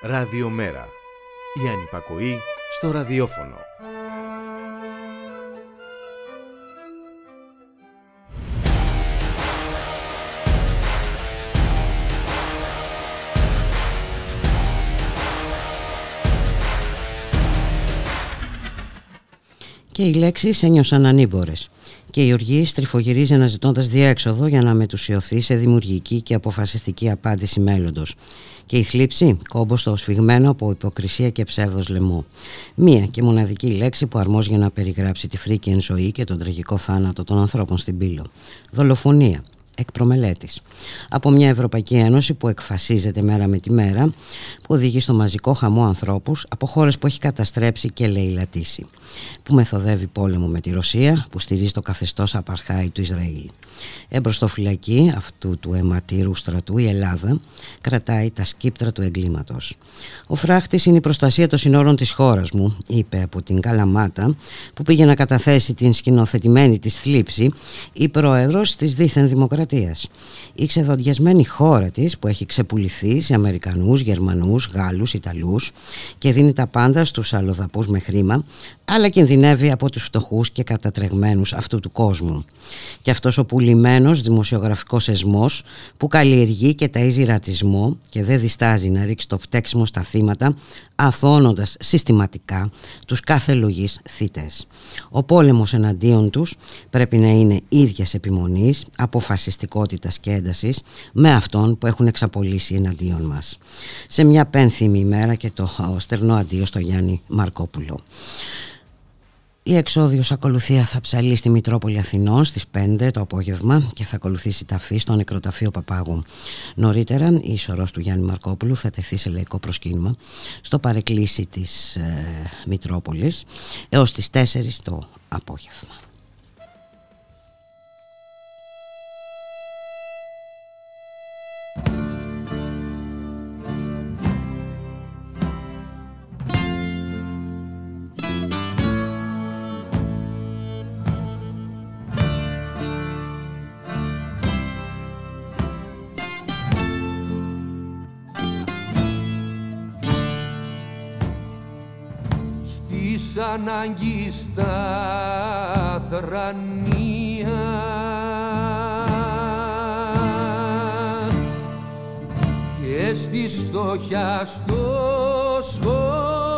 Ραδιομέρα. Η ανυπακοή στο ραδιόφωνο. Και οι λέξεις ένιωσαν ανήμπορες και η οργή στριφογυρίζει αναζητώντας διέξοδο για να μετουσιωθεί σε δημιουργική και αποφασιστική απάντηση μέλλοντος. Και η θλίψη, κόμπος στο σφιγμένο από υποκρισία και ψεύδος λαιμό. Μία και μοναδική λέξη που αρμόζει για να περιγράψει τη φρίκη εν ζωή και τον τραγικό θάνατο των ανθρώπων στην πύλο. Δολοφονία εκ προμελέτης. Από μια Ευρωπαϊκή Ένωση που εκφασίζεται μέρα με τη μέρα, που οδηγεί στο μαζικό χαμό ανθρώπους από χώρες που έχει καταστρέψει και λαιλατήσει, που μεθοδεύει πόλεμο με τη Ρωσία, που στηρίζει το καθεστώς απαρχάη του Ισραήλ. Εμπροστοφυλακή αυτού του αιματήρου στρατού η Ελλάδα κρατάει τα σκύπτρα του εγκλήματος. Ο φράχτης είναι η προστασία των συνόρων της χώρας μου, είπε από την Καλαμάτα, που πήγε να καταθέσει την σκηνοθετημένη της θλίψη η πρόεδρος της δίθεν δημοκρατίας. Η ξεδοντιασμένη χώρα της που έχει ξεπουληθεί σε Αμερικανούς, Γερμανούς, Γάλλους, Ιταλούς και δίνει τα πάντα στους αλλοδαπούς με χρήμα αλλά κινδυνεύει από τους φτωχούς και κατατρεγμένους αυτού του κόσμου. Και αυτός ο πουλημένος δημοσιογραφικός εσμός που καλλιεργεί και ταΐζει ρατισμό και δεν διστάζει να ρίξει το φταίξιμο στα θύματα αθώνοντας συστηματικά τους κάθε λογής θύτες. Ο πόλεμος εναντίον τους πρέπει να είναι ίδιας επιμονής, αποφασιστικότητας και έντασης με αυτόν που έχουν εξαπολύσει εναντίον μας. Σε μια πένθυμη ημέρα και το στερνό αντίο στο Γιάννη Μαρκόπουλο. Η εξόδιος ακολουθία θα ψαλεί στη Μητρόπολη Αθηνών στις 5 το απόγευμα και θα ακολουθήσει ταφή στο νεκροταφείο Παπάγου. Νωρίτερα η ισορρός του Γιάννη Μαρκόπουλου θα τεθεί σε λαϊκό προσκύνημα στο παρεκκλήσι της ε, Μητρόπολης έως τις 4 το απόγευμα. Ανάγκης στα θρανία. Και στη στόχια στο σχόλιο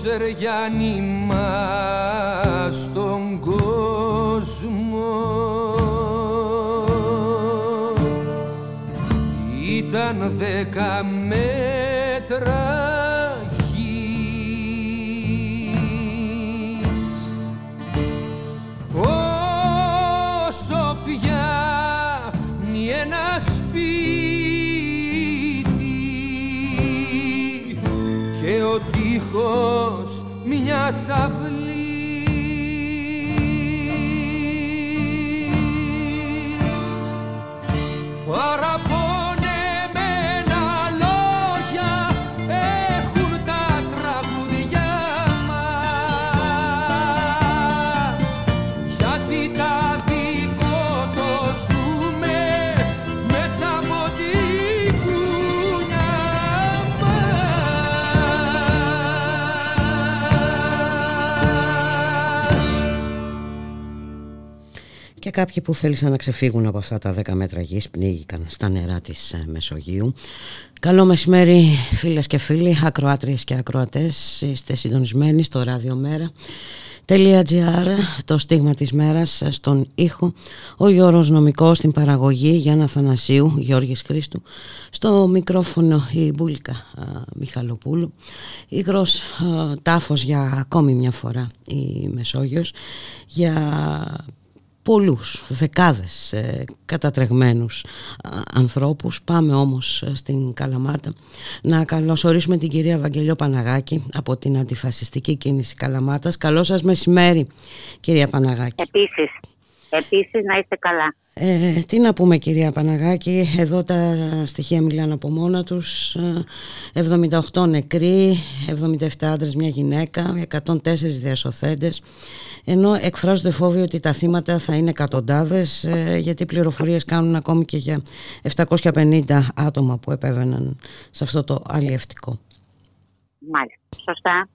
Σεργιάννη μας στον κόσμο. Ήταν δέκα μέτρα ο τείχος μια αυλή κάποιοι που θέλησαν να ξεφύγουν από αυτά τα 10 μέτρα γης πνίγηκαν στα νερά της ε, Μεσογείου. Καλό μεσημέρι φίλες και φίλοι, ακροάτριες και ακροατές, είστε συντονισμένοι στο ραδιομέρα το στίγμα της μέρας στον ήχο. Ο Γιώργος Νομικός στην παραγωγή Γιάννα Θανασίου Γιώργης Χρήστου. Στο μικρόφωνο η Μπούλικα Μιχαλοπούλου. Υγρός τάφος για ακόμη μια φορά η Μεσόγειος για πολλούς, δεκάδες ε, κατατρεγμένους ανθρώπους. Πάμε όμως ε, στην Καλαμάτα να καλωσορίσουμε την κυρία Βαγγελιό Παναγάκη από την Αντιφασιστική Κίνηση Καλαμάτας. Καλό σας μεσημέρι κυρία Παναγάκη. Επίσης. Επίσης να είστε καλά. Ε, τι να πούμε κυρία Παναγάκη, εδώ τα στοιχεία μιλάνε από μόνα τους, 78 νεκροί, 77 άντρες μια γυναίκα, 104 διασωθέντες, ενώ εκφράζονται φόβοι ότι τα θύματα θα είναι εκατοντάδες, ε, γιατί οι πληροφορίες κάνουν ακόμη και για 750 άτομα που επέβαιναν σε αυτό το αλλιευτικό. Μάλιστα, σωστά.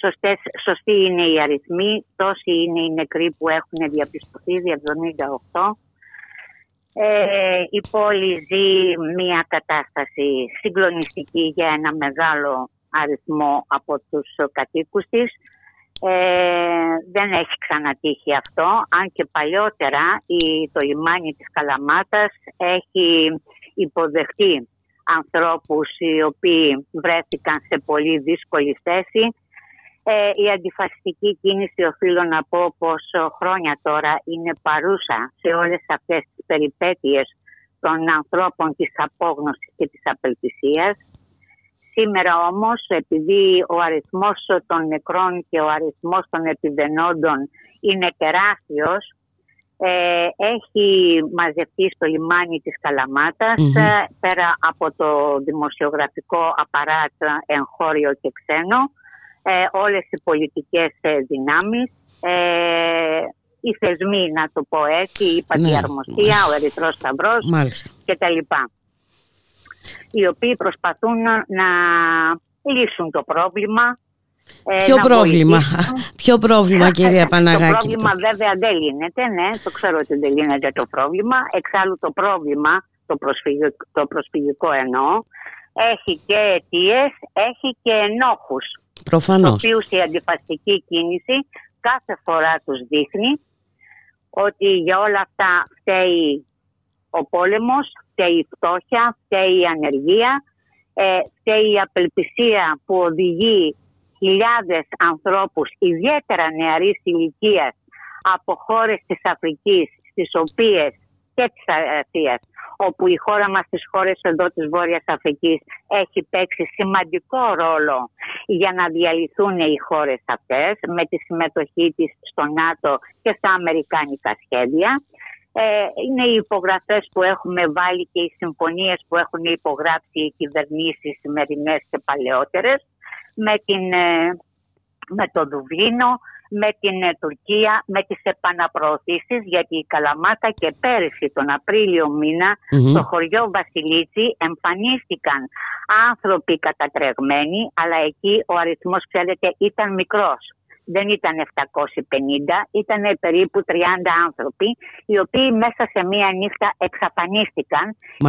Σωστές, σωστοί είναι οι αριθμοί, τόσοι είναι οι νεκροί που έχουν διαπιστωθεί, 78. Ε, η πόλη ζει μια κατάσταση συγκλονιστική για ένα μεγάλο αριθμό από τους κατοίκους της. Ε, δεν έχει ξανατύχει αυτό, αν και παλιότερα η, το λιμάνι της Καλαμάτας έχει υποδεχτεί ανθρώπους οι οποίοι βρέθηκαν σε πολύ δύσκολη θέση ε, η αντιφασιστική κίνηση οφείλω να πω πως χρόνια τώρα είναι παρούσα σε όλες αυτές τις περιπέτειες των ανθρώπων της απόγνωσης και της απελπισίας. Σήμερα όμως επειδή ο αριθμός των νεκρών και ο αριθμός των επιδενόντων είναι τεράστιος ε, έχει μαζευτεί στο λιμάνι της καλαματας ε, πέρα από το δημοσιογραφικό απαράτ εγχώριο και ξένο ε, όλες οι πολιτικές ε, δυνάμεις, ε, οι θεσμοί να το πω έτσι, η Πατιαρμοστία, ναι. ο Ερυθρός Σταυρός και τα λοιπά. Οι οποίοι προσπαθούν να λύσουν το πρόβλημα. Ε, Ποιο πρόβλημα, ποιο πρόβλημα κυρία Παναγάκη; Το πρόβλημα βέβαια δεν λύνεται, ναι, το ξέρω ότι δεν λύνεται το πρόβλημα. Εξάλλου το πρόβλημα, το προσφυγικό, το προσφυγικό εννοώ, έχει και αιτίες, έχει και ενόχους. Προφανώς. Το οποίο η αντιφαστική κίνηση κάθε φορά τους δείχνει ότι για όλα αυτά φταίει ο πόλεμος, φταίει η φτώχεια, φταίει η ανεργία, ε, φταίει η απελπισία που οδηγεί χιλιάδες ανθρώπους, ιδιαίτερα νεαρής ηλικίας από χώρες της Αφρικής, στις οποίες και της Ασίας όπου η χώρα μας στις χώρες εδώ της Βόρειας Αφρικής έχει παίξει σημαντικό ρόλο για να διαλυθούν οι χώρες αυτές με τη συμμετοχή της στο ΝΑΤΟ και στα αμερικάνικα σχέδια. Ε, είναι οι υπογραφές που έχουμε βάλει και οι συμφωνίες που έχουν υπογράψει οι κυβερνήσεις σημερινές και παλαιότερες με, την, ε, με το Δουβλίνο, με την ε, Τουρκία, με τις επαναπροωθήσεις γιατί η Καλαμάτα και πέρυσι τον Απρίλιο στο χωριό Βασιλίτσι εμφανίστηκαν άνθρωποι κατατρεγμένοι αλλά εκεί ο αριθμός ξέρετε ήταν μικρός. Δεν ήταν 750, ήταν περίπου 30 άνθρωποι οι οποίοι μέσα σε μία νύχτα εξαφανίστηκαν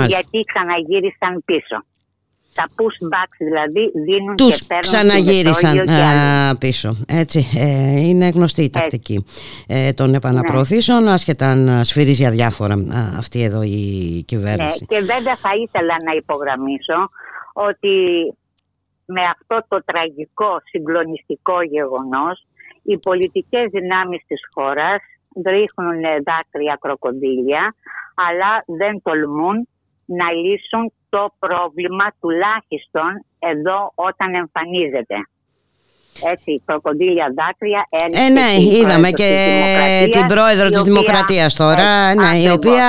γιατί ξαναγύρισαν πίσω τα pushbacks δηλαδή δίνουν Τους και παίρνουν ξαναγύρισαν πίσω. Έτσι, ε, είναι γνωστή η τακτική ε, των επαναπροωθήσεων, ναι. άσχετα αν σφυρίζει αδιάφορα αυτή εδώ η κυβέρνηση. Ναι, και βέβαια θα ήθελα να υπογραμμίσω ότι με αυτό το τραγικό συγκλονιστικό γεγονός οι πολιτικές δυνάμεις της χώρας ρίχνουν δάκρυα κροκοντήλια αλλά δεν τολμούν να λύσουν το πρόβλημα τουλάχιστον εδώ όταν εμφανίζεται. Έτσι, κροκοντήλια δάκρυα Ε, ναι, είδαμε και την πρόεδρο της Δημοκρατίας τώρα, ναι, η οποία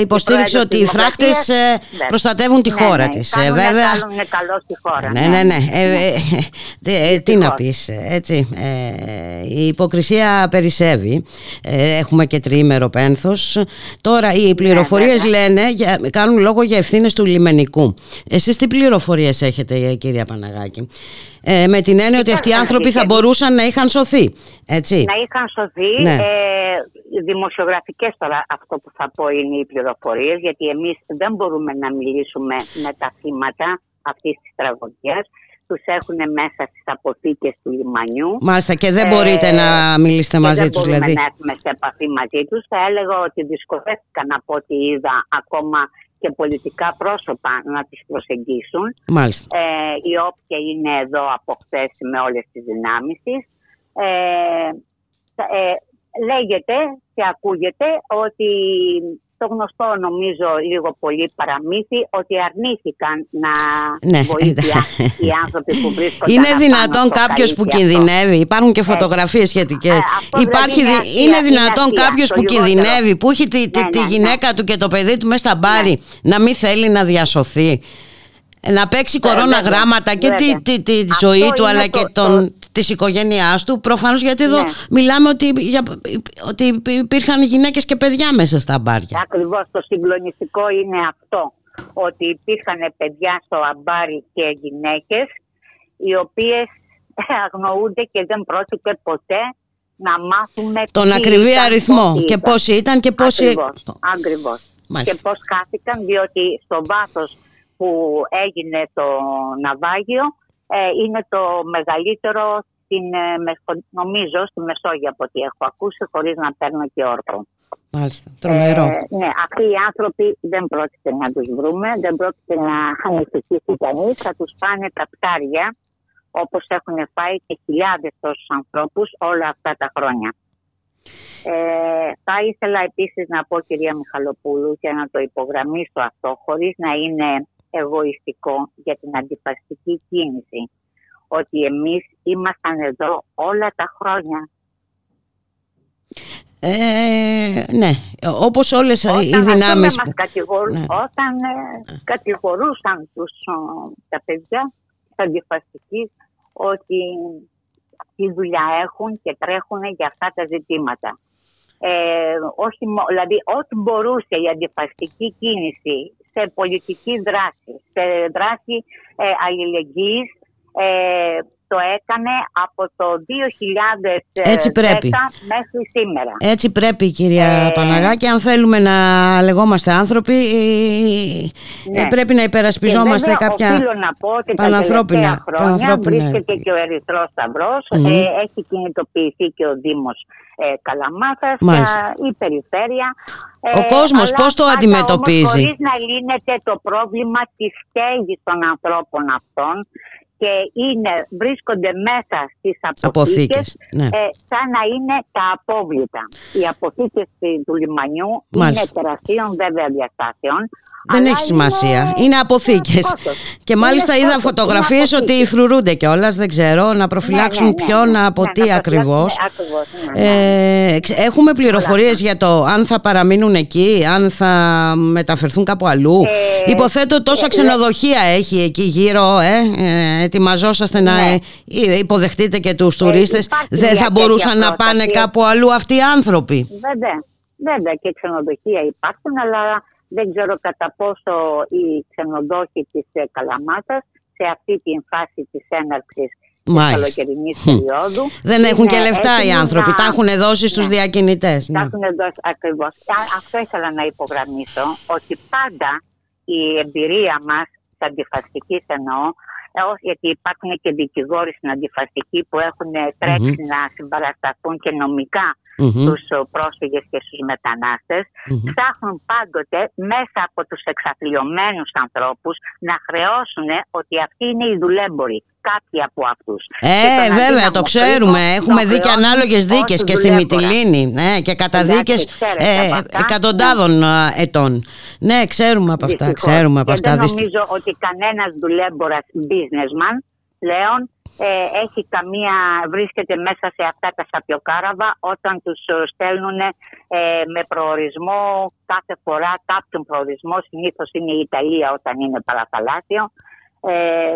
υποστήριξε ότι οι φράκτες ε, ναι. προστατεύουν τη ναι, χώρα ναι, της. Ε, βέβαια, είναι καλό στη χώρα. Ναι, ναι, ναι. Ε, τι να πεις, έτσι. Η υποκρισία περισσεύει. Έχουμε και τριήμερο πένθος. Τώρα οι πληροφορίες λένε, κάνουν λόγο για ευθύνες του λιμενικού. Εσείς τι πληροφορίες έχετε, κυρία Παναγάκη; Ε, με την έννοια ότι αυτοί οι άνθρωποι θα μπορούσαν να είχαν σωθεί. Έτσι. Να είχαν σωθεί. Ναι. Ε, δημοσιογραφικές τώρα αυτό που θα πω είναι οι πληροφορίες γιατί εμείς δεν μπορούμε να μιλήσουμε με τα θύματα αυτής της τραγωδίας τους έχουν μέσα στις αποθήκες του λιμανιού. Μάλιστα και δεν μπορείτε ε, να μιλήσετε μαζί τους δηλαδή. Δεν να έρθουμε σε επαφή μαζί τους. Θα έλεγα ότι δυσκολεύτηκαν από ό,τι είδα ακόμα και πολιτικά πρόσωπα να τις προσεγγίσουν. Μάλιστα. Ε, η όποια είναι εδώ από χθες με όλες τις δυνάμεις της. Ε, ε, λέγεται και ακούγεται ότι το γνωστό νομίζω λίγο πολύ παραμύθι ότι αρνήθηκαν να ναι, βοήθεια οι άνθρωποι που βρίσκονται Είναι δυνατόν κάποιος που κινδυνεύει, υπάρχουν και φωτογραφίες σχετικές. Ε, Υπάρχει, δηλαδή είναι, δυνατόν κάποιος που κινδυνεύει, που έχει τη, τη, ναι, τη ναι, γυναίκα του και το παιδί του μέσα στα μπάρι να μην θέλει να διασωθεί. Να παίξει κορώνα γράμματα και τη, τη, τη ζωή του αλλά και τον, της οικογένειάς του προφανώς γιατί εδώ ναι. μιλάμε ότι, για, ότι υπήρχαν γυναίκες και παιδιά μέσα στα μπάρια. Ακριβώς το συγκλονιστικό είναι αυτό ότι υπήρχαν παιδιά στο αμπάρι και γυναίκες οι οποίες αγνοούνται και δεν πρόκειται ποτέ να μάθουμε τον ακριβή αριθμό και πόσοι ήταν και πόσοι... Ακριβώς, ακριβώς. Και πώς χάθηκαν διότι στο βάθος που έγινε το ναυάγιο ε, είναι το μεγαλύτερο στην, ε, νομίζω στη Μεσόγειο από ό,τι έχω ακούσει χωρίς να παίρνω και όρκο. Μάλιστα, τρομερό. Ε, ναι, αυτοί οι άνθρωποι δεν πρόκειται να τους βρούμε, δεν πρόκειται να ανησυχήσει κανείς, θα τους πάνε τα πτάρια όπως έχουν φάει και χιλιάδες τόσους ανθρώπους όλα αυτά τα χρόνια. Ε, θα ήθελα επίσης να πω κυρία Μιχαλοπούλου και να το υπογραμμίσω αυτό χωρίς να είναι εγωιστικό για την αντιφασιστική κίνηση. Ότι εμείς ήμασταν εδώ όλα τα χρόνια. Ε, ναι, όπως όλες όταν, οι δυνάμεις που... Ναι. Όταν ε, κατηγορούσαν τους, τα παιδιά της αντιφασιστικής ότι τι δουλειά έχουν και τρέχουν για αυτά τα ζητήματα. Ε, όχι, δηλαδή ό,τι μπορούσε η αντιφασιστική κίνηση σε πολιτική δράση, σε δράση ε, αλληλεγγύης, ε, το έκανε από το 2010 Έτσι πρέπει. μέχρι σήμερα. Έτσι πρέπει κυρία ε, Παναγάκη. Αν θέλουμε να λεγόμαστε άνθρωποι ε, ναι. πρέπει να υπερασπιζόμαστε και κάποια οφείλω να πω ότι πανανθρώπινα, τα χρόνια βρίσκεται και ο Ερυθρός Σταυρός. Ε, έχει κινητοποιηθεί και ο Δήμος ε, Καλαμάθας, η Περιφέρεια. Ο κόσμος πώς το αντιμετωπίζει; Όμως, χωρίς να λύνεται το πρόβλημα της στέγης των ανθρώπων αυτών και είναι, βρίσκονται μέσα στις αποθήκες, ναι. ε, σαν να είναι τα απόβλητα. Οι αποθήκες του λιμανιού είναι τεραστίων βέβαια διαστάσεων. Δεν έχει σημασία. Είναι, αποθήκες. Και μάλιστα είδα φωτογραφίες ότι φρουρούνται κιόλας. Δεν ξέρω να προφυλάξουν ναι, ναι, ναι ποιον ναι. από τι ακριβώς. Ε, έχουμε πληροφορίες για το αν θα παραμείνουν εκεί, αν θα μεταφερθούν κάπου αλλού. Ε, Υποθέτω τόσα ε, ξενοδοχεία έχει εκεί γύρω. Ε, ε, ετοιμαζόσαστε να υποδεχτείτε και τους τουρίστες. Δεν θα μπορούσαν να πάνε κάπου αλλού αυτοί οι άνθρωποι. Βέβαια. Βέβαια και ξενοδοχεία υπάρχουν, αλλά δεν ξέρω κατά πόσο οι ξενοδόχοι της ε, Καλαμάτας σε αυτή την φάση της έναρξης της καλοκαιρινής περίοδου. Δεν έχουν και λεφτά οι άνθρωποι, τα έχουν δώσει στους ναι. διακινητές. Ναι. Τα έχουν δώσει ακριβώς. Αυτό ήθελα να υπογραμμίσω, ότι πάντα η εμπειρία μας, της αντιφασική εννοώ, ε, γιατί υπάρχουν και δικηγόροι στην αντιφασική που έχουν να συμπαρασταθούν και νομικά mm-hmm. τους πρόσφυγες και στους μετανάστες mm-hmm. ψάχνουν πάντοτε μέσα από τους εξαθλειωμένους ανθρώπους να χρεώσουν ότι αυτοί είναι οι δουλέμποροι κάποιοι από αυτούς. Ε, βέβαια, το ξέρουμε. Έχουμε δει και ανάλογες δίκες και στη Μυτιλίνη ε, και καταδίκες ε, εκατοντάδων ε, ετών. Ναι, ξέρουμε από αυτά. Ξέρουμε από αυτά. δεν νομίζω ότι κανένας δουλέμπορας businessman πλέον ε, έχει καμία, βρίσκεται μέσα σε αυτά τα σαπιοκάραβα όταν τους ε, στέλνουν ε, με προορισμό κάθε φορά κάποιον προορισμό, συνήθως είναι η Ιταλία όταν είναι παραθαλάσσιο. Ε,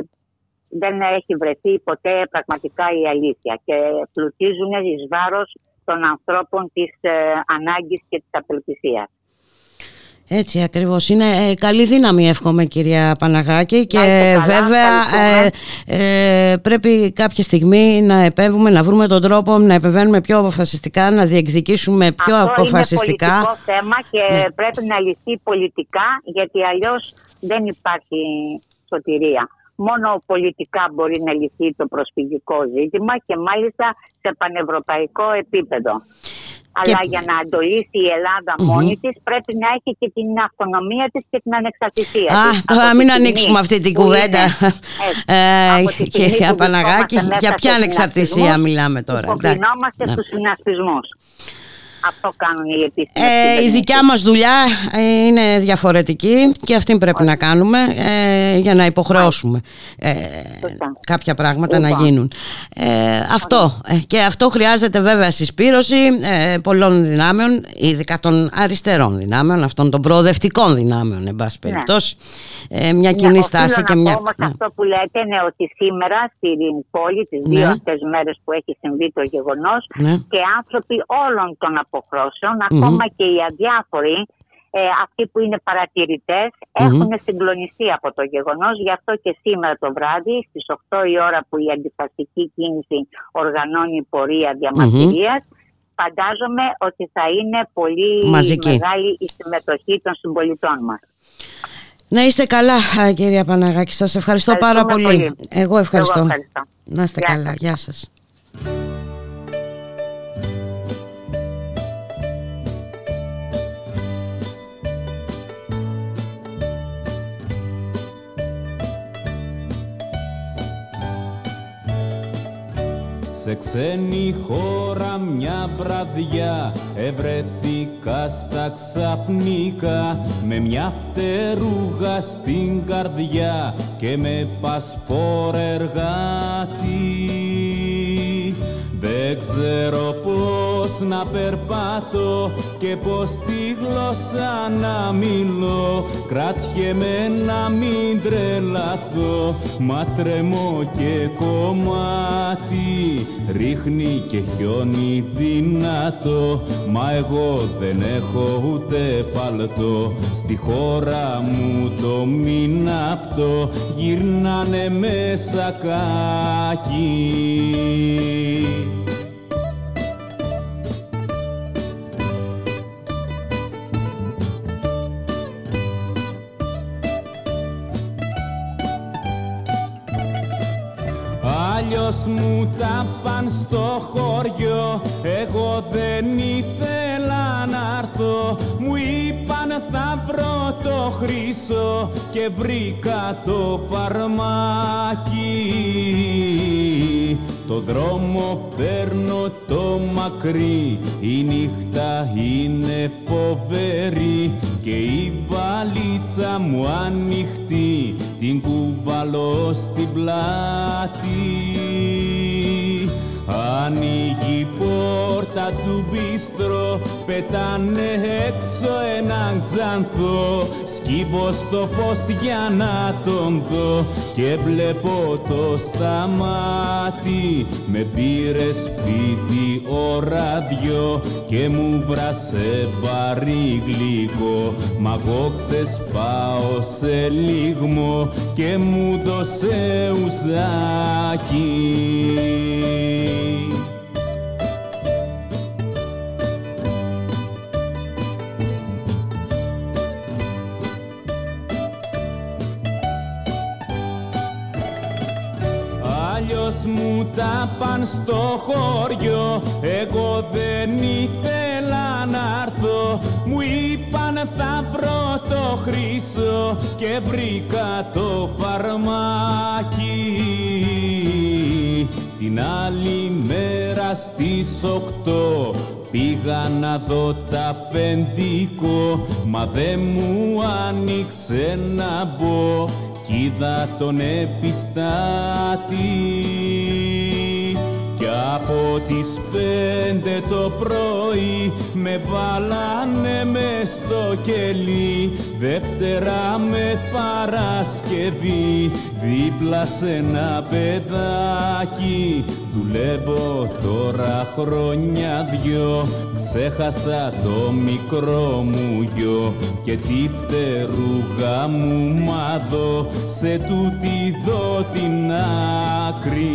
δεν έχει βρεθεί ποτέ πραγματικά η αλήθεια και πλουτίζουν εις βάρος των ανθρώπων της ε, ανάγκης και της απελπισίας. Έτσι ακριβώς είναι ε, καλή δύναμη εύχομαι κυρία Παναγάκη και βέβαια ε, ε, πρέπει κάποια στιγμή να επέβουμε, να βρούμε τον τρόπο να επεβαίνουμε πιο αποφασιστικά, να διεκδικήσουμε πιο Αυτό αποφασιστικά. Είναι πολιτικό θέμα και ναι. πρέπει να λυθεί πολιτικά γιατί αλλιώς δεν υπάρχει σωτηρία. Μόνο πολιτικά μπορεί να λυθεί το προσφυγικό ζήτημα και μάλιστα σε πανευρωπαϊκό επίπεδο. Αλλά για να αντολίσει η Ελλάδα mm-hmm. μόνη της πρέπει να έχει και την αυτονομία της και την ανεξαρτησία Α, τώρα μην ανοίξουμε αυτή την κουβέντα. Ε, κυρία Παναγάκη, για ποια ανεξαρτησία μιλάμε τώρα. Υποκρινόμαστε στους συνασπισμούς. Αυτό κάνουν οι επίσημες ε, Η δικιά μας δουλειά ε, είναι διαφορετική και αυτή πρέπει να κάνουμε ε, για να υποχρεώσουμε ε, κάποια πράγματα να γίνουν. Ε, αυτό. και αυτό χρειάζεται βέβαια συσπήρωση πολλών δυνάμεων, ειδικά των αριστερών δυνάμεων, αυτών των προοδευτικών δυνάμεων, εν πάση ναι. περιπτώσει. μια κοινή ναι, στάση και μια... Όμως ναι. αυτό που λέτε είναι ότι σήμερα στην πόλη, τις δύο ναι. αυτές μέρες που έχει συμβεί το γεγονός ναι. και άνθρωποι όλων των αποχρώσεων, ακόμα και οι αδιάφοροι, ε, αυτοί που είναι παρατηρητές, έχουν συγκλονιστεί από το γεγονός. Γι' αυτό και σήμερα το βράδυ, στις 8 η ώρα που η αντιφασική κίνηση οργανώνει πορεία διαμαρτυρίας, φαντάζομαι ότι θα είναι πολύ μεγάλη η συμμετοχή των συμπολιτών μας. Να είστε καλά κυρία Παναγάκη, σας ευχαριστώ πάρα πολύ. Εγώ ευχαριστώ. Να είστε καλά, γεια σας. Σε ξένη χώρα μια βραδιά ευρέθηκα στα ξαφνικά. Με μια φτερούγα στην καρδιά και με πασπόρ εργάτη. Δεν ξέρω πώς να περπάτω και πώς τη γλώσσα να μιλώ. Κράτιεμαι να μην τρελαθώ Μα τρεμώ και κομμάτι Ρίχνει και χιόνι δυνατό. Μα εγώ δεν έχω ούτε παλτό. Στη χώρα μου το μήνα αυτό. Γυρνάνε μέσα κάκι στο χωριό. Εγώ δεν ήθελα να έρθω. Μου είπαν θα βρω το χρυσό Και βρήκα το φαρμάκι. Το δρόμο παίρνω το μακρύ. Η νύχτα είναι φοβερή. Και η βαλίτσα μου ανοιχτή. Την κουβαλώ στην πλάτη Ανοίγει η πόρτα του μπίστρο Πετάνε έξω έναν ξανθό Σκύβω στο φως για να τον δω Και βλέπω το σταμάτη. Με πήρε σπίτι ο ραδιό Και μου βράσε βαρύ γλυκό. Μα εγώ ξεσπάω σε λίγμο Και μου δώσε ουζάκι μου τα παν στο χωριό. Εγώ δεν ήθελα να έρθω. Μου είπαν θα βρω το χρυσό Και βρήκα το φαρμάκι. Την άλλη μέρα στις οκτώ Πήγα να δω τα αφεντικό. Μα δεν μου άνοιξε να μπω κι είδα τον επιστάτη κι από τις πέντε το πρωί με βάλανε μες στο κελί. Δευτέρα με Παρασκευή δίπλα σε ένα παιδάκι Δουλεύω τώρα χρόνια δυο Ξέχασα το μικρό μου γιο Και τη φτερούγα μου μάδω Σε τούτη δω την άκρη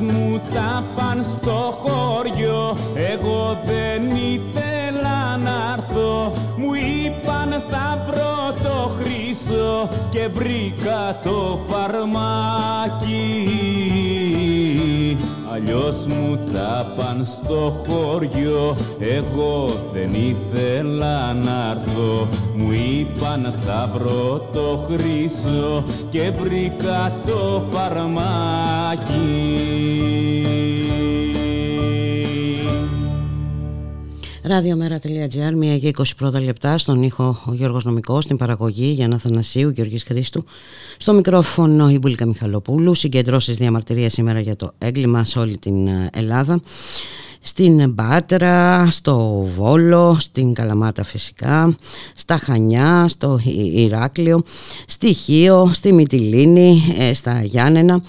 μου τα παν στο χωριό. Εγώ δεν ήθελα να έρθω. Μου είπαν θα βρω το χρυσό. Και βρήκα το φαρμάκι Αλλιώς μου τα παν στο χωριό. Εγώ δεν ήθελα να έρθω. Μου είπαν θα βρω το χρυσό Και βρήκα το φαρμάκι Ραδιομέρα.gr, 1 και 21 λεπτά, στον ήχο ο Γιώργος Νομικός, στην παραγωγή Γιάννα Θανασίου, Γιώργης Χρήστου, στο μικρόφωνο η Μπουλίκα Μιχαλοπούλου, συγκεντρώσεις διαμαρτυρία σήμερα για το έγκλημα σε όλη την ε, Ελλάδα, στην Μπάτρα, στο Βόλο, στην Καλαμάτα φυσικά, στα Χανιά, στο Ηράκλειο, στη Χίο, στη Μυτιλίνη, ε, στα Γιάννενα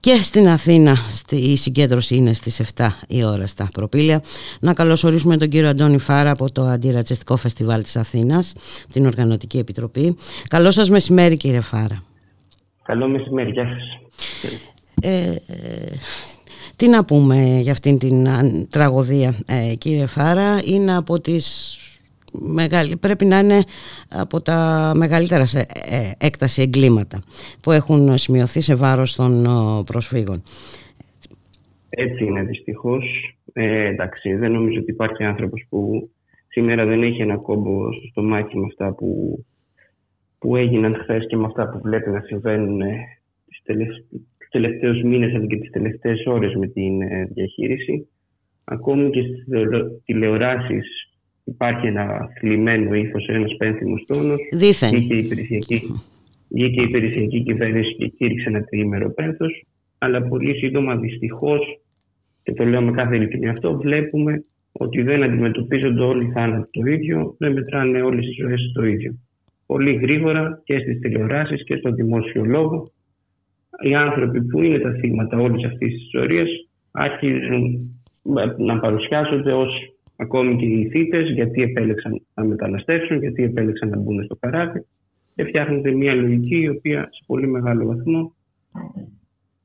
και στην Αθήνα η συγκέντρωση είναι στις 7 η ώρα στα προπήλαια. Να καλωσορίσουμε τον κύριο Αντώνη Φάρα από το Αντιρατσιστικό Φεστιβάλ της Αθήνας, την Οργανωτική Επιτροπή. Καλό σας μεσημέρι κύριε Φάρα. Καλό μεσημέρι, γεια σας. Ε, τι να πούμε για αυτήν την τραγωδία ε, κύριε Φάρα, είναι από τις μεγάλη, πρέπει να είναι από τα μεγαλύτερα σε ε, έκταση εγκλήματα που έχουν σημειωθεί σε βάρος των προσφύγων. Έτσι είναι δυστυχώς. Ε, εντάξει, δεν νομίζω ότι υπάρχει άνθρωπος που σήμερα δεν έχει ένα κόμπο στο στομάχι με αυτά που, που έγιναν χθες και με αυτά που βλέπει να συμβαίνουν ε, τις τους τελευταίους μήνες αλλά και τις τελευταίες ώρες με την ε, διαχείριση. Ακόμη και στις τηλεοράσεις υπάρχει ένα θλιμμένο ύφος, ένας πένθυμος τόνος. Δήθεν. Βγήκε η υπηρεσιακή, βγήκε η υπηρεσιακή κυβέρνηση και κήρυξε ένα τριήμερο πένθος. Αλλά πολύ σύντομα δυστυχώς, και το λέω με κάθε ειλικρινή αυτό, βλέπουμε ότι δεν αντιμετωπίζονται όλοι οι θάνατοι το ίδιο, δεν μετράνε όλες οι ζωές το ίδιο. Πολύ γρήγορα και στις τηλεοράσεις και στο δημόσιο λόγο, οι άνθρωποι που είναι τα θύματα όλης αυτής της ιστορίας άρχιζουν να παρουσιάζονται ως ακόμη και οι θύτες, γιατί επέλεξαν να μεταναστεύσουν, γιατί επέλεξαν να μπουν στο καράβι και φτιάχνεται μια λογική η οποία σε πολύ μεγάλο βαθμό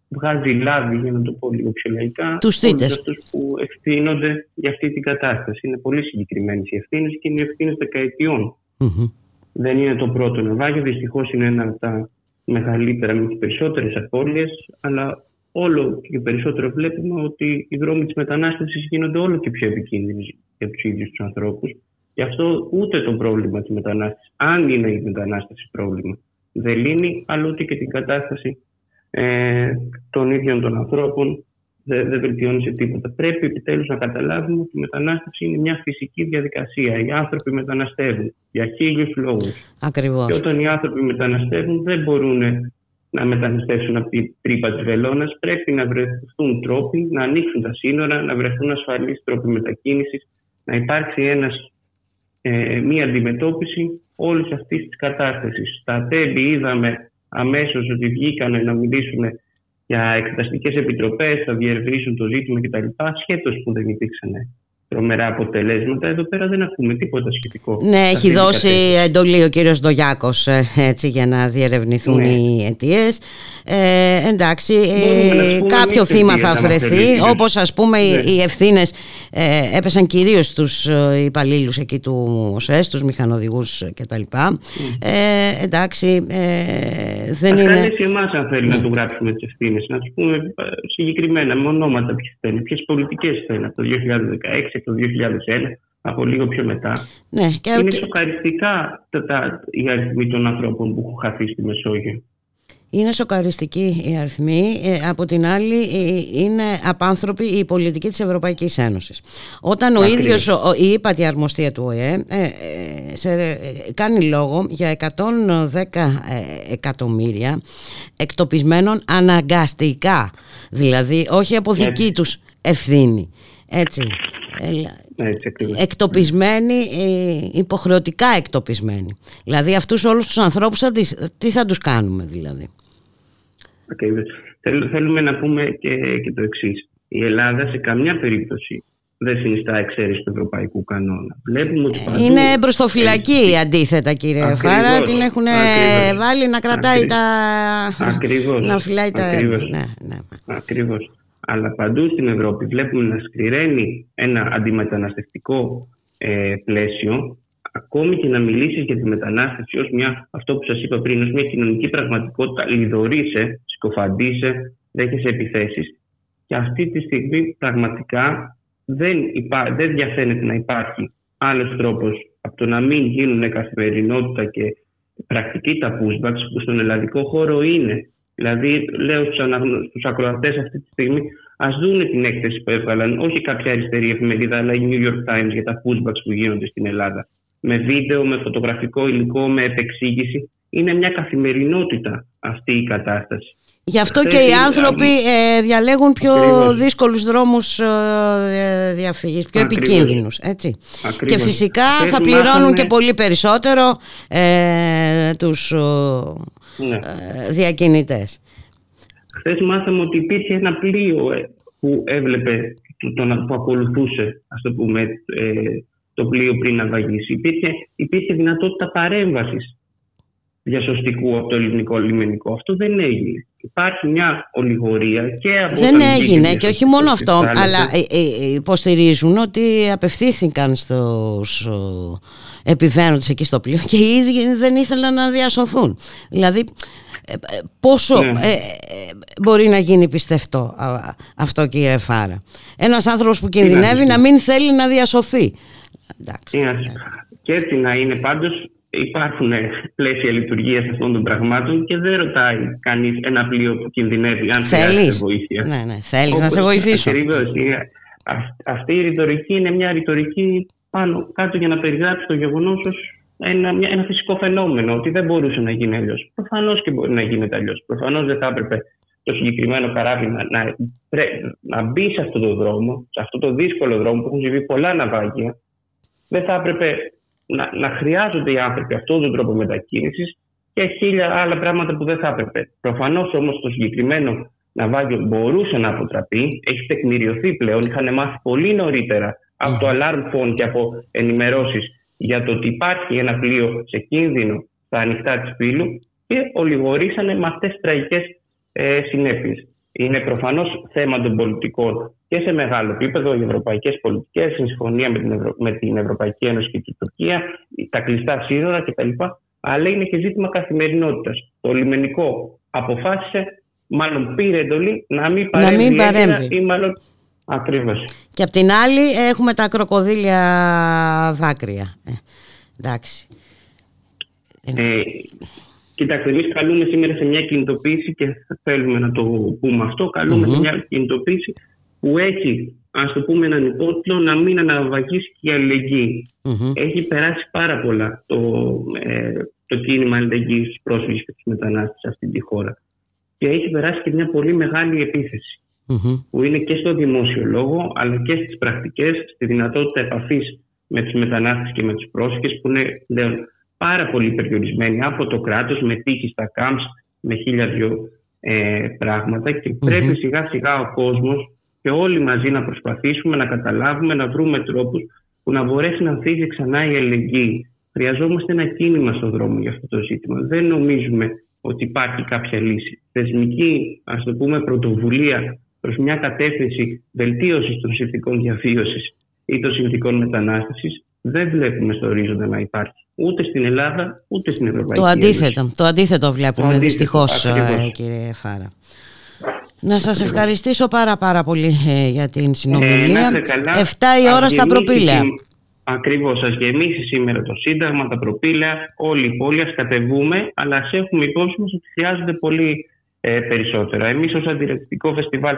βγάζει λάδι, για να το πω λίγο πιο λαϊκά, τους θύτες. αυτούς που ευθύνονται για αυτή την κατάσταση. Είναι πολύ συγκεκριμένες οι ευθύνες και είναι ευθύνες δεκαετιών. Mm-hmm. Δεν είναι το πρώτο ναυάγιο, δυστυχώς είναι ένα από τα μεγαλύτερα με τις περισσότερες απώλειες, αλλά όλο και περισσότερο βλέπουμε ότι οι δρόμοι της μετανάστευσης γίνονται όλο και πιο επικίνδυνοι για του ίδιου του ανθρώπους. Γι' αυτό ούτε το πρόβλημα της μετανάστευσης, αν είναι η μετανάστευση πρόβλημα, δεν λύνει, αλλά ούτε και την κατάσταση ε, των ίδιων των ανθρώπων δεν, δεν βελτιώνει σε τίποτα. Πρέπει επιτέλους να καταλάβουμε ότι η μετανάστευση είναι μια φυσική διαδικασία. Οι άνθρωποι μεταναστεύουν για χίλιους λόγους. Ακριβώς. Και όταν οι άνθρωποι μεταναστεύουν, δεν μπορούν να μεταναστεύσουν από την τρύπα της βελόνας. Πρέπει να βρεθούν τρόποι να ανοίξουν τα σύνορα, να βρεθούν ασφαλείς τρόποι μετακίνησης, να υπάρξει ένας, ε, μία αντιμετώπιση όλης αυτής της κατάσταση. Στα τέλη είδαμε αμέσως ότι βγήκαν να μιλήσουν για εξεταστικέ επιτροπές, θα διερευνήσουν το ζήτημα κτλ. Σχέτως που δεν υπήρξαν τρομερά αποτελέσματα. Εδώ πέρα δεν ακούμε τίποτα σχετικό. Ναι, έχει δώσει εντολή ο κύριος Ντογιάκος ε, έτσι, για να διερευνηθούν ναι. οι αιτίες. Ε, εντάξει, ε, κάποιο θύμα θα βρεθεί, όπως ας πούμε ναι. οι ευθύνες ε, έπεσαν κυρίως στους ε, υπαλλήλους εκεί του ΟΣΕΣ, τους μηχανοδηγούς κτλ. Mm. Ε, εντάξει, ε, δεν Ας είναι... Ας εμάς αν θέλει να του γράψουμε τις ευθύνες, να τους πούμε συγκεκριμένα με ονόματα ποιες θέλει, ποιες πολιτικές θέλει από το 2016 το 2001, από λίγο πιο μετά. Ναι, και είναι σοκαριστικά τα, τα, οι αριθμοί των ανθρώπων που έχουν χαθεί στη Μεσόγειο. Είναι σοκαριστική η αριθμή. Ε, από την άλλη ε, είναι απάνθρωπη η πολιτική της Ευρωπαϊκής Ένωσης. Όταν ο ίδιος η ύπατη αρμοστία του ΟΕΕ σε, κάνει λόγο για 110 εκατομμύρια εκτοπισμένων αναγκαστικά. Δηλαδή όχι από δική τους ευθύνη. Έτσι. Έτσι, εκτοπισμένοι, ε, υποχρεωτικά εκτοπισμένοι. Δηλαδή αυτούς όλους τους ανθρώπους τις θα τους κάνουμε δηλαδή; Ακριβώς. θέλουμε να πούμε και, και το εξής. Η Ελλάδα σε καμιά περίπτωση δεν συνιστά εξαίρεση του ευρωπαϊκού κανόνα. Βλέπουμε ότι παντού... Είναι μπροστοφυλακή αντίθετα κύριε ακριβώς, Φάρα. Την έχουν βάλει να κρατάει τα... Ακριβώς. να φυλάει τα... Ακριβώς. Ναι, ναι. Ακριβώς αλλά παντού στην Ευρώπη βλέπουμε να σκληραίνει ένα αντιμεταναστευτικό ε, πλαίσιο ακόμη και να μιλήσει για τη μετανάστευση ως μια, αυτό που σας είπα πριν, ως μια κοινωνική πραγματικότητα, λιδωρείσαι, σκοφαντήσε, δέχεσαι επιθέσεις. Και αυτή τη στιγμή πραγματικά δεν, υπά, δεν διαφαίνεται να υπάρχει άλλος τρόπος από το να μην γίνουν καθημερινότητα και πρακτική τα pushbacks που στον ελλαδικό χώρο είναι Δηλαδή, λέω στους ακροατές αυτή τη στιγμή, ας δουν την έκθεση που έβγαλαν, όχι κάποια αριστερή εφημερίδα, αλλά η New York Times για τα pushbacks που γίνονται στην Ελλάδα. Με βίντεο, με φωτογραφικό υλικό, με επεξήγηση. Είναι μια καθημερινότητα αυτή η κατάσταση. Γι' αυτό και οι άνθρωποι ε, διαλέγουν πιο Ακριβώς. δύσκολους δρόμους ε, διαφυγής, πιο Ακριβώς. επικίνδυνους. Έτσι. Και φυσικά θα πληρώνουν και πολύ περισσότερο ε, τους ναι. Ε, διακινητές. Χθες μάθαμε ότι υπήρχε ένα πλοίο ε, που έβλεπε, που ακολουθούσε ας το, πούμε, ε, το πλοίο πριν να βαγίσει. Υπήρχε, υπήρχε δυνατότητα παρέμβασης διασωστικού από το ελληνικό λιμενικό. Αυτό δεν έγινε. Υπάρχει μια ολιγορία και από Δεν έγινε και όχι μόνο αυτό, αλλά υποστηρίζουν ότι απευθύνθηκαν στους επιβαίνοντες εκεί στο πλοίο και οι ίδιοι δεν ήθελαν να διασωθούν. Δηλαδή ε, ε, πόσο ναι. ε, μπορεί να γίνει πιστευτό αυτό κύριε Φάρα; Ένας άνθρωπος που κινδυνεύει να μην θέλει να διασωθεί. Εντάξει. Και έτσι να είναι πάντως υπάρχουν πλαίσια λειτουργίας αυτών των πραγμάτων και δεν ρωτάει κανείς ένα πλοίο που κινδυνεύει αν θέλεις βοήθεια. Ναι, ναι, θέλεις να σε βοηθήσω. Αυτή η ρητορική είναι μια ρητορική πάνω κάτω για να περιγράψει το γεγονός ως ένα, ένα φυσικό φαινόμενο, ότι δεν μπορούσε να γίνει αλλιώς. Προφανώς και μπορεί να γίνεται αλλιώς. Προφανώς δεν θα έπρεπε το συγκεκριμένο καράβι να, να, να μπει σε αυτόν τον δρόμο, σε αυτό το δύσκολο δρόμο που έχουν συμβεί πολλά ναυάγια. Δεν θα έπρεπε να, να χρειάζονται οι άνθρωποι αυτόν τον τρόπο μετακίνησης και χίλια άλλα πράγματα που δεν θα έπρεπε. Προφανώς όμως το συγκεκριμένο ναυάγιο μπορούσε να αποτραπεί, έχει τεκμηριωθεί πλέον, είχαν μάθει πολύ νωρίτερα από το alarm phone και από ενημερώσεις για το ότι υπάρχει ένα πλοίο σε κίνδυνο στα ανοιχτά της πύλου και ολιγορήσανε με αυτές τις τραγικές ε, συνέπειες. Είναι προφανώς θέμα των πολιτικών και σε μεγάλο επίπεδο οι ευρωπαϊκές πολιτικές, η συμφωνία με την, με την Ευρωπαϊκή Ένωση και την Τουρκία, τα κλειστά σύνορα κτλ. Αλλά είναι και ζήτημα καθημερινότητας. Το λιμενικό αποφάσισε, μάλλον πήρε εντολή να μην παρέμβει, να μην παρέμβει. ή μάλλον Ακριβώς. Και απ' την άλλη έχουμε τα κροκοδίλια δάκρυα. Ε, εντάξει. Ε, κοιτάξτε, εμείς καλούμε σήμερα σε μια κινητοποίηση και θέλουμε να το πούμε αυτό. σε μια κινητοποίηση που έχει, ας το πούμε, έναν υπότιτλο να μην αναβαγίσει και η αλληλεγγύη. Έχει περάσει πάρα πολλά το, ε, το κίνημα αλληλεγγύης στους πρόσφυγες και τους μετανάστες σε αυτή τη χώρα. Και έχει περάσει και μια πολύ μεγάλη επίθεση που είναι και στο δημόσιο λόγο αλλά και στις πρακτικές, στη δυνατότητα επαφής με τους μετανάστες και με τους πρόσφυγες που είναι πάρα πολύ περιορισμένοι από το κράτος με τύχη στα κάμψ, με χίλια δυο ε, πράγματα και πρέπει σιγά σιγά ο κόσμος και όλοι μαζί να προσπαθήσουμε να καταλάβουμε, να βρούμε τρόπους που να μπορέσει να ανθίζει ξανά η αλληλεγγύη. Χρειαζόμαστε ένα κίνημα στον δρόμο για αυτό το ζήτημα. Δεν νομίζουμε ότι υπάρχει κάποια λύση. Θεσμική, ας το πούμε, πρωτοβουλία προς μια κατεύθυνση βελτίωσης των συνθηκών διαβίωσης ή των συνθηκών μετανάστευσης δεν βλέπουμε στο ορίζοντα να υπάρχει ούτε στην Ελλάδα ούτε στην Ευρωπαϊκή το αντίθετο, Ένωση. Το αντίθετο βλέπουμε δυστυχώς, ε, κύριε Φάρα. Να σας ευχαριστήσω πάρα πάρα πολύ ε, για την συνομιλία. Ε, 7 η ώρα στα προπήλαια. Ακριβώς. Α γεμίσει σήμερα το Σύνταγμα, τα προπήλαια, όλη η πόλη, ας κατεβούμε, αλλά ας έχουμε υπόψη μας ότι χρειάζονται πολύ ε, περισσότερα. Εμείς ως αντιρρεκτικό φεστιβάλ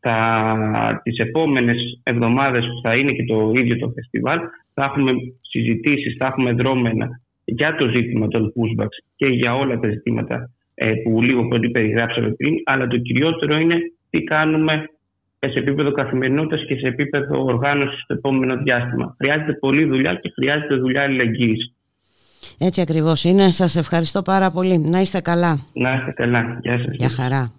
θα, τις επόμενες εβδομάδες που θα είναι και το ίδιο το φεστιβάλ θα έχουμε συζητήσεις, θα έχουμε δρόμενα για το ζήτημα των pushbacks και για όλα τα ζητήματα ε, που λίγο πολύ περιγράψαμε πριν αλλά το κυριότερο είναι τι κάνουμε σε επίπεδο καθημερινότητας και σε επίπεδο οργάνωσης στο επόμενο διάστημα. Χρειάζεται πολλή δουλειά και χρειάζεται δουλειά αλληλεγγύης. Έτσι ακριβώς είναι. Σας ευχαριστώ πάρα πολύ. Να είστε καλά. Να είστε καλά. Γεια σας. Γεια χαρά.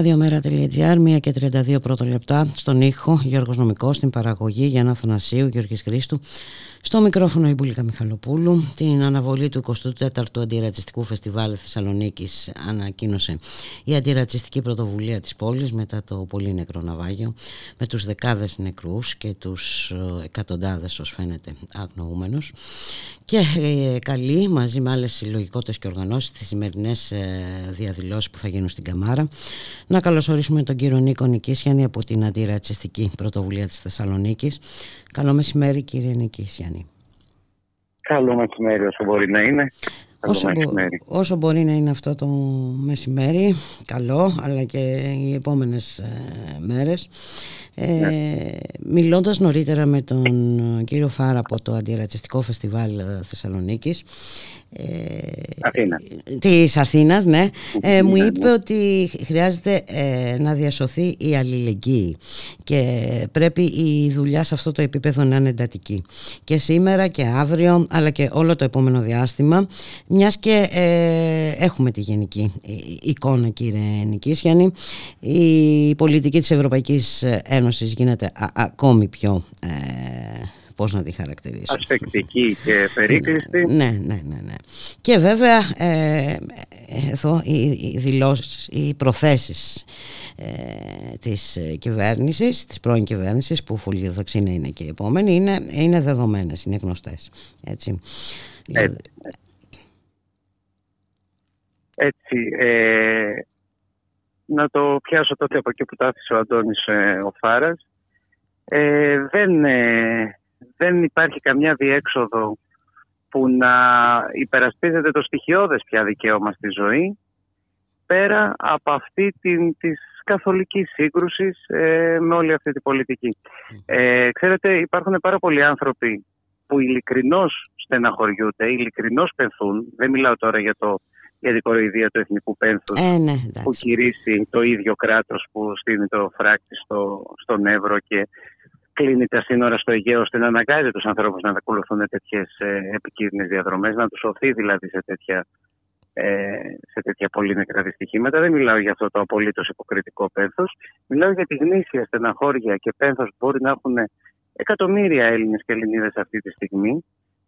Ραδιομέρα.gr, 1 και 32 πρώτο λεπτά, στον ήχο Γιώργος Νομικός, στην παραγωγή Γιάννα Θανασίου, Γιώργης Χρήστου, στο μικρόφωνο η Μπουλίκα Μιχαλοπούλου. Την αναβολή του 24ου Αντιρατσιστικού Φεστιβάλ Θεσσαλονίκης ανακοίνωσε η Αντιρατσιστική Πρωτοβουλία της πόλης μετά το πολύ νεκρό ναυάγιο με τους δεκάδες νεκρούς και τους ε, εκατοντάδες ως φαίνεται αγνοούμενους και ε, καλεί μαζί με άλλες συλλογικότητες και οργανώσεις τις σημερινές ε, διαδηλώσεις που θα γίνουν στην Καμάρα να καλωσορίσουμε τον κύριο Νίκο Νικήσιανη από την Αντιρατσιστική Πρωτοβουλία της Θεσσαλονίκης. Καλό μεσημέρι κύριε Νικήσιανη. Καλό μεσημέρι όσο μπορεί να είναι. Όσο, όσο μπορεί να είναι αυτό το μεσημέρι, καλό, αλλά και οι επόμενες ε, μέρες. Ε, ναι. Μιλώντας νωρίτερα με τον κύριο Φάρα από το Αντιρατσιστικό Φεστιβάλ ε, Θεσσαλονίκης, ε, Αθήνας. της Αθήνας ναι, ε, μου είπε ότι χρειάζεται ε, να διασωθεί η αλληλεγγύη και πρέπει η δουλειά σε αυτό το επίπεδο να είναι εντατική και σήμερα και αύριο αλλά και όλο το επόμενο διάστημα μιας και έχουμε τη γενική εικόνα κύριε Νικήσιανη η πολιτική της Ευρωπαϊκής Ένωσης γίνεται ακόμη πιο πώς να τη χαρακτηρίσω. Ασπεκτική και περίκλειστη. Ναι, ναι, ναι, ναι. Και βέβαια ε, εδώ οι, οι δηλώσεις, οι προθέσεις ε, της κυβέρνησης, της πρώην κυβέρνησης που φουλιδοξή είναι και η επόμενη είναι, είναι δεδομένες, είναι γνωστές. Έτσι. Έτσι. Έτσι ε, να το πιάσω τότε από εκεί που το άφησε ο Αντώνης ε, ο Φάρας. Ε, δεν, ε, δεν υπάρχει καμιά διέξοδο που να υπερασπίζεται το στοιχειώδες πια δικαίωμα στη ζωή πέρα από αυτή την, της καθολικής σύγκρουσης ε, με όλη αυτή την πολιτική. Ε, ξέρετε υπάρχουν πάρα πολλοί άνθρωποι που ειλικρινώς στεναχωριούνται, ειλικρινώς πενθούν. Δεν μιλάω τώρα για το για την κοροϊδία του εθνικού πένθους ε, ναι, που κηρύσσει το ίδιο κράτος που στείλει το φράκτη στο, στον Εύρο και κλείνει τα σύνορα στο Αιγαίο ώστε να αναγκάζει τους ανθρώπους να ακολουθούν τέτοιες ε, επικίνδυνες διαδρομές, να τους οθεί δηλαδή σε τέτοια, ε, σε τέτοια πολύ νεκρά δυστυχήματα. Δεν μιλάω για αυτό το απολύτως υποκριτικό πένθος. Μιλάω για τη γνήσια στεναχώρια και πένθος που μπορεί να έχουν εκατομμύρια Έλληνες και Ελληνίδες αυτή τη στιγμή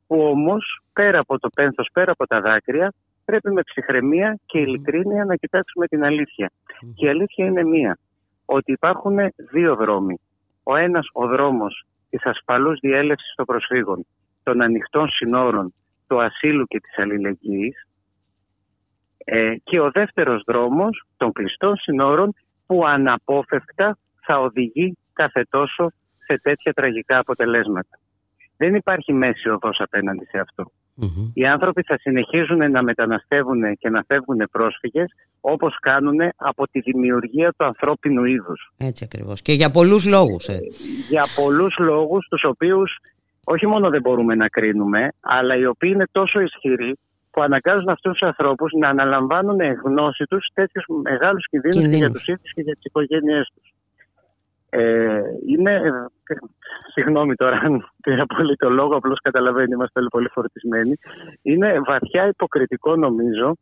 που όμως πέρα από το πένθος, πέρα από τα δάκρυα πρέπει με ψυχραιμία και ειλικρίνεια να κοιτάξουμε την αλήθεια. Και η αλήθεια είναι μία, ότι υπάρχουν δύο δρόμοι. Ο ένας ο δρόμος της ασφαλούς διέλευσης των προσφύγων, των ανοιχτών συνόρων, του ασύλου και της αλληλεγγύης ε, και ο δεύτερος δρόμος των κλειστών συνόρων που αναπόφευκτα θα οδηγεί κάθε τόσο σε τέτοια τραγικά αποτελέσματα. Δεν υπάρχει μέση οδός απέναντι σε αυτό. Οι άνθρωποι θα συνεχίζουν να μεταναστεύουν και να φεύγουν πρόσφυγες όπως κάνουν από τη δημιουργία του ανθρώπινου είδους. Έτσι ακριβώς. Και για πολλούς λόγους. Ε. Για πολλούς λόγους τους οποίους όχι μόνο δεν μπορούμε να κρίνουμε αλλά οι οποίοι είναι τόσο ισχυροί που αναγκάζουν αυτούς τους ανθρώπους να αναλαμβάνουν γνώση τους τέτοιους μεγάλους κινδύνους, κινδύνους. και για τους ίδιους και για τις οικογένειές τους. Ε, είναι, ε, συγγνώμη τώρα αν πήρα πολύ το λόγο, απλώς καταλαβαίνει, είμαστε όλοι πολύ φορτισμένοι. Είναι βαθιά υποκριτικό νομίζω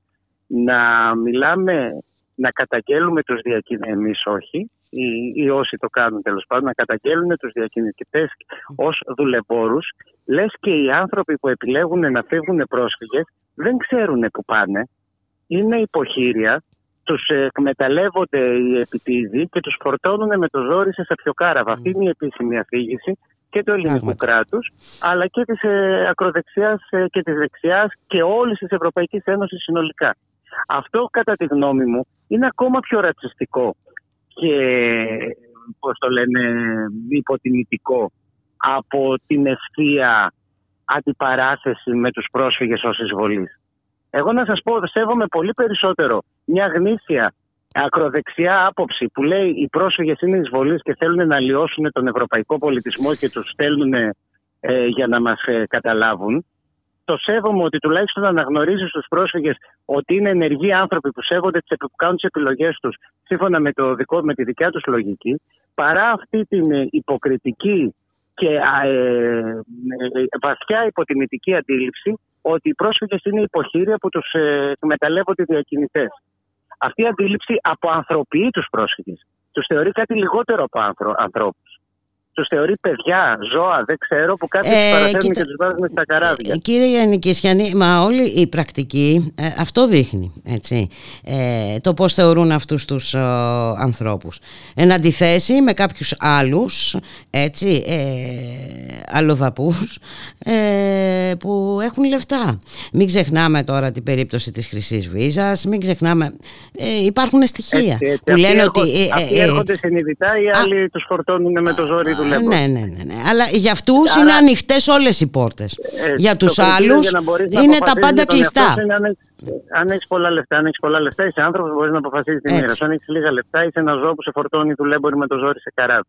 να μιλάμε, να καταγγέλουμε τους διακινητές, εμείς όχι, ή, ή όσοι το κάνουν τέλος πάντων, να καταγγέλουν τους διακινητές ως δουλεμπόρους, λες και οι άνθρωποι που επιλέγουν να φύγουν πρόσφυγες δεν ξέρουν που πάνε, είναι υποχείρια τους εκμεταλλεύονται οι επιτίδοι και τους φορτώνουν με το ζόρι σε σαπιοκάραβα. Mm. Αυτή είναι η επίσημη αφήγηση και του ελληνικού κράτους, αλλά και της ε, ακροδεξιάς ε, και της δεξιάς και όλης της Ευρωπαϊκής Ένωσης συνολικά. Αυτό κατά τη γνώμη μου είναι ακόμα πιο ρατσιστικό και πώς το λένε υποτιμητικό από την ευθεία αντιπαράθεση με τους πρόσφυγες ως εισβολής. Εγώ να σας πω, σέβομαι πολύ περισσότερο μια γνήσια ακροδεξιά άποψη που λέει οι πρόσφυγες είναι εισβολείς και θέλουν να λιώσουν τον ευρωπαϊκό πολιτισμό και τους στέλνουν ε, για να μας ε, καταλάβουν. Το σέβομαι ότι τουλάχιστον αναγνωρίζει στους πρόσφυγες ότι είναι ενεργοί άνθρωποι που σέβονται τις, που κάνουν τις επιλογές τους σύμφωνα με, το δικό, με τη δικιά τους λογική παρά αυτή την ε, υποκριτική και ε, βαθιά υποτιμητική αντίληψη ότι οι πρόσφυγες είναι υποχείρια που τους ε, εκμεταλλεύονται οι διακινητές. Αυτή η αντίληψη αποανθρωποιεί τους πρόσφυγες. Τους θεωρεί κάτι λιγότερο από ανθρώπους τους θεωρεί παιδιά, ζώα, δεν ξέρω, που κάποιοι ε, παραφέρουν και τους βάζουν στα καράβια. Ε, κύριε Γιάννη μα όλη η πρακτική ε, αυτό δείχνει. Έτσι, ε, το πώς θεωρούν αυτούς τους ε, ανθρώπους. Εν αντιθέσει με κάποιους άλλους, έτσι, ε, αλλοδαπούς, ε, που έχουν λεφτά. Μην ξεχνάμε τώρα την περίπτωση της Χρυσής Βίζας, μην ξεχνάμε. Ε, υπάρχουν στοιχεία έτσι, έτσι, που λένε ότι. Αυτοί έρχονται συνειδητά, οι άλλοι τους φορτώνουν με το ζόρι του ναι, ναι, ναι, ναι. Αλλά για αυτούς είναι ανοιχτές όλες οι πόρτες. Ε, για τους άλλους είναι τα πάντα κλειστά. αν έχει πολλά λεφτά, αν έχεις πολλά λεφτά, είσαι άνθρωπος που μπορείς να αποφασίσει τη μοίρα Αν έχεις λίγα λεφτά, είσαι ένα ζώο που σε φορτώνει δουλέμπορη με το ζόρι σε καράβι.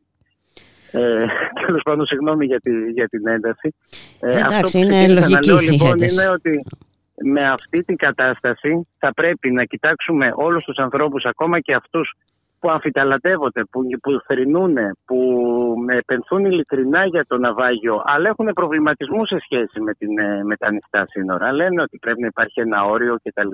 Ε, Τέλος πάντων, συγγνώμη για, τη, για την ένταση. Ε, Εντάξει, είναι λογική. Να λέω, λοιπόν, είναι ότι με αυτή την κατάσταση θα πρέπει να κοιτάξουμε όλους τους ανθρώπους, ακόμα και αυτούς που αμφιταλαντεύονται, που, που θρυνούν, που επενθούν ειλικρινά για το ναυάγιο, αλλά έχουν προβληματισμούς σε σχέση με, την, ε, με τα ανοιχτά σύνορα. Λένε ότι πρέπει να υπάρχει ένα όριο κτλ.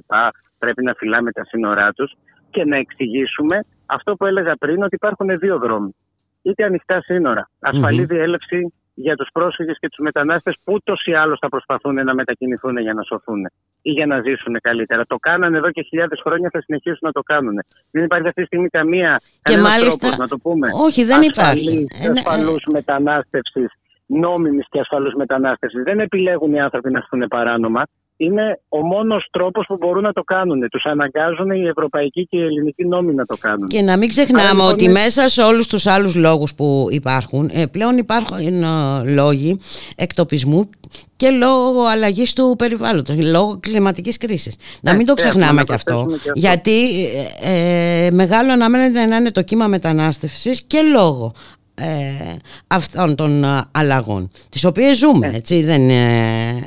Πρέπει να φυλάμε τα σύνορά τους και να εξηγήσουμε αυτό που έλεγα πριν, ότι υπάρχουν δύο δρόμοι. Είτε ανοιχτά σύνορα, ασφαλή mm-hmm. διέλευση για τους πρόσφυγες και τους μετανάστες που ούτως ή άλλως θα προσπαθούν να μετακινηθούν για να σωθούν ή για να ζήσουν καλύτερα. Το κάνανε εδώ και χιλιάδες χρόνια, θα συνεχίσουν να το κάνουν. Δεν υπάρχει αυτή τη στιγμή καμία και μάλιστα, τρόπος, να το πούμε, όχι δεν υπάρχει. Ε, ναι, ασφαλούς ε, μετανάστευσης, νόμιμης και ασφαλούς μετανάστευσης. Δεν επιλέγουν οι άνθρωποι να έρθουν παράνομα είναι ο μόνος τρόπος που μπορούν να το κάνουν. Τους αναγκάζουν οι ευρωπαϊκοί και οι ελληνικοί νόμοι να το κάνουν. Και να μην ξεχνάμε λοιπόν ότι μέσα σε όλους τους άλλους λόγους που υπάρχουν, ε, πλέον υπάρχουν ε, λόγοι εκτοπισμού και λόγω αλλαγής του περιβάλλοντος, λόγω κλιματικής κρίσης. να μην το ξεχνάμε και αυτό, γιατί ε, μεγάλο αναμένεται να είναι το κύμα μετανάστευσης και λόγω ε, αυτών των ε, αλλαγών τις οποίες ζούμε ε. έτσι δεν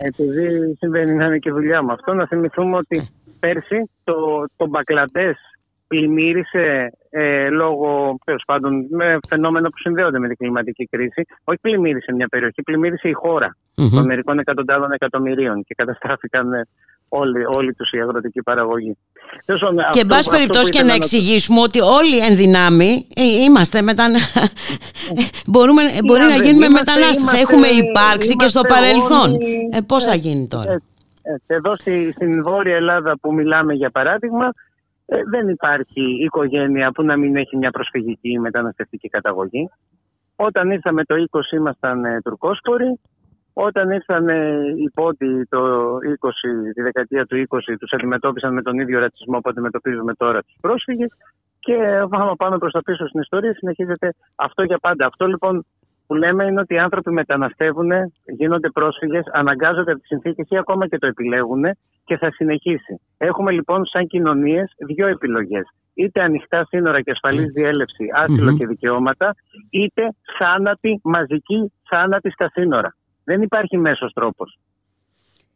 επειδή συμβαίνει να είναι και δουλειά μου αυτό να θυμηθούμε ότι ε. πέρσι το, το Μπακλαντές πλημμύρισε ε, λόγω τέλος πάντων με φαινόμενα που συνδέονται με την κλιματική κρίση. Όχι πλημμύρισε μια περιοχή, πλημμύρισε η χώρα mm-hmm. των μερικών εκατοντάδων εκατομμυρίων και καταστράφηκαν όλη, όλη τους η αγροτική παραγωγή. Και εν πάση περιπτώσει και να εξηγήσουμε ότι όλοι εν δυνάμει ε, είμαστε μετα... Μπορούμε, μπορεί να γίνουμε μετανάστες. Έχουμε υπάρξει και στο παρελθόν. Ε, πώς θα γίνει τώρα; Ε, ε, εδώ στη, στην Βόρεια Ελλάδα που μιλάμε για παράδειγμα δεν υπάρχει οικογένεια που να μην έχει μια προσφυγική μεταναστευτική καταγωγή. Όταν ήρθαμε το 20 ήμασταν τουρκόσποροι όταν ήρθαν οι πόντοι το 20, τη δεκαετία του 20, τους αντιμετώπισαν με τον ίδιο ρατσισμό που αντιμετωπίζουμε τώρα τους πρόσφυγες και πάμε πάνω προς τα πίσω στην ιστορία συνεχίζεται αυτό για πάντα. Αυτό λοιπόν που λέμε είναι ότι οι άνθρωποι μεταναστεύουν, γίνονται πρόσφυγες, αναγκάζονται από τις συνθήκες ή ακόμα και το επιλέγουν και θα συνεχίσει. Έχουμε λοιπόν σαν κοινωνίες δύο επιλογές. Είτε ανοιχτά σύνορα και ασφαλής διέλευση, και δικαιώματα, είτε θάνατη, μαζική θάνατη στα σύνορα. Δεν υπάρχει μέσος τρόπος.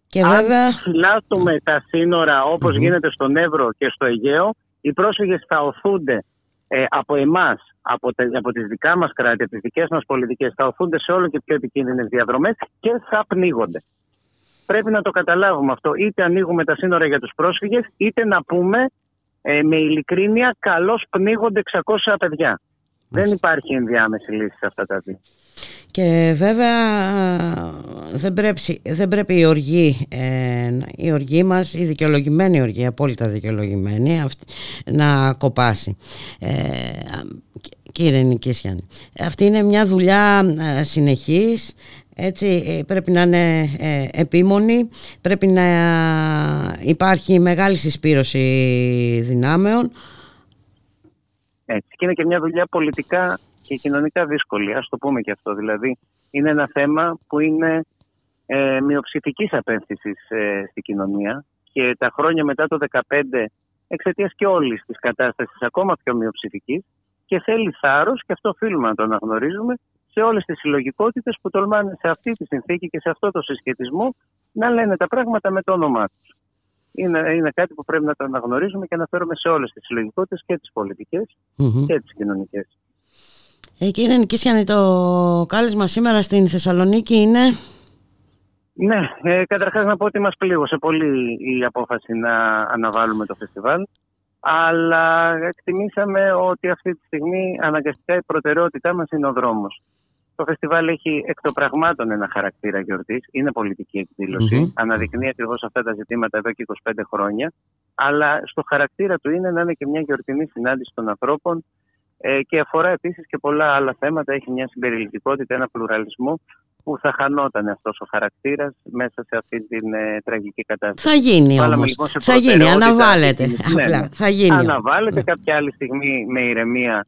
Και βέβαια... Αν φυλάσσουμε τα σύνορα γίνεται στον Εύρο και στο Αιγαίο, οι πρόσφυγες θα οθούνται ε, από εμάς, από, από τις δικά μας κράτη, από τις δικές μας πολιτικές, θα οθούνται σε όλο και πιο επικίνδυνες διαδρομές και θα πνίγονται. Πρέπει να το καταλάβουμε αυτό. Είτε ανοίγουμε τα σύνορα για τους πρόσφυγες, είτε να πούμε ε, με ειλικρίνεια καλώς πνίγονται 600 παιδιά. Δεν υπάρχει ενδιάμεση λύση σε αυτά τα δύο. Και βέβαια δεν πρέπει, δεν πρέπει η οργή, ε, η οργή μας, η δικαιολογημένη οργή, απόλυτα δικαιολογημένη, αυτή, να κοπάσει. Ε, κύριε Νικήσιαν, αυτή είναι μια δουλειά ε, συνεχής, έτσι ε, πρέπει να είναι ε, επίμονη, πρέπει να υπάρχει μεγάλη συσπήρωση δυνάμεων. Έτσι, και είναι και μια δουλειά πολιτικά και κοινωνικά δύσκολη, ας το πούμε και αυτό. Δηλαδή, είναι ένα θέμα που είναι ε, μειοψηφικής απένθησης ε, στην κοινωνία και τα χρόνια μετά το 2015 εξαιτίας και όλης της κατάστασης ακόμα πιο μειοψηφικής και θέλει θάρρος, και αυτό οφείλουμε να το αναγνωρίζουμε, σε όλες τις συλλογικότητες που τολμάνε σε αυτή τη συνθήκη και σε αυτό το συσχετισμό να λένε τα πράγματα με το όνομά τους. Είναι, είναι κάτι που πρέπει να το αναγνωρίζουμε και να φέρουμε σε όλες τις συλλογικότητες και τις πολιτικε και τις κοινωνικές. Ε, κύριε Νικήσιανη, το κάλεσμα σήμερα στην Θεσσαλονίκη είναι... Ναι, ε, καταρχάς να πω ότι μας πλήγωσε πολύ η απόφαση να αναβάλουμε το φεστιβάλ αλλά εκτιμήσαμε ότι αυτή τη στιγμή αναγκαστικά η προτεραιότητά μας είναι ο δρόμος. Το φεστιβάλ έχει εκ των πραγμάτων ένα χαρακτήρα γιορτής. Είναι πολιτική εκδήλωση. Αναδεικνύει ακριβώς αυτά τα ζητήματα εδώ και 25 χρόνια. Αλλά στο χαρακτήρα του είναι να είναι και μια γιορτινή συνάντηση των ανθρώπων ε, και αφορά επίσης και πολλά άλλα θέματα. Έχει μια συμπεριληπτικότητα, ένα πλουραλισμό που θα χανόταν αυτός ο χαρακτήρας μέσα σε αυτή την ε, τραγική κατάσταση. Θα γίνει όμως. Λοιπόν θα γίνει, αναβάλλεται. Ναι, ναι. θα γίνει. Αναβάλλεται κάποια άλλη στιγμή με ηρεμία.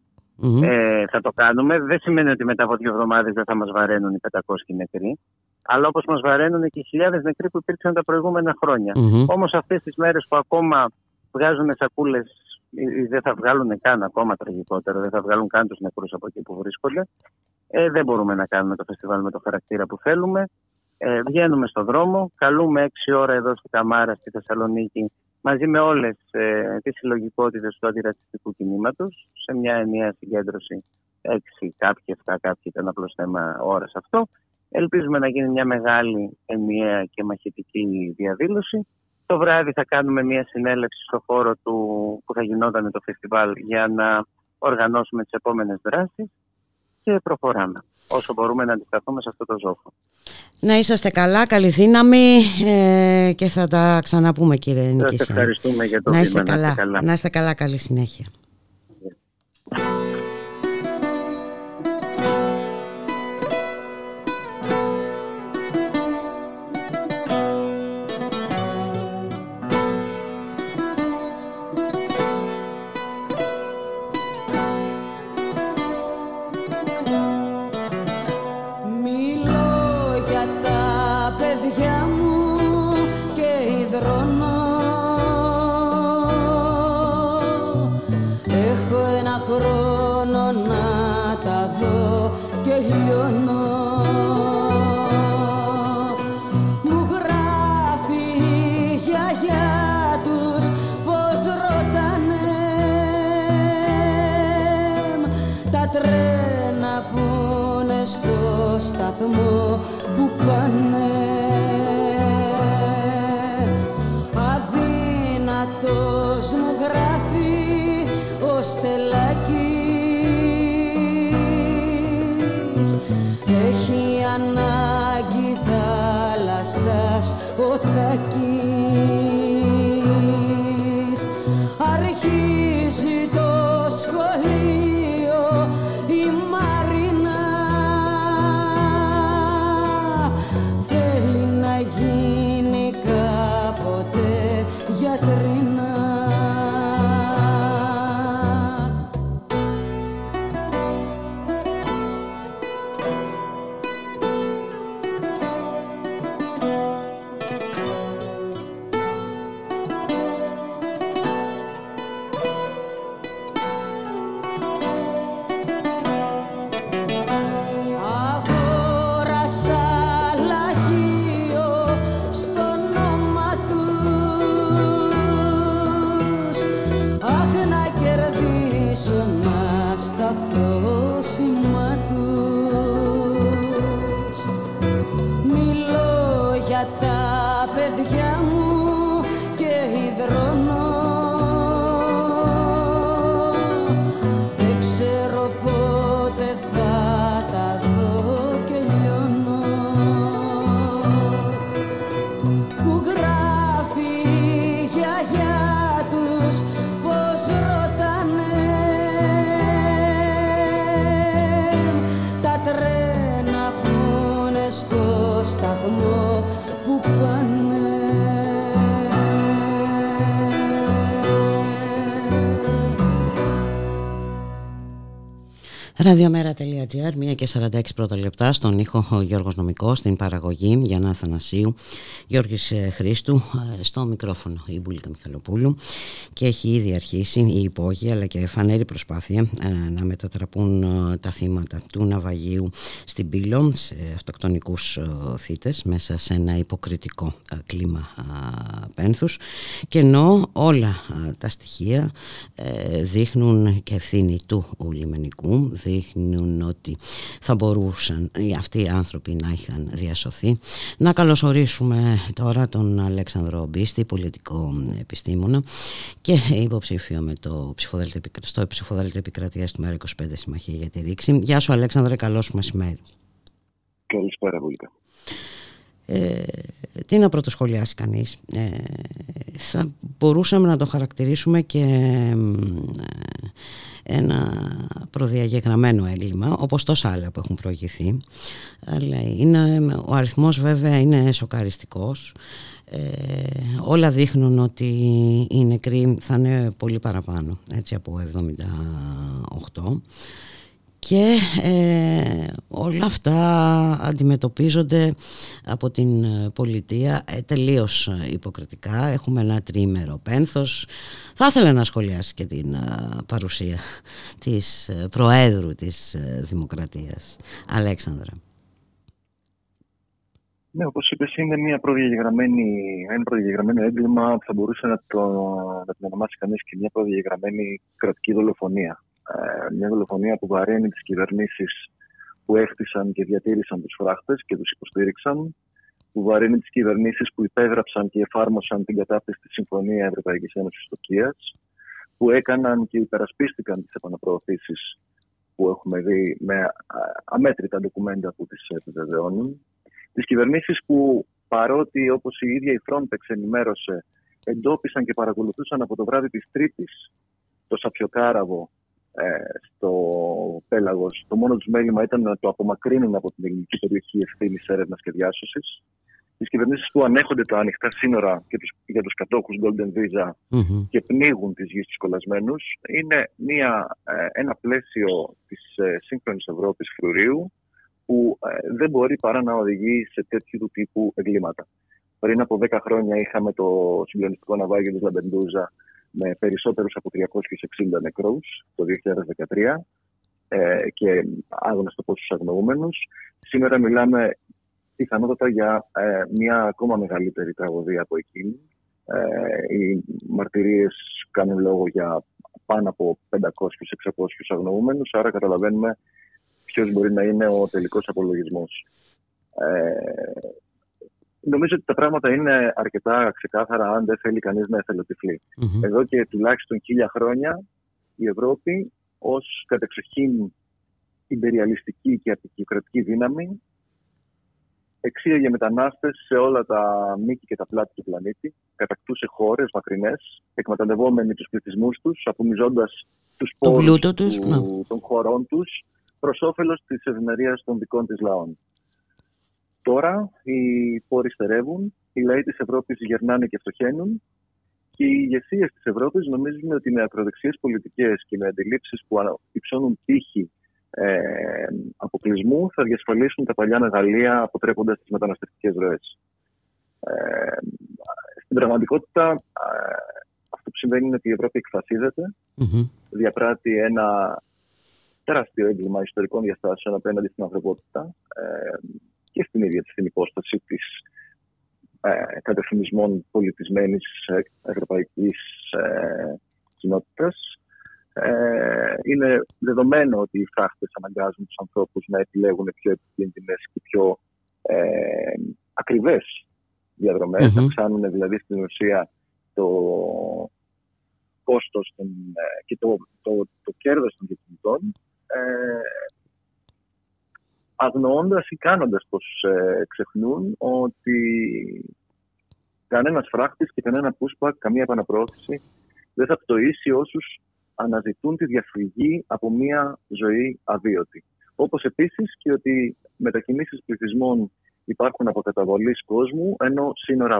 Ε, θα το κάνουμε. Δεν σημαίνει ότι μετά από δύο εβδομάδες δεν θα μας βαραίνουν οι 500 νεκροί. Αλλά όπως μας βαραίνουν και οι χιλιάδες νεκροί που υπήρξαν τα προηγούμενα χρόνια. Mm-hmm. Όμως αυτές τις μέρες που ακόμα βγάζουν σακούλες δεν θα βγάλουν καν ακόμα τραγικότερο, δεν θα βγάλουν καν τους νεκρούς από εκεί που βρίσκονται. Ε, δεν μπορούμε να κάνουμε το φεστιβάλ με το χαρακτήρα που θέλουμε. Ε, βγαίνουμε στον δρόμο, καλούμε έξι ώρα εδώ στη Καμάρα, στη Θεσσαλονίκη, μαζί με όλες ε, τις συλλογικότητες του αντιρατσιστικού κινήματος, σε μια ενιαία συγκέντρωση έξι, κάποιοι, εφτά, κάποιοι ήταν απλώς θέμα ώρας αυτό. Ελπίζουμε να γίνει μια μεγάλη ενιαία και μαχητική διαδήλωση το βράδυ θα κάνουμε μια συνέλευση στο χώρο του που θα γινόταν το φεστιβάλ για να οργανώσουμε τις επόμενες δράσεις. Και προχωράμε όσο μπορούμε να αντισταθούμε σε αυτό το ζώο. Να είσαστε καλά, καλή δύναμη ε, και θα τα ξαναπούμε κύριε Νικήσια. Σας ευχαριστούμε για το να είστε βήμα. Καλά. Να είστε καλά. Να είστε καλά, καλή συνέχεια. Μιλώ ο Τάκης Ραδιομέρα.gr, 1 και 46 πρώτα λεπτά, στον ήχο ο Γιώργος Νομικός, στην παραγωγή Γιάννα Αθανασίου, Γιώργης ε, Χρήστου, ε, στο μικρόφωνο η Μπουλίκα Μιχαλοπούλου. Και έχει ήδη αρχίσει η υπόγεια αλλά και φανέρη προσπάθεια ε, να μετατραπούν ε, τα θύματα του ναυαγίου στην Πύλο σε αυτοκτονικούς ε, θύτες μέσα σε ένα υποκριτικό ε, κλίμα ε, πένθους. Και ενώ όλα ε, τα στοιχεία ε, δείχνουν και ευθύνη του λιμενικού δείχνουν ότι θα μπορούσαν οι αυτοί οι άνθρωποι να είχαν διασωθεί. Να καλωσορίσουμε τώρα τον Αλέξανδρο Μπίστη, πολιτικό επιστήμονα και υποψήφιο με το ψηφοδέλτιο, επικρα- στο ψηφοδέλτιο επικρατείας του ΜΕΡΑ 25 Συμμαχία για τη Ρήξη. Γεια σου Αλέξανδρε, καλό σου μεσημέρι. Καλησπέρα, Βουλίκα. Ε, τι να πρωτοσχολιάσει κανείς ε, θα μπορούσαμε να το χαρακτηρίσουμε και ε, ένα προδιαγεγραμμένο έγκλημα όπως τόσα άλλα που έχουν προηγηθεί. Αλλά είναι, ο αριθμός βέβαια είναι σοκαριστικός. Ε, όλα δείχνουν ότι οι νεκροί θα είναι πολύ παραπάνω έτσι από 78 και ε, όλα αυτά αντιμετωπίζονται από την ε, πολιτεία ε, τελείως ε, υποκριτικά. Έχουμε ένα τρίμερο πένθος. Θα ήθελα να σχολιάσει και την ε, παρουσία της ε, Προέδρου της ε, Δημοκρατίας, Αλέξανδρα. Ναι, όπως είπες, είναι μια προδιαγεγραμμένη, ένα προδιαγεγραμμένο έγκλημα που θα μπορούσε να το, να την ονομάσει κανείς και μια προδιαγεγραμμένη κρατική δολοφονία. Ε, μια δολοφονία που βαραίνει τις κυβερνήσεις που έχτισαν και διατήρησαν τους φράχτες και τους υποστήριξαν, που βαρύνει τις κυβερνήσεις που υπέγραψαν και εφάρμοσαν την κατάπτυστη Συμφωνίας Ευρωπαϊκής Ένωσης Τουρκίας, που έκαναν και υπερασπίστηκαν τις επαναπροωθήσεις που έχουμε δει με αμέτρητα ντοκουμέντα που τις επιβεβαιώνουν. Τις κυβερνήσεις που παρότι όπως η ίδια η Frontex ενημέρωσε εντόπισαν και παρακολουθούσαν από το βράδυ της Τρίτης το Σαπιοκάραβο ε, στο πέλαγος. Το μόνο τους μέλημα ήταν να το απομακρύνουν από την ελληνική περιοχή ευθύνη έρευνας και διάσωσης. Τις κυβερνήσεις που ανέχονται τα ανοιχτά σύνορα και τους, για τους κατόχους Golden Visa και πνίγουν τις γης του κολλασμένους είναι μια, ε, ένα πλαίσιο της ε, σύγχρονης Ευρώπης φρουρίου που ε, δεν μπορεί παρά να οδηγεί σε τέτοιου τύπου εγκλήματα. Πριν από 10 χρόνια είχαμε το συγκλονιστικό ναυάγιο της Λαμπεντούζα με περισσότερους από 360 νεκρούς το 2013 ε, και άγνωστο πόσους αγνοούμενους. Σήμερα μιλάμε πιθανότατα για ε, μια ακόμα μεγαλύτερη τραγωδία από εκείνη. Ε, οι μαρτυρίες κάνουν λόγο για πάνω από 500-600 αγνοούμενους, άρα καταλαβαίνουμε ποιος μπορεί να είναι ο τελικός απολογισμός. Ε, Νομίζω ότι τα πράγματα είναι αρκετά ξεκάθαρα αν δεν θέλει κανείς να εθελοτυφλεί. Mm-hmm. Εδώ και τουλάχιστον χίλια χρόνια η Ευρώπη ως κατεξοχήν υπεριαλιστική και απεικιοκρατική δύναμη εξήγαγε μετανάστες σε όλα τα μήκη και τα πλάτη του πλανήτη, κατακτούσε χώρες μακρινές, εκμεταλλευόμενοι τους πληθυσμούς τους, απομυζώντα τους πόρους του, ναι. των χωρών τους προς όφελος της ευημερίας των δικών της λαών. Τώρα οι πόροι στερεύουν, οι λαοί της Ευρώπης γερνάνε και φτωχαίνουν και οι ηγεσίες της Ευρώπης νομίζουν ότι με ακροδεξιές πολιτικές και με αντιλήψεις που υψώνουν τύχη ε, αποκλεισμού θα διασφαλίσουν τα παλιά μεγαλεία αποτρέποντας τις μεταναστευτικές ροές. Ε, στην πραγματικότητα, ε, αυτό που συμβαίνει είναι ότι η Ευρώπη διαπράττει ένα τεράστιο έγκλημα ιστορικών διαστάσεων απέναντι στην ανθρωπότητα. Ε, και στην ίδια την υπόσταση της ε, κατευθυνισμών πολιτισμένης ε, ευρωπαϊκής ε, κοινότητας. Ε, είναι δεδομένο ότι οι φράχτες αναγκάζουν τους ανθρώπους να επιλέγουν πιο επικίνδυνες και πιο ε, ακριβές διαδρομές, mm-hmm. αυξάνουν δηλαδή στην ουσία το κόστος των, ε, και το, το, το κέρδος των διακινητών ε, αγνοώντας ή κάνοντας πως ε, ξεχνούν ότι κανένας φράχτης και κανένα pushback, καμία επαναπρόθεση δεν θα πτωίσει όσους αναζητούν τη διαφυγή από μια ζωή αβίωτη. Όπως επίσης και ότι μετακινήσεις πληθυσμών υπάρχουν από καταβολής κόσμου, ενώ σύνορα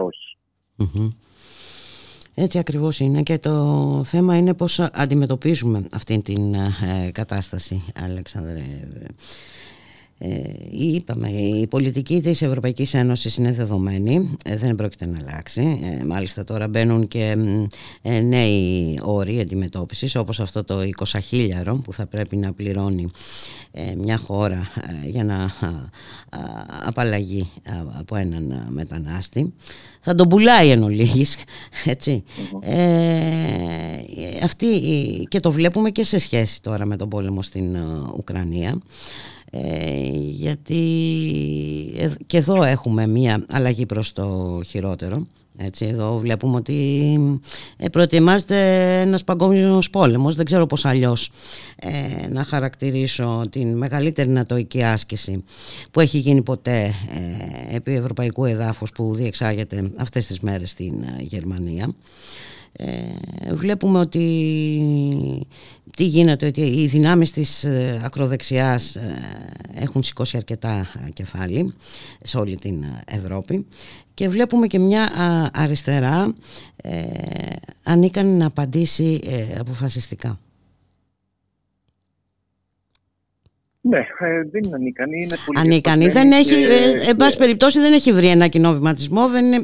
Έτσι ακριβώς είναι και το θέμα είναι πώς αντιμετωπίζουμε αυτή την ε, κατάσταση, Αλέξανδρε. Ε, είπαμε, η πολιτική της Ευρωπαϊκής Ένωσης είναι δεδομένη, ε, δεν πρόκειται να αλλάξει. Ε, μάλιστα τώρα μπαίνουν και ε, νέοι όροι αντιμετώπισης, όπως αυτό το 20 χίλιαρο που θα πρέπει να πληρώνει μια χώρα για να απαλλαγεί από έναν μετανάστη. Θα τον πουλάει εν ολίγης, έτσι. αυτή, και το βλέπουμε και σε σχέση τώρα με τον πόλεμο στην Ουκρανία. Ε, γιατί και εδώ έχουμε μία αλλαγή προς το χειρότερο έτσι, εδώ βλέπουμε ότι ε, προετοιμάζεται ένας παγκόσμιος πόλεμος. Δεν ξέρω πώς αλλιώς ε, να χαρακτηρίσω την μεγαλύτερη νατοική άσκηση που έχει γίνει ποτέ ε, επί ευρωπαϊκού εδάφους που διεξάγεται αυτές τις μέρες στην Γερμανία ε, βλέπουμε ότι τι γίνεται, ότι οι δυνάμεις της ε, ακροδεξιάς ε, έχουν σηκώσει αρκετά κεφάλι σε όλη την Ευρώπη και βλέπουμε και μια αριστερά ε, ανίκανη να απαντήσει αποφασιστικά. Ναι, ε, δεν είναι ανίκανη. Είναι πολύ ανίκανη. Δεν έχει, ε, εν πάση περιπτώσει δεν έχει βρει ένα κοινό βηματισμό, δεν, ναι,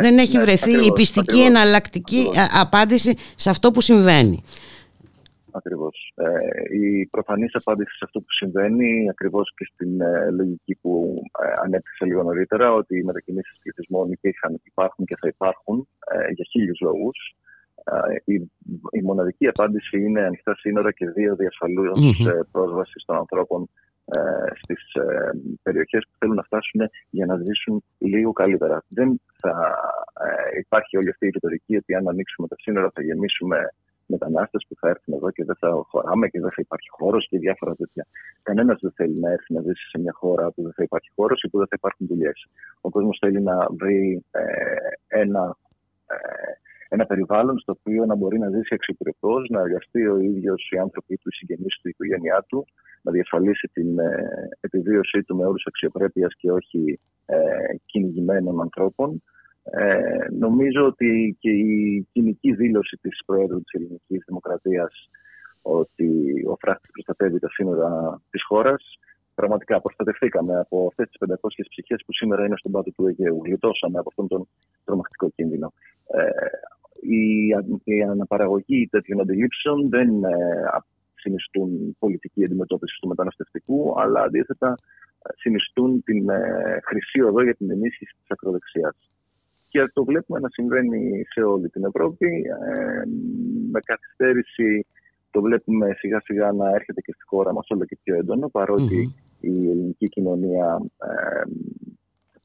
δεν έχει ναι, βρεθεί ακριβώς, η πιστική ακριβώς, εναλλακτική ακριβώς. απάντηση σε αυτό που συμβαίνει. Ακριβώς. Ε, η προφανής απάντηση σε αυτό που συμβαίνει, ακριβώς και στην ε, λογική που ε, ανέπτυξα λίγο νωρίτερα, ότι οι μετακινήσεις πληθυσμών υπήρχαν, υπάρχουν και θα υπάρχουν ε, για χίλιους λόγους. Η, η μοναδική απάντηση είναι ανοιχτά σύνορα και δύο διασφαλούς mm-hmm. πρόσβασης των ανθρώπων ε, στις ε, περιοχές που θέλουν να φτάσουν για να ζήσουν λίγο καλύτερα. Δεν θα ε, υπάρχει όλη αυτή η ρητορική ότι αν ανοίξουμε τα σύνορα θα γεμίσουμε μετανάστες που θα έρθουν εδώ και δεν θα χωράμε και δεν θα υπάρχει χώρος και διάφορα τέτοια. Κανένας δεν θέλει να έρθει να ζήσει σε μια χώρα που δεν θα υπάρχει χώρος ή που δεν θα υπάρχουν δουλειές. Ο κόσμος θέλει να βρει ε, ένα, ε, ένα περιβάλλον στο οποίο να μπορεί να ζήσει εξυπηρετώ, να εργαστεί ο ίδιος, οι άνθρωποι του, οι συγγενείς του, η οικογένειά του, να διασφαλίσει την ε, επιβίωσή του με όρους αξιοπρέπειας και όχι ε, κυνηγημένων ανθρώπων. Ε, νομίζω ότι και η κοινική δήλωση της Προέδρου της Ελληνικής Δημοκρατίας ότι ο φράχτης προστατεύει τα σύνορα της χώρας πραγματικά προστατευθήκαμε από αυτές τις 500 ψυχές που σήμερα είναι στον πάτο του Αιγαίου. Γλιτώσαμε από αυτόν τον τρομακτικό κίνδυνο. Ε, η, η αναπαραγωγή τέτοιων αντιλήψεων δεν ε, συνιστούν πολιτική αντιμετώπιση του μεταναστευτικού, αλλά αντίθετα ε, συνιστούν την ε, χρυσή οδό για την ενίσχυση της ακροδεξιάς και το βλέπουμε να συμβαίνει σε όλη την Ευρώπη. Ε, με καθυστέρηση το βλέπουμε σιγά σιγά να έρχεται και στη χώρα μας όλο και πιο έντονο, η ελληνική κοινωνία ε,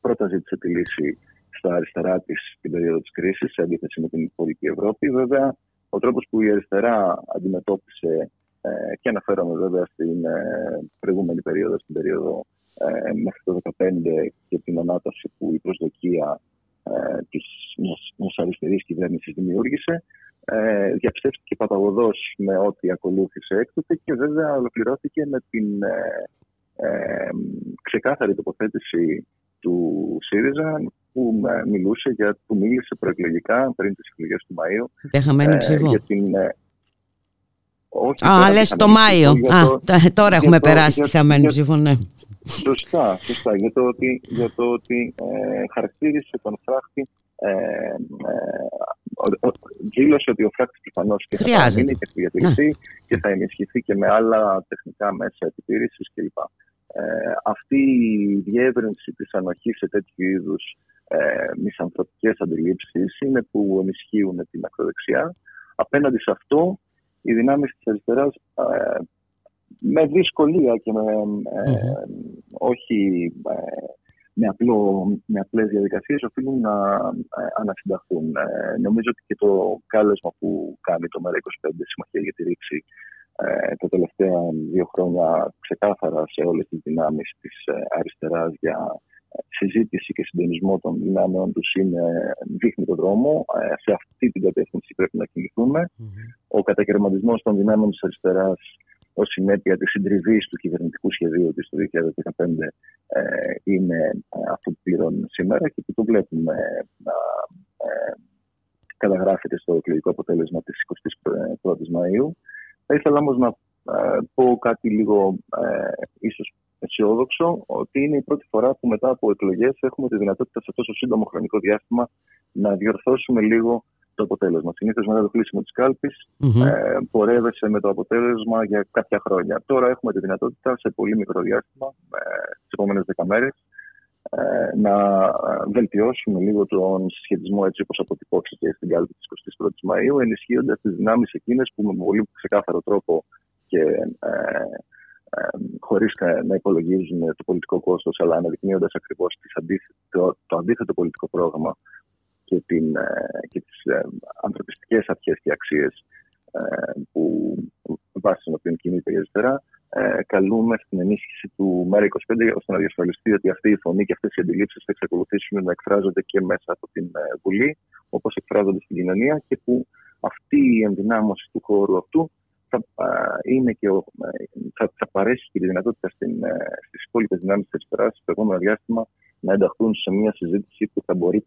πρώτα ζήτησε τη λύση στα αριστερά της την περίοδο της κρίσης, σε αντίθεση με την υπόλοιπη Ευρώπη. Βέβαια, ο τρόπος που η αριστερά αντιμετώπισε ε, και αναφέρομαι βέβαια στην ε, προηγούμενη περίοδο, στην περίοδο ε, μέχρι το 2015 και την ανάταση που η προσδοκία ε, της μιας αριστερής κυβέρνησης δημιούργησε. Ε, διαψεύστηκε παταγωδός με ό,τι ακολούθησε έκτοτε και βέβαια ολοκληρώθηκε με την ε, ε, ξεκάθαρη τοποθέτηση του ΣΥΡΙΖΑ που μιλούσε για, που μίλησε προεκλογικά πριν τις εκλογές του Μαΐου. Για χαμένη ψηφό. Για την, ε, όχι, Α, λες το Μάιο. Α, τώρα έχουμε περάσει τη χαμένη ψήφο, ναι. Σωστά, σωστά. Για το ότι, για το ότι ε, χαρακτήρισε τον φράχτη, ε, ε, δήλωσε ότι ο φράχτης προφανώς και θα παραμείνει και θα διατηρηθεί ναι. και θα ενισχυθεί και με άλλα τεχνικά μέσα επιτήρησης κλπ. Ε, αυτή η διεύρυνση της ανοχής σε τέτοιου είδους ε, μισανθρωπικές αντιλήψεις είναι που ενισχύουν την ακροδεξιά. Απέναντι σε αυτό, οι δυνάμεις της αριστεράς ε, με δυσκολία και με, ε, όχι ε, με, απλό, με απλές διαδικασίες οφείλουν να ε, ανασυνταχθούν. Ε, νομίζω ότι και το κάλεσμα που κάνει το ΜΕΡΑ25 Συμμαχία για τη Ρήξη ε, τα τελευταία δύο χρόνια ξεκάθαρα σε όλες τις δυνάμεις της αριστεράς για συζήτηση και συντονισμό των δυνάμεων τους είναι δείχνει τον δρόμο. σε αυτή την κατεύθυνση πρέπει να κινηθούμε. Ο κατακαιρματισμός των δυνάμεων της αριστεράς ως συνέπεια της συντριβής του κυβερνητικού σχεδίου της το 2015 ε, είναι ε, αυτό που πληρώνουμε σήμερα και που το βλέπουμε να ε, καταγράφεται στο εκλογικό αποτέλεσμα της 21ης Μαΐου. Θα ήθελα όμως να ε, πω κάτι λίγο ε, ίσως αισιόδοξο, ότι είναι η πρώτη φορά που μετά από εκλογές έχουμε τη δυνατότητα σε τόσο σύντομο χρονικό διάστημα να διορθώσουμε λίγο το αποτέλεσμα. Συνήθως μετά το κλείσιμο της κάλπης mm-hmm. ε, πορεύεσαι με το αποτέλεσμα για κάποια χρόνια. Τώρα έχουμε τη δυνατότητα σε πολύ μικρό διάστημα, ε, τις επόμενες δέκα μέρες, ε, να βελτιώσουμε λίγο τον συσχετισμό έτσι όπως αποτυπώθηκε στην κάλπη της 21η Μαου, ενισχύοντας τις δυνάμεις εκείνες που με πολύ ξεκάθαρο τρόπο και ε, ε, χωρίς να υπολογίζουν το πολιτικό κόστος, αλλά αναδεικνύοντας ακριβώς το, το αντίθετο πολιτικό πρόγραμμα και, την, ε, και τις ε, ανθρωπιστικές αρχές και αξίες ε, που βάσει των οποίων κινείται η αριστερά, καλούμε στην ενίσχυση του ΜΕΡΑ25 ώστε να διασφαλιστεί ότι αυτή η φωνή και αυτές οι αντιλήψεις θα εξακολουθήσουν να εκφράζονται και μέσα από την Βουλή, όπως εκφράζονται στην κοινωνία και που αυτή η ενδυνάμωση του χώρου αυτού θα, είναι και θα, θα παρέσει και τη δυνατότητα στις υπόλοιπες δυνάμεις της αριστεράς στο επόμενο διάστημα να ενταχθούν σε μια συζήτηση που θα μπορεί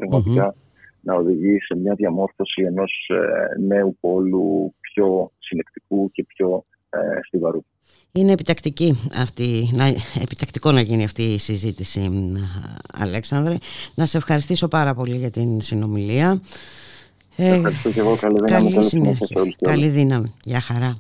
να οδηγεί σε μια διαμόρφωση ενός ε, νέου πόλου πιο συνεκτικού και πιο ε, στιβαρού. Είναι επιτακτική αυτή, να, επιτακτικό να γίνει αυτή η συζήτηση, Αλέξανδρε. Να σε ευχαριστήσω πάρα πολύ για την συνομιλία. Ε, Ευχαριστώ και εγώ. Καλή δύναμη. Καλή συνέχεια. Καλή δύναμη. Γεια χαρά.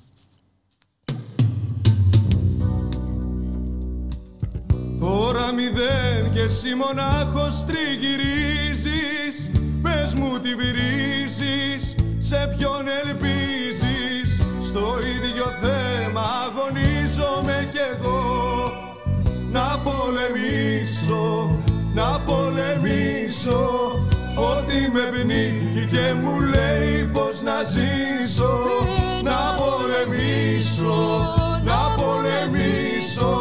Τώρα μηδέν και εσύ μονάχος τριγυρίζεις Πες μου τι βρίζεις, σε ποιον ελπίζεις; Στο ίδιο θέμα αγωνίζομαι κι εγώ. Να πολεμήσω, να πολεμήσω. Ό,τι με πνίγει και μου λέει πως να ζήσω. Πολεμήσω, να πολεμήσω.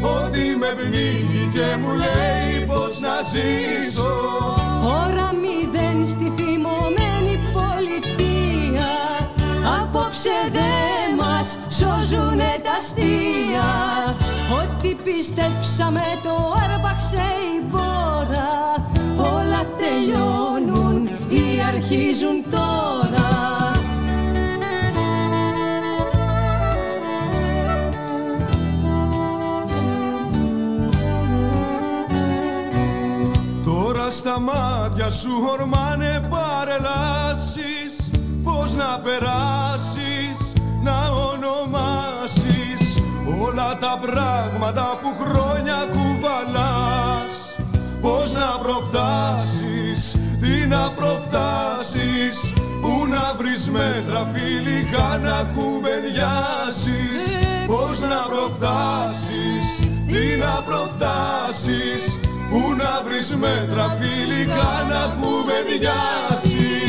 Ότι με πνίγει και μου λέει πως να ζήσω. Ώρα μηδέν στη Απόψε δε μας σώζουνε τα αστεία. Ότι πιστέψαμε το άρπαξε η μπόρα Όλα τελειώνουν ή αρχίζουν τώρα. Τώρα στα μάτια σου ορμάνε παρελάσεις Πώς να περάσεις, να ονομάσεις Όλα τα πράγματα που χρόνια κουβαλάς. Πώς να προφτάσεις, τι να προφτάσεις Πού να βρεις μέτρα φιλικά να κουβεντιάσεις. Πώς να προφτάσεις, τι να προφτάσεις Πού να βρεις μέτρα φιλικά να κουβεντιάσεις. Τώρα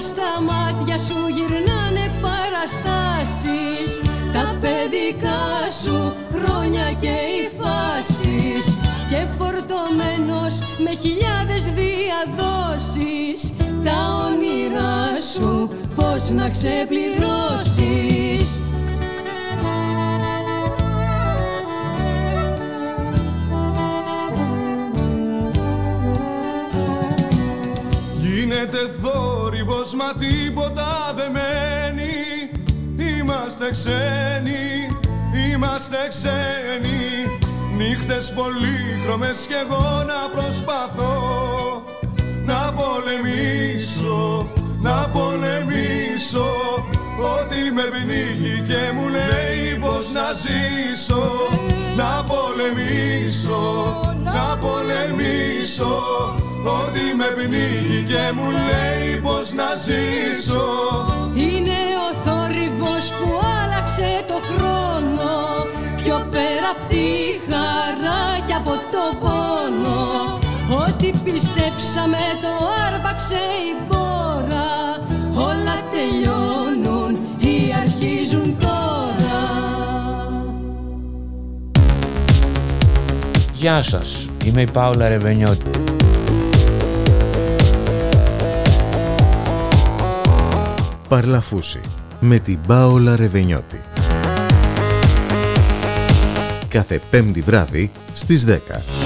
στα μάτια σου γυρνάνε παραστάσεις. Τα παιδικά σου χρόνια και οι φάσεις. Και φορτωμένος με χιλιάδες διαδόσεις. Τα όνειρά σου πώς να ξεπληρώσεις. Γίνεται θόρυβος μα τίποτα δεν μένει. Είμαστε ξένοι, είμαστε ξένοι. Νύχτες πολύχρωμες κι εγώ να προσπαθώ Να πολεμήσω, να πολεμήσω. Ότι με πνίγει και μου λέει πως να ζήσω Να πολεμήσω, να πολεμήσω Ότι με πνίγει και μου λέει πως να ζήσω. Είναι ο θόρυβος που άλλαξε το χρόνο. Πιο πέρα απ' τη χαρά και από το πόνο. Ό,τι πιστέψαμε το άρπαξε η μπόρα Όλα τελειώνουν ή αρχίζουν τώρα. Γεια σας, είμαι η Πάολα Ρεβενιώτη. Παρλαφούση με την Πάολα Ρεβενιώτη. Κάθε πέμπτη βράδυ στις 10.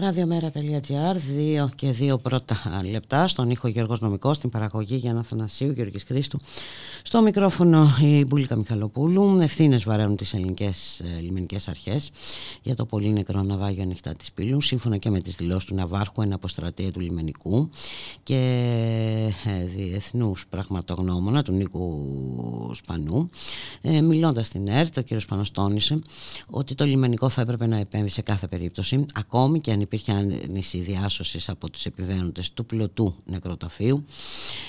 Ραδιομέρα.gr, 2 και 2 πρώτα λεπτά. Στον ήχο Γιώργος Νομικός, στην παραγωγή Γιάννα Θανασίου, Γιώργης Χρήστου. Στο μικρόφωνο η Μπουλίκα Μιχαλοπούλου. Ευθύνες βαραίνουν τις ελληνικές ε, λιμενικές αρχές για το πολύ νεκρό ναυάγιο ανοιχτά της Πύλου, σύμφωνα και με τις δηλώσεις του Ναβάρχου, ένα αποστρατεία του λιμενικού και ε, διεθνούς πραγματογνώμονα του Νίκου Σπανού. Ε, Μιλώντας στην ΕΡΤ, ο κ. Σπανό τόνισε ότι το λιμενικό θα έπρεπε να επέμβει σε κάθε περίπτωση, ακόμη και αν υπήρχε άνηση διάσωσης από τους επιβαίνοντες του πλωτού νεκροταφείου.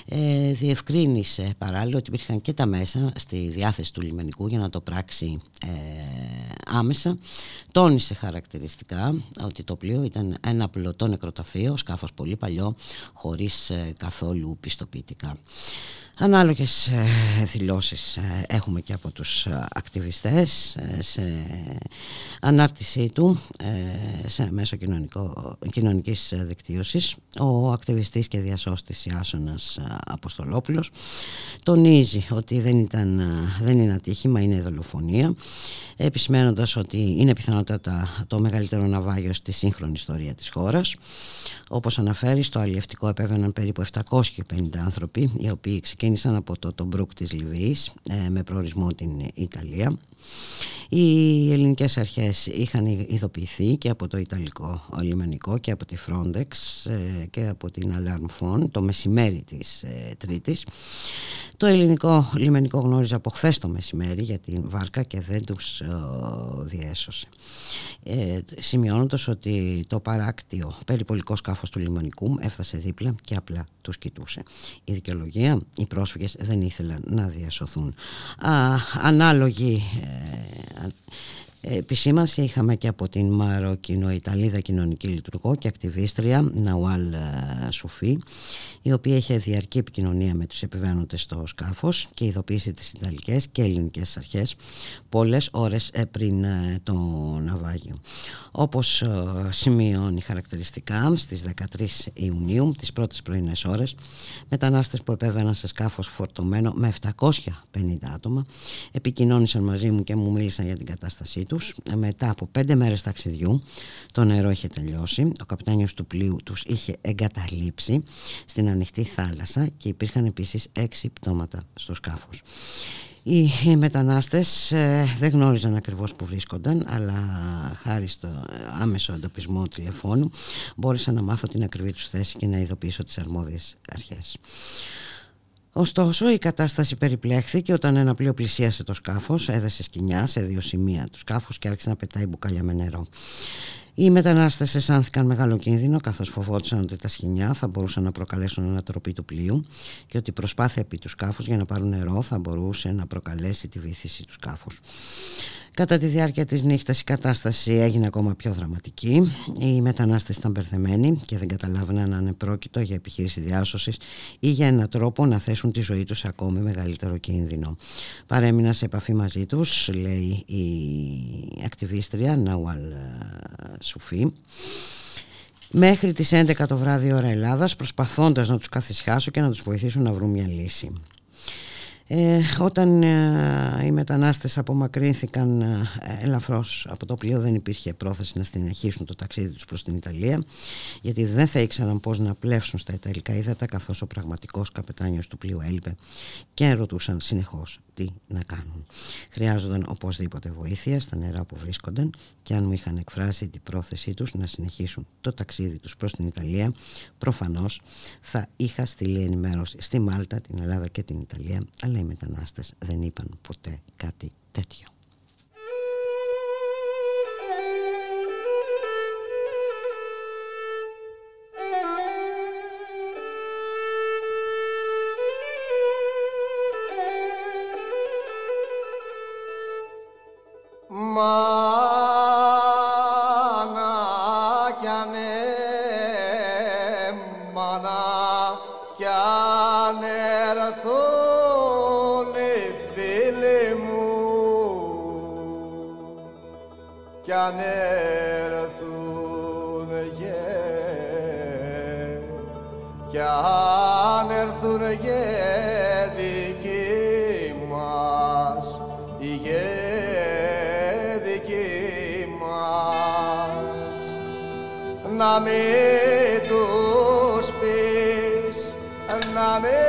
Ε, διευκρίνησε παράλληλα ότι υπήρχαν και τα μέσα στη διάθεση του λιμενικού για να το πράξει ε, άμεσα. Τόνισε χαρακτηριστικά ότι το πλοίο ήταν ένα πλωτό νεκροταφείο, σκάφος πολύ παλιό, χωρίς ε, καθόλου πιστοποιητικά. Ανάλογες ε, δηλώσεις ε, έχουμε και από τους ε, ακτιβιστές σε ανάρτησή του σε μέσω κοινωνικό, κοινωνικής δικτύωσης. Ο ακτιβιστής και διασώστης Ιάσονας Αποστολόπουλος τονίζει ότι δεν, ήταν, δεν είναι ατύχημα, είναι δολοφονία επισημένοντας ότι είναι πιθανότατα το μεγαλύτερο ναυάγιο στη σύγχρονη ιστορία της χώρας. Όπως αναφέρει, στο αλλιευτικό επέβαιναν περίπου 750 άνθρωποι, οι οποίοι ξεκίνησαν ξεκίνησαν από το, το Μπρουκ της Λιβύης με προορισμό την Ιταλία οι ελληνικές αρχές είχαν ειδοποιηθεί και από το Ιταλικό λιμενικό και από τη Frontex ε, και από την Alarm Phone το μεσημέρι της ε, Τρίτης. Το ελληνικό λιμενικό γνώριζε από χθες το μεσημέρι για την βάρκα και δεν τους ε, διέσωσε. Ε, σημειώνοντας ότι το παράκτιο περιπολικό σκάφος του λιμενικού έφτασε δίπλα και απλά τους κοιτούσε. Η δικαιολογία, οι πρόσφυγες δεν ήθελαν να διασωθούν. Α, ανάλογη Επισήμανση είχαμε και από την Μαροκινο-Ιταλίδα κοινωνική λειτουργό και ακτιβίστρια Ναουάλ ε, Σουφή η οποία είχε διαρκή επικοινωνία με τους επιβαίνοντες στο σκάφος και ειδοποίησε τις Ιταλικές και ελληνικές αρχές πολλές ώρες ε, πριν ε, το ναυάγιο. Όπως σημειώνει χαρακτηριστικά στις 13 Ιουνίου τις πρώτες πρωινές ώρες μετανάστες που επέβαιναν σε σκάφος φορτωμένο με 750 άτομα επικοινώνησαν μαζί μου και μου μίλησαν για την κατάστασή τους. Μετά από πέντε μέρες ταξιδιού το νερό είχε τελειώσει. Ο καπιτάνιος του πλοίου τους είχε εγκαταλείψει στην ανοιχτή θάλασσα και υπήρχαν επίσης έξι πτώματα στο σκάφος. Οι μετανάστες ε, δεν γνώριζαν ακριβώς που βρίσκονταν αλλά χάρη στο άμεσο εντοπισμό τηλεφώνου μπόρεσα να μάθω την ακριβή τους θέση και να ειδοποιήσω τις αρμόδιες αρχές. Ωστόσο, η κατάσταση περιπλέχθηκε όταν ένα πλοίο πλησίασε το σκάφος, έδεσε σκηνιά σε δύο σημεία τους σκάφους και άρχισε να πετάει μπουκάλια με νερό. Οι μετανάστες αισθάνθηκαν μεγάλο κίνδυνο καθώς φοβόντουσαν ότι τα σχοινιά θα μπορούσαν να προκαλέσουν ανατροπή του πλοίου και ότι η προσπάθεια επί του σκάφους για να πάρουν νερό θα μπορούσε να προκαλέσει τη βήθηση του σκάφους. Κατά τη διάρκεια της νύχτας η κατάσταση έγινε ακόμα πιο δραματική. Οι μετανάστες ήταν μπερδεμένοι και δεν καταλάβαιναν αν πρόκειτο για επιχείρηση διάσωσης ή για έναν τρόπο να θέσουν τη ζωή τους σε ακόμη μεγαλύτερο κίνδυνο. Παρέμεινα σε επαφή μαζί τους, λέει η ακτιβίστρια Ναουαλ Σουφή, μέχρι τις 11 το βράδυ ώρα Ελλάδας προσπαθώντας να τους καθισχάσω και να τους βοηθήσουν να βρουν μια λύση. Ε, όταν ε, οι μετανάστες απομακρύνθηκαν ε, ελαφρώς από το πλοίο δεν υπήρχε πρόθεση να συνεχίσουν το ταξίδι τους προς την Ιταλία γιατί δεν θα ήξεραν πώς να πλεύσουν στα Ιταλικά ύδατα καθώς ο πραγματικός καπετάνιος του πλοίου έλειπε και ρωτούσαν συνεχώς τι να κάνουν. Χρειάζονταν οπωσδήποτε βοήθεια στα νερά που βρίσκονταν και αν μου είχαν εκφράσει την πρόθεσή τους να συνεχίσουν το ταξίδι τους προς την Ιταλία προφανώς θα είχα στείλει ενημέρωση στη Μάλτα, την Ελλάδα και την Ιταλία αλλά οι μετανάστες δεν είπαν ποτέ κάτι τέτοιο. έρθουν γε, κι αν έρθουν γε δικοί μας, η γε δικοί μας, να μην τους πεις, να μην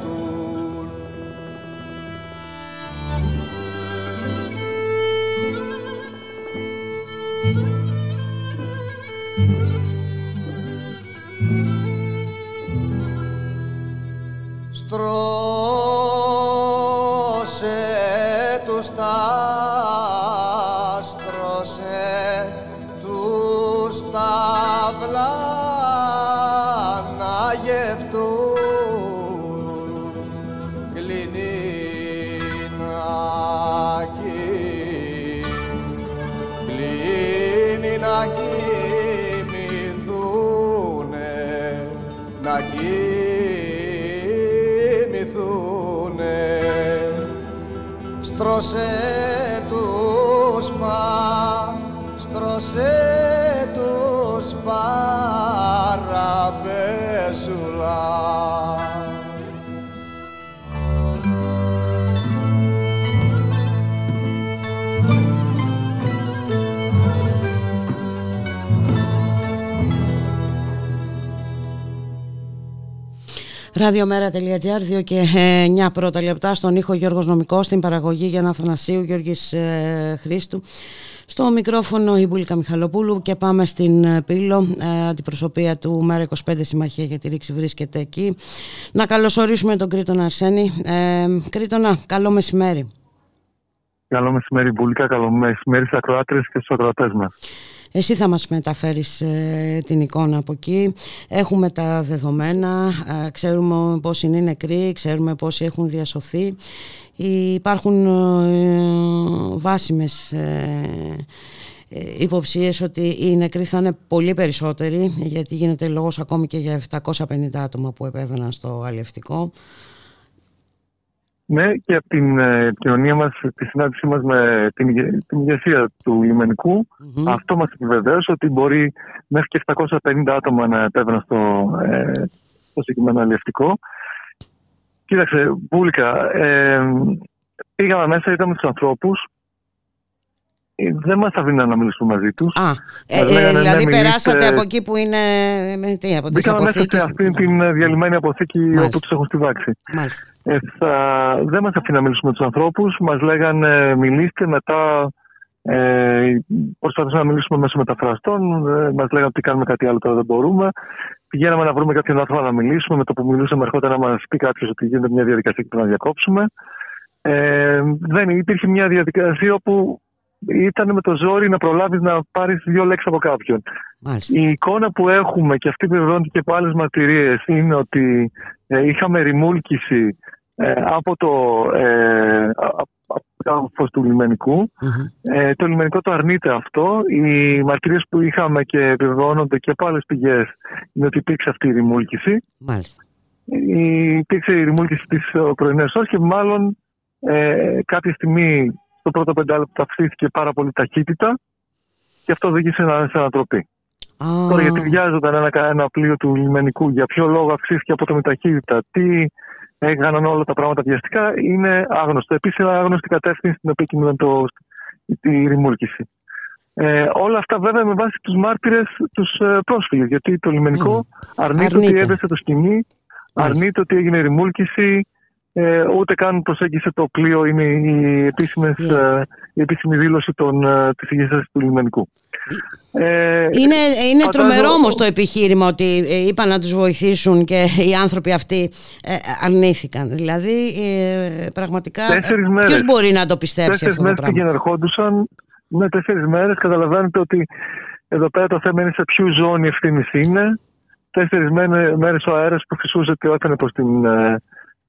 στρώσε Ραδιομέρα.gr, 2 και 9 πρώτα λεπτά στον ήχο Γιώργος Νομικός, στην παραγωγή Γιάννα Θανασίου, Γιώργης ε, Χρήστου. Στο μικρόφωνο η Μπουλίκα Μιχαλοπούλου και πάμε στην ε, Πύλο, ε, αντιπροσωπεία του ΜΕΡΑ 25 Συμμαχία για τη Ρήξη βρίσκεται εκεί. Να καλωσορίσουμε τον Κρήτονα Αρσένη. Ε, Κρήτονα, καλό μεσημέρι. Καλό μεσημέρι, Μπουλίκα. Καλό μεσημέρι στι ακροάτρε και στους ακροατές μας. Εσύ θα μας μεταφέρεις ε, την εικόνα από εκεί. Έχουμε τα δεδομένα, ε, ξέρουμε πόσοι είναι νεκροί, ξέρουμε πόσοι έχουν διασωθεί. Υπάρχουν ε, βάσιμες υποψίες ότι οι νεκροί θα είναι πολύ περισσότεροι, γιατί γίνεται λόγος ακόμη και για 750 άτομα που επέβαιναν στο αλλιευτικό. Ναι, και από την ε, επικοινωνία μας, τη συνάντησή μας με την, την ηγεσία του λιμενικου αυτό μας επιβεβαίωσε ότι μπορεί μέχρι και 750 άτομα να επέβαιναν στο, ε, στο συγκεκριμένο αλληλευτικό. Κοίταξε, Μπούλικα, ε, πήγαμε μέσα, είδαμε τους ανθρώπους ε, δεν μας αφήναν να μιλήσουμε μαζί τους. Α, ε, ε, δηλαδή ναι, περάσατε από εκεί που είναι. Τι, από Μπήκαμε μέσα σε αυτή την διαλυμένη αποθήκη Μάλιστα. όπου τους έχουν στηβάξει. Ε, θα, δεν μας αφήναν να μιλήσουμε με τους ανθρώπους. Μας λέγανε μιλήστε μετά. Ε, προσπαθήσαμε να μιλήσουμε μέσω μεταφραστών. Ε, μας λέγανε ότι κάνουμε κάτι άλλο τώρα δεν μπορούμε. Πηγαίναμε να βρούμε κάποιον άνθρωπο να μιλήσουμε. Με το που μιλούσαμε, ερχόταν να μας πει κάποιος ότι γίνεται μια διαδικασία και πρέπει να διακόψουμε. Ε, δεν υπήρχε μια διαδικασία όπου ήταν με το ζόρι να προλάβεις να πάρεις δύο λέξεις από κάποιον. Μάλιστα. Η εικόνα που έχουμε και αυτή επιβεβαιώνεται και από άλλες μαρτυρίες είναι ότι ε, είχαμε ρημούλκηση ε, από το ε, του λιμενικου Ε, το λιμενικό το αρνείται αυτό. Οι μαρτυρίες που είχαμε και επιβεβαιώνονται και από άλλες πηγές είναι ότι υπήρξε αυτή η ρημούλκηση. Μάλιστα. Υπήρξε η ρημούλκηση της πρωινέ ώρε και μάλλον ε, κάποια στιγμή στο πρώτο πεντάλεπτο αυξήθηκε πάρα πολύ ταχύτητα και αυτό οδήγησε σε ανατροπή. Oh. Τώρα γιατί βιάζονταν ένα, ένα πλοίο του λιμενικού, για ποιο λόγο αυξήθηκε από το με ταχύτητα, τι έκαναν όλα τα πράγματα βιαστικά, είναι άγνωστο. Επίσης, είναι άγνωστη κατεύθυνση στην οποία κινούνταν το, η ρημούλκηση. Ε, όλα αυτά βέβαια με βάση τους μάρτυρες, τους ε, πρόσφυγες, γιατί το λιμενικό mm. αρνείται, αρνείται, ότι έδεσε το σκηνή, αρνείται ότι έγινε ρημούλκηση, ε, ούτε καν προσέγγισε το πλοίο, είναι η, επίσημες, yeah. ε, η επίσημη δήλωση των, ε, της ηγεσίας του λιμενικού. Ε, είναι είναι τρομερό όμως το επιχείρημα ότι ε, είπαν να τους βοηθήσουν και οι άνθρωποι αυτοί ε, αρνήθηκαν. Δηλαδή ε, πραγματικά ποιος μπορεί να το πιστέψει αυτό το πράγμα; Τέσσερις μέρες ερχόντουσαν με τέσσερις μέρες καταλαβαίνετε ότι εδώ πέρα το θέμα είναι σε ποιου ζώνη ευθύνης είναι. Τέσσερις μέρες ο αέρας που φυσούσε και έφερε προς την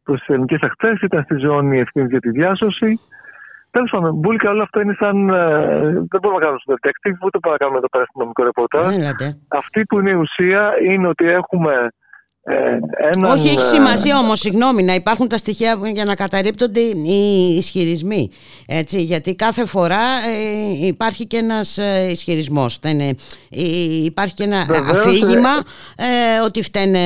προς τις ελληνικές ακτές, ήταν στη ζώνη ευθύνης για τη διάσωση. Τέλος πάντων, Μπούλικα, όλο αυτό είναι σαν. Ε, δεν μπορούμε να κάνουμε στο detective, ούτε μπορούμε να κάνουμε εδώ πέρα αστυνομικό ρεπορτάζ. Αυτή που είναι η ουσία είναι ότι έχουμε ε, έναν, Όχι, έχει σημασία όμως, συγγνώμη, να υπάρχουν τα στοιχεία για να καταρρύπτονται οι ισχυρισμοί. Έτσι, γιατί κάθε φορά ε, υπάρχει και ένας ε, ισχυρισμός. Υπάρχει και ένα Βεβαίως, αφήγημα ε, ότι φταίνε,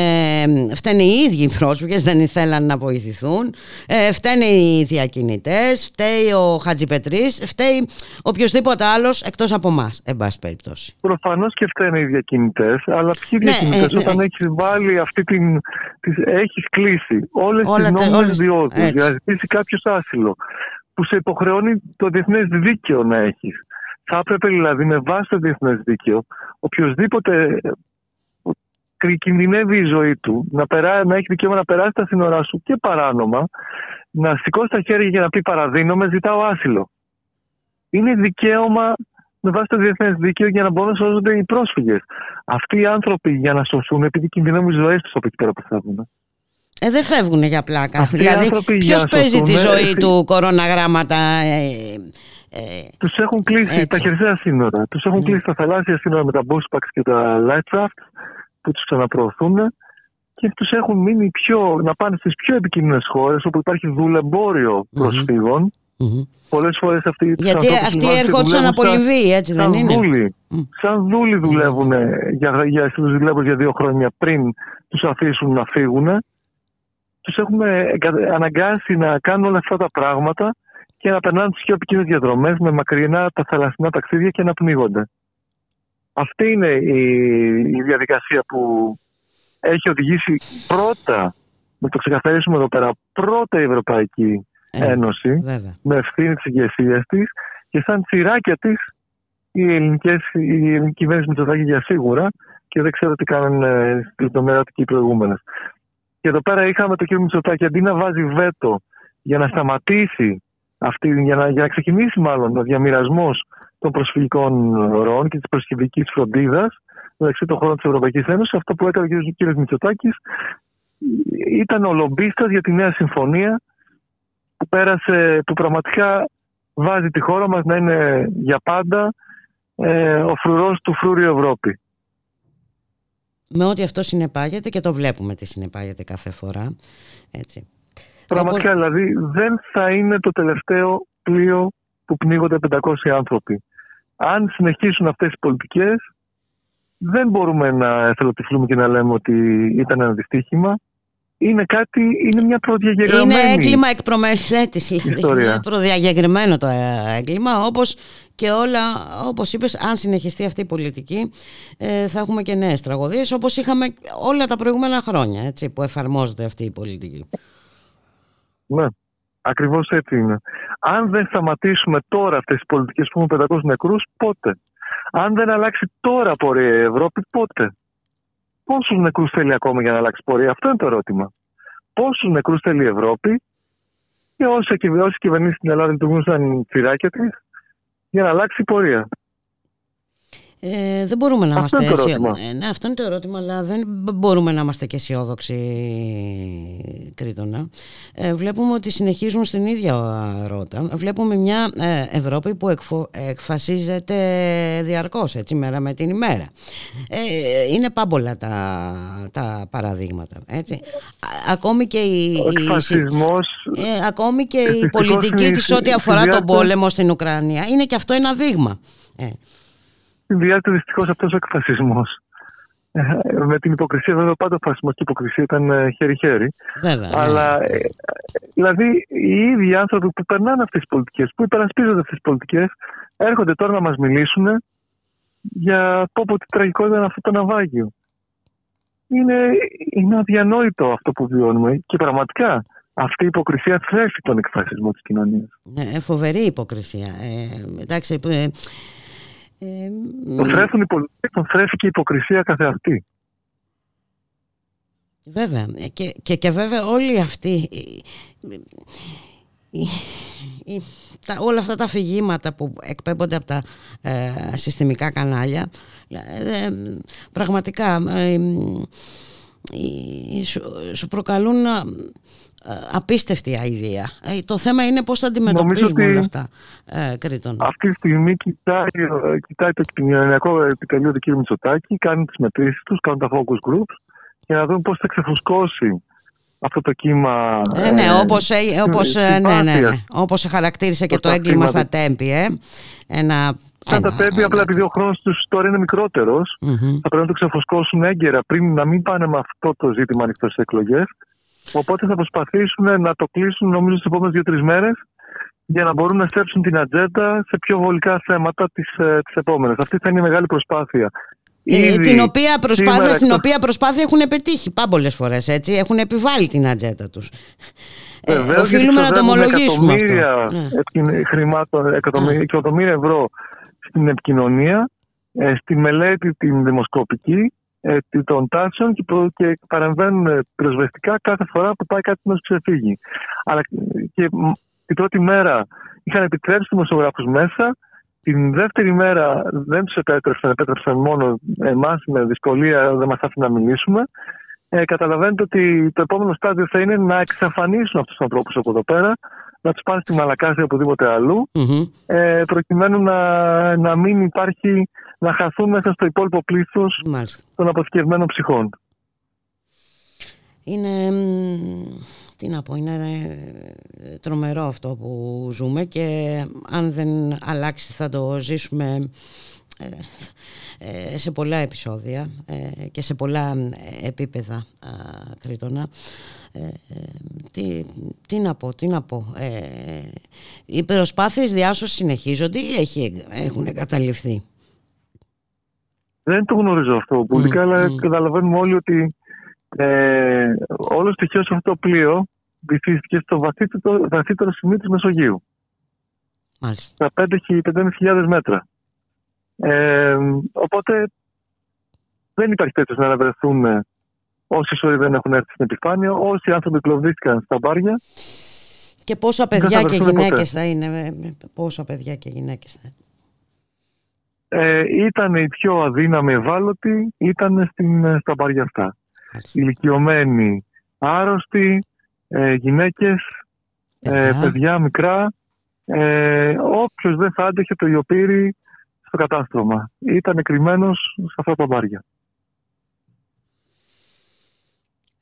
φταίνε οι ίδιοι οι πρόσφυγες, δεν ήθελαν να βοηθηθούν. Ε, φταίνε οι διακινητές, φταίει ο Χατζιπετρή, φταίει οποιοδήποτε άλλος εκτός από εμά, εν πάση περιπτώσει. Προφανώς και φταίνε οι διακινητές, αλλά ποιοι διακινητές, ναι, όταν ναι. έχεις βάλει αυτή την, τις, έχεις κλείσει όλες Όλα, τις νόμιμες διόδους για να ζητήσει κάποιος άσυλο που σε υποχρεώνει το διεθνές δίκαιο να έχεις. Θα έπρεπε δηλαδή με βάση το διεθνές δίκαιο οποιοδήποτε κινδυνεύει η ζωή του να, περά, να έχει δικαίωμα να περάσει τα σύνορά σου και παράνομα να σηκώσει τα χέρια για να πει παραδίνομαι, ζητάω άσυλο. Είναι δικαίωμα με βάση το διεθνές δίκαιο για να μπορούν να σώζονται οι πρόσφυγες. Αυτοί οι άνθρωποι για να σωθούν, επειδή κινδυνεύουν οι ζωές τους από εκεί πέρα που φεύγουν. Ε, δεν φεύγουν για πλάκα. Αυτοί οι δηλαδή, άνθρωποι για ποιος να παίζει τη σωθούν, ζωή ε, του κοροναγράμματα. Ε, ε, Τους έχουν κλείσει Έτσι. τα χερσαία σύνορα. Τους έχουν κλείσει τα θαλάσσια σύνορα με τα Bushpacks και τα Lightcraft που τους ξαναπροωθούν και τους έχουν μείνει πιο, να πάνε στις πιο επικίνδυνες χώρες όπου υπάρχει δουλεμπόριο προσφύγων. Μμμ. Πολλές φορές αυτοί τους Γιατί ανθρώπους αυτοί συμβάζουν και ερχόντουσαν δουλεύουν από σαν- Λιβύη, έτσι δεν σαν είναι; Δούλοι. Σαν δούλοι δουλεύουν για, για, στους δουλεύουν για δύο χρόνια πριν τους αφήσουν να φύγουν. Τους έχουμε εκα- αναγκάσει να κάνουν όλα αυτά τα πράγματα και να περνάνε τις πιο επικίνδυνες διαδρομές με μακρινά τα θαλασσινά ταξίδια και να πνίγονται. Αυτή είναι η, η διαδικασία που έχει οδηγήσει πρώτα, να το ξεκαθαρίσουμε εδώ πέρα, πρώτα η Ευρωπαϊκή Ε, Ένωση Βέβαια. με ευθύνη της ηγεσίας της και σαν τσιράκια της η, ελληνικές, η ελληνική κυβέρνηση Μητσοτάκη για σίγουρα και δεν ξέρω τι κάνανε στη λεπτομέρεια και οι προηγούμενες. Και εδώ πέρα είχαμε τον κύριο Μητσοτάκη αντί να βάζει βέτο για να σταματήσει αυτή, για να, για να ξεκινήσει μάλλον ο διαμοιρασμός των προσφυγικών ροών και της προσφυγικής φροντίδας μεταξύ των χωρών της Ευρωπαϊκής Ένωσης, αυτό που έκανε ο κ. Μητσοτάκης ήταν ο λομπίστας για τη νέα συμφωνία που πέρασε, που πραγματικά βάζει τη χώρα μας να είναι για πάντα ε, ο φρουρός του φρούριου Ευρώπη. Με ό,τι αυτό συνεπάγεται και το βλέπουμε τι συνεπάγεται κάθε φορά. Έτσι. Πραγματικά δηλαδή δεν θα είναι το τελευταίο πλοίο που πνίγονται 500 άνθρωποι. Αν συνεχίσουν αυτές οι πολιτικές δεν μπορούμε να εθελοτυφλούμε και να λέμε ότι ήταν ένα δυστύχημα. Είναι κάτι, είναι μια προδιαγεγραμμένη Είναι έγκλημα εκ προμελέτης, δηλαδή. ιστορία. Είναι προδιαγεγραμμένο το ε, έγκλημα, όπως και όλα, όπως είπες, αν συνεχιστεί αυτή η πολιτική, ε, θα έχουμε και νέες τραγωδίες, όπως είχαμε όλα τα προηγούμενα χρόνια, έτσι, που εφαρμόζεται αυτή η πολιτική. Ναι, ακριβώς έτσι είναι. Αν δεν σταματήσουμε τώρα αυτές τις πολιτικές που έχουμε 500 νεκρούς, πότε; Αν δεν αλλάξει τώρα πορεία η Ευρώπη, πότε; Πόσους νεκρούς θέλει ακόμα για να αλλάξει πορεία, αυτό είναι το ερώτημα. Πόσους νεκρούς θέλει η Ευρώπη και όσες κυβερνήσεις στην Ελλάδα λειτουργούν σαν τσιράκια της για να αλλάξει η πορεία; Ε, δεν μπορούμε να Αυτό είμαστε είναι το αισιο- ερώτημα. Ε, ναι, αυτό είναι το ερώτημα, αλλά δεν μπ- μπορούμε να είμαστε και αισιόδοξοι, Κρήτονα. Ε, βλέπουμε ότι συνεχίζουν στην ίδια ρότα. Βλέπουμε μια ε, Ευρώπη που εκφο- εκφασίζεται διαρκώς, έτσι, μέρα με την ημέρα. Ε, είναι πάμπολα τα, τα παραδείγματα, έτσι. Α- ακόμη και η, Ο η- εκφασισμός, ε, ακόμη και η δυστυχώς πολιτική είναι της η- ό,τι η αφορά τον συνδυάσμα- πόλεμο στην Ουκρανία είναι και αυτό ένα δείγμα. Ε. συνδυάζεται δυστυχώς αυτός ο εκφασισμός. Με την υποκρισία, βέβαια, πάντα ο φασισμός και η υποκρισία ήταν ε, χέρι-χέρι. Βέβαια, ναι. Αλλά ε, δηλαδή οι ίδιοι άνθρωποι που περνάνε αυτές τις πολιτικές, που υπερασπίζονται αυτές τις πολιτικές, έρχονται τώρα να μας μιλήσουν για πω πω τι τραγικό ήταν αυτό το ναυάγιο. Είναι, είναι αδιανόητο αυτό που βιώνουμε και πραγματικά αυτή η υποκρισία θρέφει τον εκφασισμό της κοινωνίας. Ναι, φοβερή υποκρισία. Ε, εντάξει, ε, ε, Το θρέφουν οι πολιτικοί, τον θρέφει και η υποκρισία καθεαυτή. Βέβαια. Ε, Και, και, και βέβαια όλοι αυτοί, οι- οι- οι- τα, όλα αυτά τα αφηγήματα που εκπέμπονται από τα ε, συστημικά κανάλια, ε, ε, πραγματικά ε, ε, σου, σου προκαλούν ε, απίστευτη αηδία. Ε, το θέμα είναι πώς θα αντιμετωπίζουμε ότι- όλα αυτά, ε, Κρήτον. Αυτή τη στιγμή κοιτάει, ε, κοιτάει το κοινωνιακό επιτελείο του κ. Μητσοτάκη, κάνει τις μετρήσεις τους, κάνουν τα focus groups για να δουν πώς θα ξεφουσκώσει αυτό το κύμα Ε, ναι, όπως, ε, όπως, ε, ναι, ναι, ναι. συμπάθειας. όπως χαρακτήρισε και Προς το τα έγκλημα θύματα. στα τέμπη, ε. Ένα, Σαν τα τέμπη, απλά επειδή ο χρόνος τους τώρα είναι μικρότερος, Μμμ. θα πρέπει να το ξεφουσκώσουν έγκαιρα πριν να μην πάνε με αυτό το ζήτημα ανοιχτός στις εκλογές. Οπότε θα προσπαθήσουν να το κλείσουν νομίζω στις επόμενες δύο-τρεις μέρες για να μπορούν να στρέψουν την ατζέντα σε πιο βολικά θέματα τις, ε, τις επόμενες. Αυτή θα είναι η μεγάλη προσπάθεια. Ε, Ήδη την οποία προσπάθεια, σήμερα στην εκτός- οποία προσπάθεια έχουν πετύχει πάμπολες φορές, έτσι. Έχουν επιβάλει την ατζέντα τους. Ε, Βεβαίως, οφείλουμε να γιατί το ξοδεύουν ομολογήσουμε αυτό. εκατομμύρια Ναι. επικοιν- χρημάτων, εκατομμύρια, εκατομμύρια ευρώ στην επικοινωνία, ε, στη μελέτη την δημοσκοπική ε, τη- των τάσεων και, προ- και παρεμβαίνουν ε, πυροσβεστικά κάθε φορά που πάει κάτι να του ξεφύγει. Αλλά ε, και μ, την πρώτη μέρα είχαν επιτρέψει δημοσιογράφους μέσα Την δεύτερη μέρα δεν τους επέτρεψαν, επέτρεψαν μόνο εμάς με δυσκολία, δεν μας άφηναν να μιλήσουμε. Ε, καταλαβαίνετε ότι το επόμενο στάδιο θα είναι να εξαφανίσουν αυτούς τους ανθρώπους από εδώ πέρα, να τους πάνε στη Μαλακάση ή οπουδήποτε αλλού, ε, προκειμένου να, να μην υπάρχει, να χαθούν μέσα στο υπόλοιπο πλήθος των αποθηκευμένων ψυχών. Είναι, τι να πω, είναι ε, τρομερό αυτό που ζούμε και αν δεν αλλάξει θα το ζήσουμε ε, ε, σε πολλά επεισόδια και σε πολλά επίπεδα κρίτονα. Τι, τι να πω, τι να πω. οι προσπάθειες διάσωσης συνεχίζονται ή έχουν εγκαταλειφθεί; Δεν το γνωρίζω αυτό πολύ mm, αλλά καταλαβαίνουμε όλοι ότι ε, όλος στοιχείο σε αυτό το πλοίο βυθίστηκε στο βαθύτερο, βαθύτερο σημείο της Μεσογείου. Μάλιστα. Στα 5.000 μέτρα. Ε, οπότε δεν υπάρχει περίπτωση να αναβρεθούν όσοι σωροί δεν έχουν έρθει στην επιφάνεια, όσοι άνθρωποι κλωβίστηκαν στα μπάρια. Και πόσα παιδιά και γυναίκες θα είναι, πόσα παιδιά και γυναίκες θα είναι. Ε, ήταν οι πιο αδύναμοι ευάλωτοι, ήταν στην, στα μπάρια αυτά ηλικιωμένοι, άρρωστοι, ε, γυναίκες, ε, παιδιά μικρά. Ε, όποιος δεν θα άντεχε το ιοπύρι στο κατάστρωμα. Ήταν κρυμμένος σε αυτά τα μπάρια.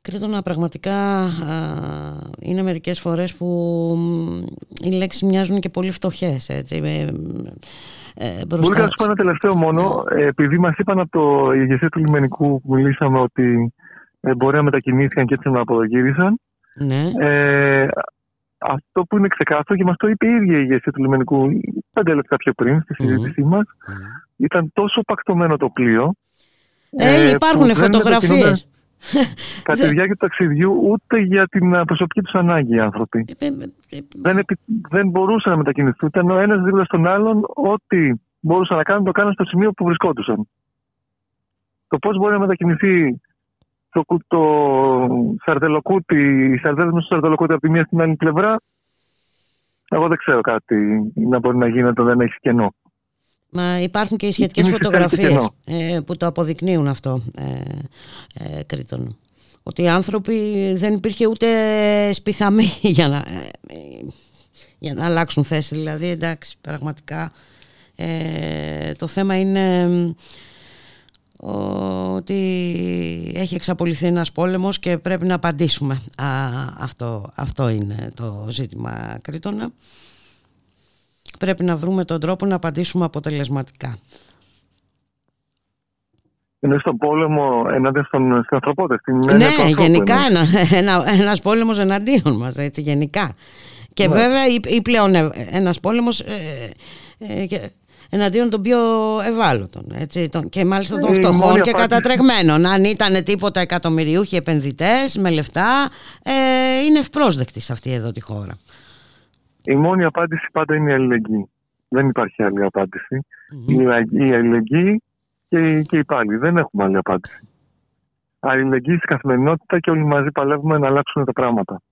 Κρήτονα, πραγματικά είναι μερικές φορές που οι λέξεις μοιάζουν και πολύ φτωχές. Έτσι, ε, Μπορεί να σου πω ένα τελευταίο μόνο. Ε, επειδή μας είπαν από το ηγεσία του λιμενικού που μιλήσαμε ότι ε, μπορεί να μετακινήθηκαν και έτσι να αποδογύρισαν. Ναι. Ε, αυτό που είναι ξεκάθαρο και μας το είπε η ίδια η ηγεσία του λιμενικού πέντε λεπτά πιο πριν στη συζήτησή mm. μα, ήταν τόσο πακτωμένο το πλοίο. Ε, υπάρχουν φωτογραφίες. Κατά τη διάρκεια του ταξιδιού, ούτε για την προσωπική τους ανάγκη οι άνθρωποι. Ε, ε, ε, δεν, επι... δεν μπορούσαν να μετακινηθούν. Ήταν ο ένας δίπλα στον άλλον, ό,τι μπορούσαν να κάνουν, το κάνουν στο σημείο που βρισκόντουσαν. Το πώς μπορεί να μετακινηθεί το, το σαρδελοκούτι, οι σαρδέλες του σαρδελοκούτι από τη μία στην άλλη πλευρά, εγώ δεν ξέρω κάτι να μπορεί να γίνει όταν δεν έχει κενό. Μα υπάρχουν και οι σχετικές φωτογραφίες ε, που το αποδεικνύουν αυτό, ε, ε, Κρήτον. Ότι οι άνθρωποι δεν υπήρχε ούτε σπιθαμή για να, ε, για να αλλάξουν θέση. Δηλαδή, εντάξει, πραγματικά ε, το θέμα είναι ότι έχει εξαπολυθεί ένας πόλεμος και πρέπει να απαντήσουμε. Α, αυτό, αυτό είναι το ζήτημα Κρήτονα. Πρέπει να βρούμε τον τρόπο να απαντήσουμε αποτελεσματικά. Είναι στον πόλεμο ενάντια στον, στην ανθρωπότητα. ναι, γενικά ένα, ένα, ένας πόλεμος εναντίον μας, έτσι, γενικά. Και ναι. βέβαια ή, ή πλέον ε, ένας πόλεμος ε, ε, εναντίον των πιο ευάλωτων έτσι, και μάλιστα των ε, φτωχών και κατατρεγμένων. Αν ήταν τίποτα εκατομμυριούχοι επενδυτές με λεφτά, ε, είναι ευπρόσδεκτοι σε αυτή εδώ τη χώρα. Η μόνη απάντηση πάντα είναι η αλληλεγγύη. Δεν υπάρχει άλλη Η αλληλεγγύη και, και οι πάλι. Δεν έχουμε άλλη απάντηση. Αλληλεγγύη στην καθημερινότητα και όλοι μαζί παλεύουμε να αλλάξουν τα πράγματα.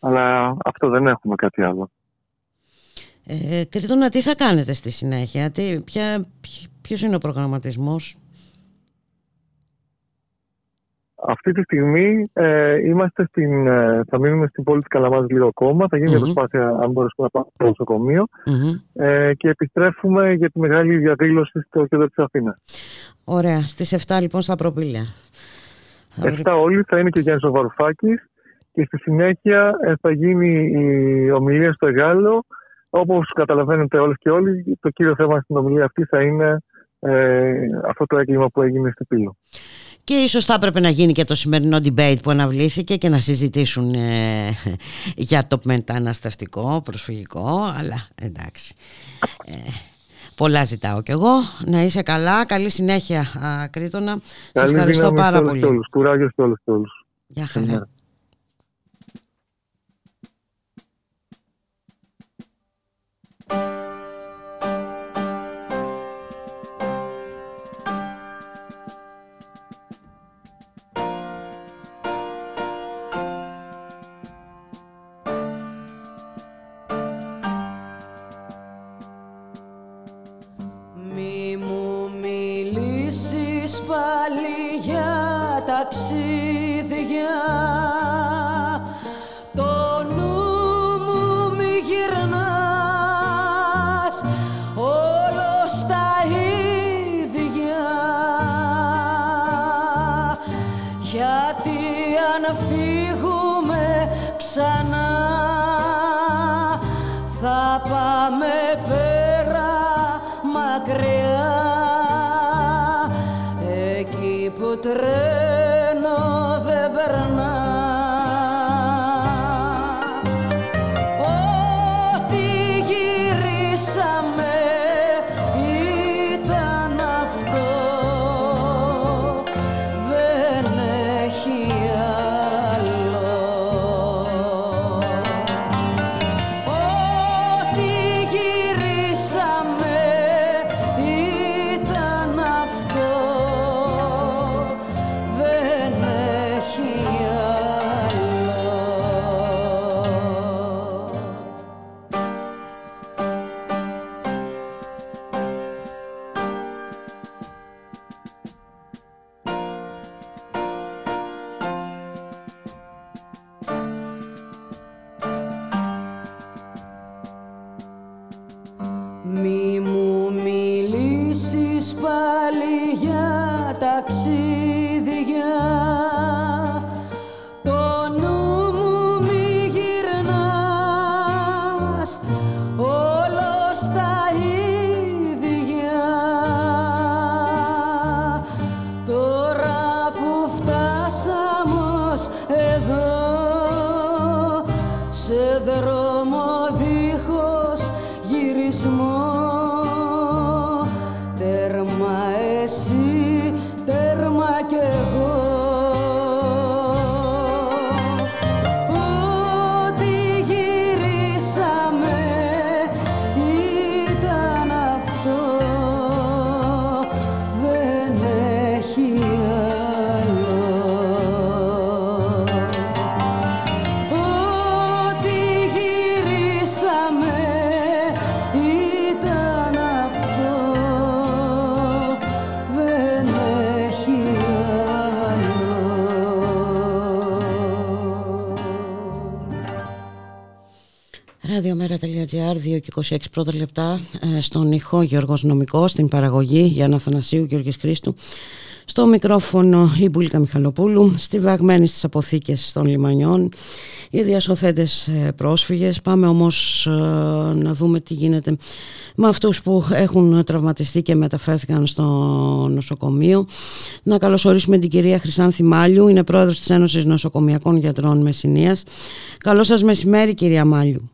Αλλά αυτό δεν έχουμε κάτι άλλο. Ε, Κρήτονα, τι θα κάνετε στη συνέχεια, τι, ποια, ποιος είναι ο προγραμματισμός; Αυτή τη στιγμή ε, είμαστε στην, ε, θα μείνουμε στην πόλη της Καλαμάς λίγο ακόμα. Θα γίνει mm-hmm. προσπάθεια αν μπορέσουμε να πάμε στο νοσοκομείο ε, και επιστρέφουμε για τη μεγάλη διαδήλωση στο κέντρο της Αθήνας. Ωραία. Στις 7 λοιπόν στα προπήλαια. 7 όλοι θα είναι και ο Γιάννης Βαρουφάκης και στη συνέχεια ε, θα γίνει η ομιλία στο Εγάλο Όπως καταλαβαίνετε όλες και όλοι, το κύριο θέμα στην ομιλία αυτή θα είναι ε, αυτό το έγκλημα που έγινε στην Πύλο. Και ίσως θα έπρεπε να γίνει και το σημερινό debate που αναβλήθηκε και να συζητήσουν ε, για το μεταναστευτικό, προσφυγικό, αλλά εντάξει. Ε, πολλά ζητάω κι εγώ. Να είσαι καλά, καλή συνέχεια Κρήτονα. Σε ευχαριστώ πάρα πολύ. Όλους, κουράγιος σε όλους. Γεια χαρά. Ραδιομέρα.gr, 2 και 26 πρώτα λεπτά ε, στον ηχό Γιώργος Νομικό, στην παραγωγή Γιάννα Θανασίου, Γιώργης Χρήστου στο μικρόφωνο η Μπουλίκα Μιχαλοπούλου στη βαγμένη στις αποθήκες των λιμανιών οι διασωθέντες ε, πρόσφυγες. Πάμε όμως ε, να δούμε τι γίνεται με αυτούς που έχουν τραυματιστεί και μεταφέρθηκαν στο νοσοκομείο. Να καλωσορίσουμε την κυρία Χρυσάνθη Μάλιου είναι πρόεδρος της Ένωσης Νοσοκομιακών Γιατρών Μεσσηνίας. Καλό σας μεσημέρι κυρία Μάλιου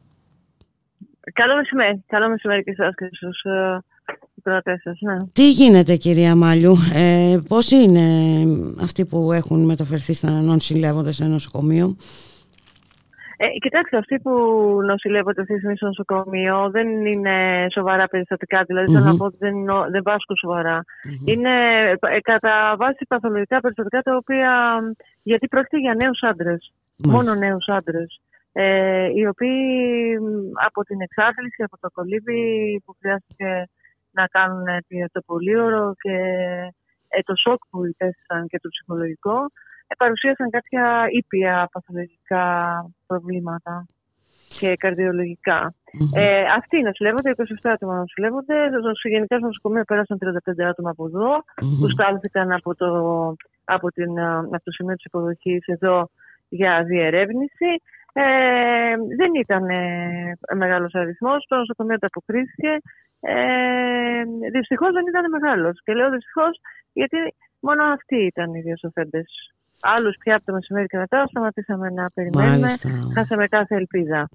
Καλό μεσημέρι. Καλό μεσημέρι και εσάς και στους ε, ακροατές σας. Ναι. Τι γίνεται κυρία Μάλιου, ε, πώς είναι αυτοί που έχουν μεταφερθεί στα νοσηλεύονται σε νοσοκομείο; Ε, κοιτάξτε, αυτοί που νοσηλεύονται αυτή τη στιγμή στο νοσοκομείο δεν είναι σοβαρά περιστατικά. Δηλαδή, θέλω να πω ότι δεν, νο- δεν βάσκουν σοβαρά. Είναι ε, κατά βάση παθολογικά περιστατικά τα οποία. Γιατί πρόκειται για νέους άντρες. Μόνο νέους άντρες. Ε, οι οποίοι μ, από την εξάρτηση, από το κολύμπι που χρειάστηκε να κάνουν ε, το πολύωρο και ε, το σοκ που υπέστησαν και το ψυχολογικό, ε, παρουσίασαν κάποια ήπια παθολογικά προβλήματα και καρδιολογικά. Ε, αυτοί νοσηλεύονται, 27 άτομα νοσηλεύονται. Στο γενικά στο νοσοκομείο πέρασαν 35 άτομα από εδώ, που στάλθηκαν από το, από, την, α, από το σημείο της υποδοχής εδώ για διερεύνηση. Ε, δεν ήταν ε, μεγάλος αριθμός, το νοσοκομείο ανταποκρίθηκε. Ε, δυστυχώς δεν ήταν μεγάλος. Και λέω δυστυχώς γιατί μόνο αυτοί ήταν οι διασωθέντες. Άλλους πια από το μεσημέρι και μετά σταματήσαμε να περιμένουμε. Μάλιστα. Χάσαμε κάθε ελπίδα.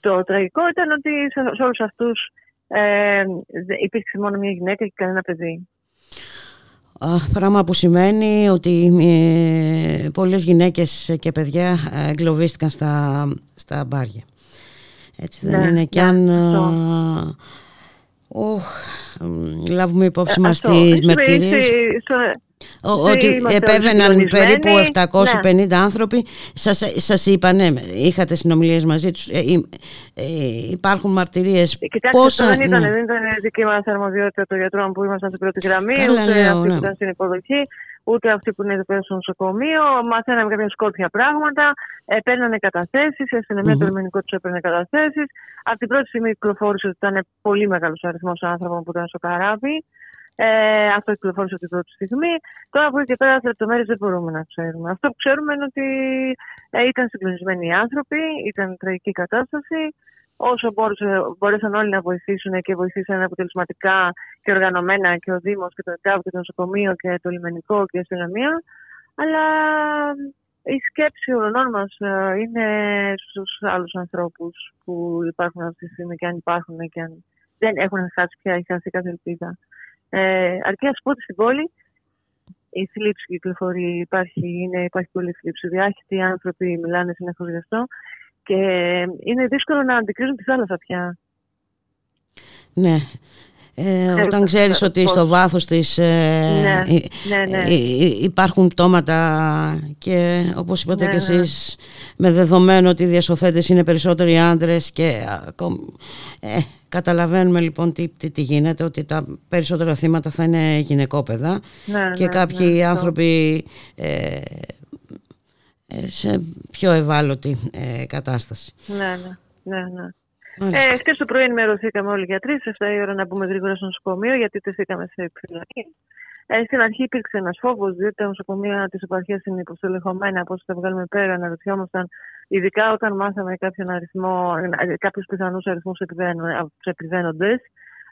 Το τραγικό ήταν ότι σε, σε όλους αυτούς ε, δε- υπήρξε μόνο μια γυναίκα και κανένα παιδί. Α, Πράγμα που σημαίνει ότι ε, πολλές γυναίκες και παιδιά ε, εγκλωβίστηκαν στα, στα μπάρια. Έτσι δεν Ναι, είναι κι ναι, αν αυτό. ε, οχ, μ, λάβουμε υπόψη Ε, μας αυτό. τις Στη- μαρτυρίες. στη- στο- ότι επέβαιναν περίπου 750 ναι. άνθρωποι. Σας, σας είπανε, είχατε συνομιλίες μαζί τους, ε, ε, υπάρχουν μαρτυρίες. Κοιτάξτε, πόσα... δεν, ήταν, ναι. δεν ήταν δική μας αρμοδιότητα των γιατρών που ήμασταν στην πρώτη γραμμή, Καλά, ούτε αυτοί ναι. που ήταν στην υποδοχή ούτε αυτοί που είναι εδώ στο νοσοκομείο. Μαθαίναμε κάποια σκόρπια πράγματα. Ε, παίρνανε καταθέσεις. Η αστυνομία mm-hmm. του ελληνικού τους έπαιρνε καταθέσεις. Από την πρώτη στιγμή κυκλοφόρησε ότι ήταν πολύ μεγάλος αριθμός άνθρωπων που ήταν στο καράβι. Ε, αυτό κυκλοφόρησε την πρώτη στιγμή. Τώρα από εκεί και πέρα τι λεπτομέρειες δεν μπορούμε να ξέρουμε. Αυτό που ξέρουμε είναι ότι ε, ήταν συγκλονισμένοι οι άνθρωποι, ήταν τραγική κατάσταση όσο μπορούσαν όλοι να βοηθήσουν και βοηθήσαν αποτελεσματικά και οργανωμένα και ο Δήμος και το ΕΚΑΒ και το νοσοκομείο και το λιμενικό και η αστυνομία. Αλλά η σκέψη όλων μας ε, είναι στους άλλους ανθρώπους που υπάρχουν αυτή τη στιγμή και αν υπάρχουν και αν δεν έχουν χάσει πια ή χάσει κάθε ελπίδα. Ε, αρκεί να σου πω ότι στην πόλη η θλίψη κυκλοφορεί, υπάρχει, είναι, υπάρχει πολύ θλίψη. Διάχυτοι άνθρωποι μιλάνε συνεχώς γι' αυτό και είναι δύσκολο να αντικρίζουν τη θάλασσα πια. Ναι. Ε, όταν ξέρεις ότι στο βάθος της ε, ναι, ναι, ναι. υπάρχουν πτώματα και όπως είπατε και εσείς με δεδομένο ότι οι διασωθέντες είναι περισσότεροι άντρες και ε, καταλαβαίνουμε λοιπόν τι, τι, τι, γίνεται ότι τα περισσότερα θύματα θα είναι γυναικόπαιδα και κάποιοι άνθρωποι ε, ε, σε πιο ευάλωτη ε, κατάσταση. Ναι, ναι, ναι. Ναι. Ε, Χθες το πρωί ενημερωθήκαμε όλοι οι γιατροί. Σε 7 η ώρα να μπούμε γρήγορα στο νοσοκομείο, γιατί τεθήκαμε σε επιφυλακή. Ε, στην αρχή υπήρξε ένας φόβος, διότι τα νοσοκομεία της επαρχίας είναι υποστελεχωμένα. Πώς θα βγάλουμε πέρα, αναρωτιόμασταν, ειδικά όταν μάθαμε κάποιον αριθμό, κάποιους πιθανούς αριθμούς επιβαίνοντες.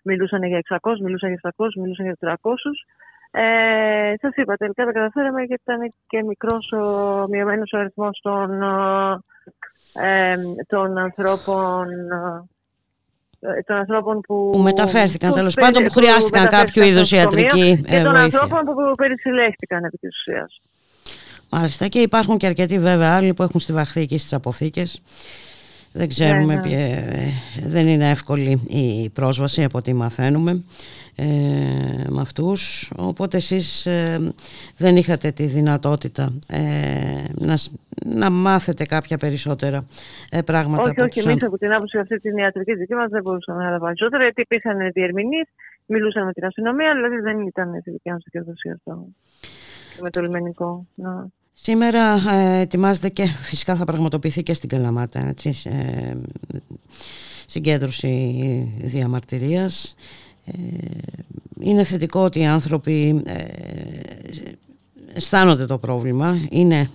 Μιλούσαν για 600, μιλούσαν για 700, μιλούσαν για 400. Ε, Σας είπα, τελικά τα καταφέραμε γιατί ήταν και μικρός ο μειωμένος ο αριθμός των, ε, των ανθρώπων. Ε, των ανθρώπων που, που μεταφέρθηκαν τέλος πάντων, που χρειάστηκαν κάποιο είδο ιατρική και των ανθρώπων που περισυλλέχθηκαν επί της ουσίας. Μάλιστα και υπάρχουν και αρκετοί βέβαια άλλοι που έχουν στηβαχθεί εκεί στις αποθήκες δεν ξέρουμε, ναι, ναι. Ε, δεν είναι εύκολη η πρόσβαση από ό,τι μαθαίνουμε ε, με αυτούς. Οπότε εσείς ε, δεν είχατε τη δυνατότητα ε, να, να μάθετε κάποια περισσότερα ε, πράγματα. Όχι, όχι, εμείς από την άποψη αυτή την ιατρική δική μας δεν μπορούσαμε να τα περισσότερα γιατί υπήρχαν διερμηνείς, μιλούσαν με την αστυνομία, δηλαδή δεν ήταν στη δικιά μας δικαιοδοσία αυτό με το λιμενικό. Να. Σήμερα ε, ετοιμάζεται και φυσικά θα πραγματοποιηθεί και στην Καλαμάτα έτσι, ε, συγκέντρωση διαμαρτυρίας. Ε, είναι θετικό ότι οι άνθρωποι ε, αισθάνονται το πρόβλημα, είναι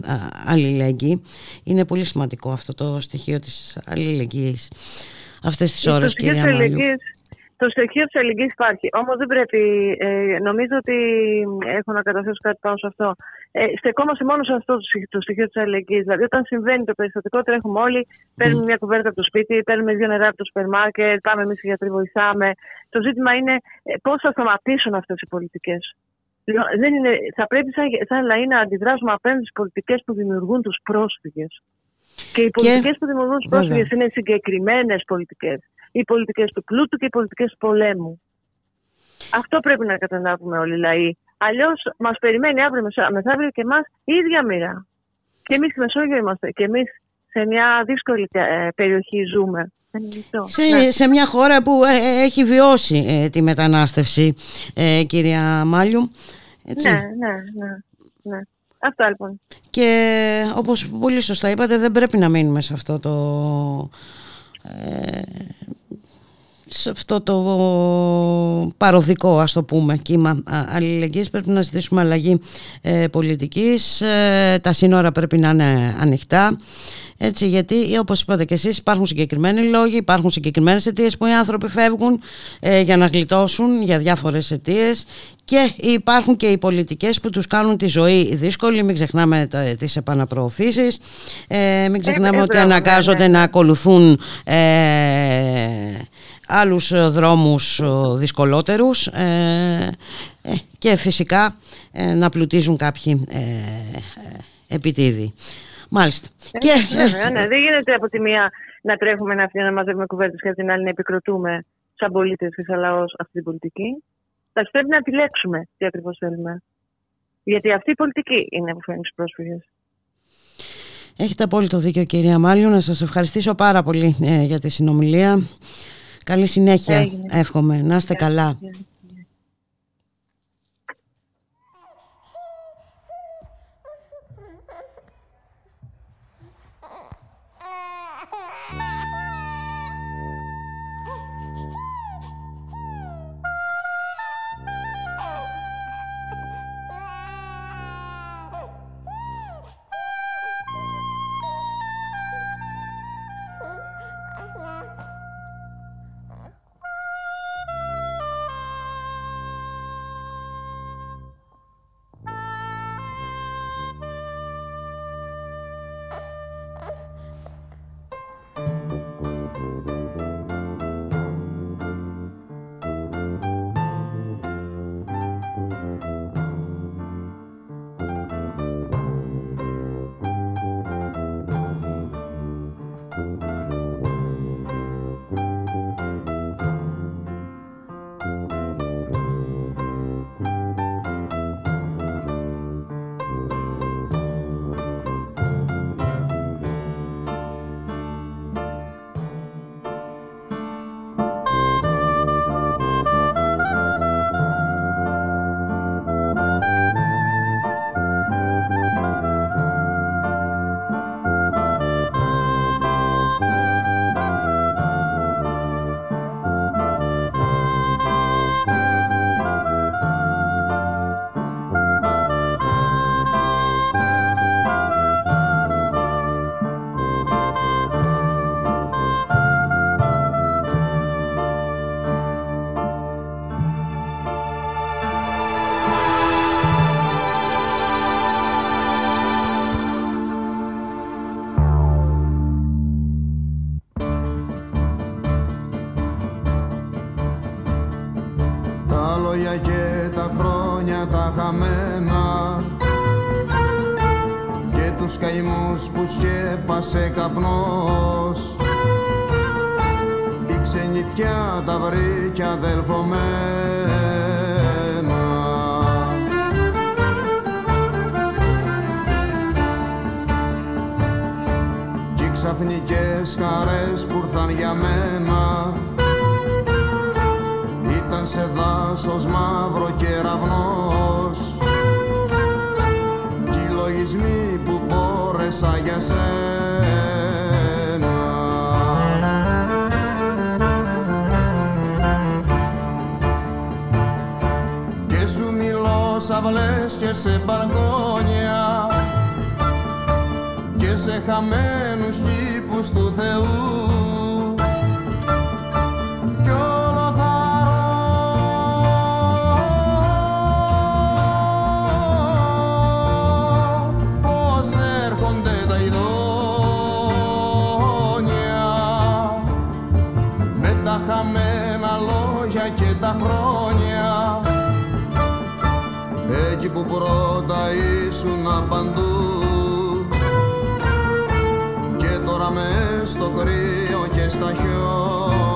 αλληλεγγύοι. Είναι πολύ σημαντικό αυτό το στοιχείο της αλληλεγγύης αυτές τις ώρες, κυρία Μάλιου. Το στοιχείο της αλληλεγγύης υπάρχει. Όμως δεν πρέπει. Ε, νομίζω ότι έχω να καταθέσω κάτι πάνω σε αυτό. Ε, στεκόμαστε μόνο σε αυτό το στοιχείο της αλληλεγγύης. Δηλαδή, όταν συμβαίνει το περιστατικό, τρέχουμε όλοι, παίρνουμε μια κουβέρτα από το σπίτι, παίρνουμε δύο νερά από το σούπερ μάρκετ, πάμε εμείς οι γιατροί, βοηθάμε. Το ζήτημα είναι ε, πώς θα σταματήσουν αυτές οι πολιτικές. Λοιπόν, θα πρέπει σαν, σαν λαοί να αντιδράσουμε απέναντι στις πολιτικές που δημιουργούν τους πρόσφυγες. Και οι πολιτικές που δημιουργούν τους πρόσφυγες είναι συγκεκριμένες πολιτικές οι πολιτικές του πλούτου και οι πολιτικές του πολέμου. Αυτό πρέπει να καταλάβουμε όλοι οι λαοί. Αλλιώς μας περιμένει αύριο μεθαύριο και εμάς η ίδια μοίρα. Και εμείς στη Μεσόγειο είμαστε. Και εμείς σε μια δύσκολη ε, περιοχή ζούμε. Σε, ναι. σε μια χώρα που ε, ε, έχει βιώσει τη μετανάστευση, κυρία Μάλιου. Έτσι. Ναι, ναι, ναι, ναι. Αυτό λοιπόν. Και όπως πολύ σωστά είπατε, δεν πρέπει να μείνουμε σε αυτό το σε αυτό το παροδικό ας το πούμε κύμα αλληλεγγύης πρέπει να ζητήσουμε αλλαγή ε, πολιτικής. Ε, τα σύνορα πρέπει να είναι ανοιχτά. Έτσι, γιατί όπως είπατε και εσείς υπάρχουν συγκεκριμένοι λόγοι, υπάρχουν συγκεκριμένες αιτίες που οι άνθρωποι φεύγουν ε, για να γλιτώσουν για διάφορες αιτίες. Και υπάρχουν και οι πολιτικές που τους κάνουν τη ζωή δύσκολη, μην ξεχνάμε τις επαναπροωθήσεις, ε, μην ξεχνάμε ότι αναγκάζονται να ακολουθούν ε, άλλους δρόμους δυσκολότερους ε, ε, και φυσικά ε, να πλουτίζουν κάποιοι επιτίδη. Μάλιστα. και... ναι, δεν γίνεται από τη μία να τρέχουμε να, να μαζεύουμε κουβέρτες και από την άλλη να επικροτούμε σαν πολίτες και σαν λαός αυτή την πολιτική. Θα πρέπει να επιλέξουμε τι ακριβώς θέλουμε. Γιατί αυτή η πολιτική είναι που φέρνει τους πρόσφυγες. Έχετε απόλυτο δίκιο κυρία Μάλιου. Να σας ευχαριστήσω πάρα πολύ ε, για τη συνομιλία. Καλή συνέχεια Έγινε. εύχομαι. Να είστε καλά. Καπνός. Η ξενιτιά τα βρήκε αδελφομένα κι οι ξαφνικές χαρές που ήρθαν για μένα ήταν σε δάσος μαύρο κεραυνός κι οι λογισμοί που μπόρεσα για σένα μιλώ σαυλές και σε μπαλκόνια και σε χαμένους κήπους του Θεού. Που πρώτα ήσουν παντού και τώρα μες στο κρύο και στα χιόνια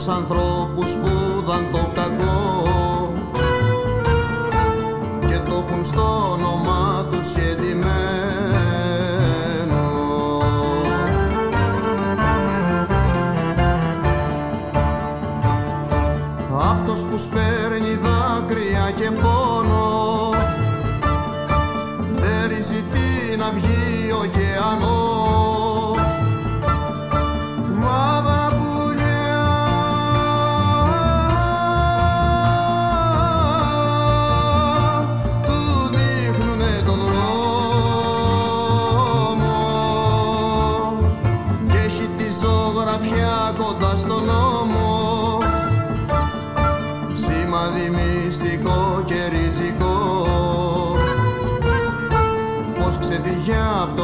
τους ανθρώπους που δαν το κακό. Και το έχουν στο όνομα τους σχετημένο Αυτός που σπέρνει δάκρυα και πόνο δεν ζητεί να βγει ξεφύγει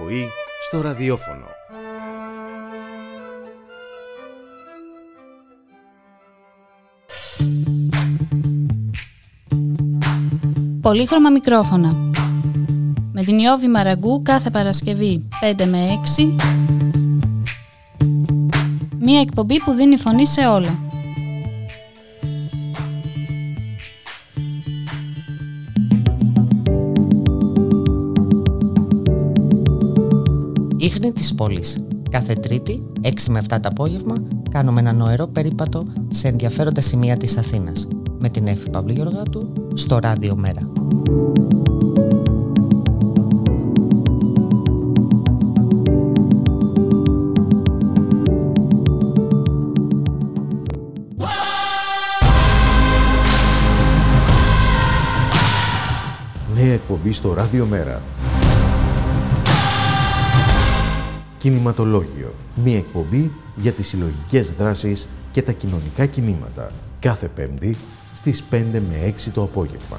Η ανυπακοή στο ραδιόφωνο. Πολύχρωμα μικρόφωνα. Με την Ιώβη Μαραγκού κάθε Παρασκευή 5 με 6. Μία εκπομπή που δίνει φωνή σε όλα. Ίχνη της πόλης. Κάθε Τρίτη, 6 με 7 το απόγευμα, κάνουμε ένα νοερό περίπατο σε ενδιαφέροντα σημεία της Αθήνας. Με την Εφη Παύλου Γεωργάτου, στο Ράδιο Μέρα. Νέα εκπομπή στο Ραδιομέρα. Κινηματολόγιο. Μία εκπομπή για τις συλλογικές δράσεις και τα κοινωνικά κινήματα. Κάθε Πέμπτη στις 5 με 6 το απόγευμα.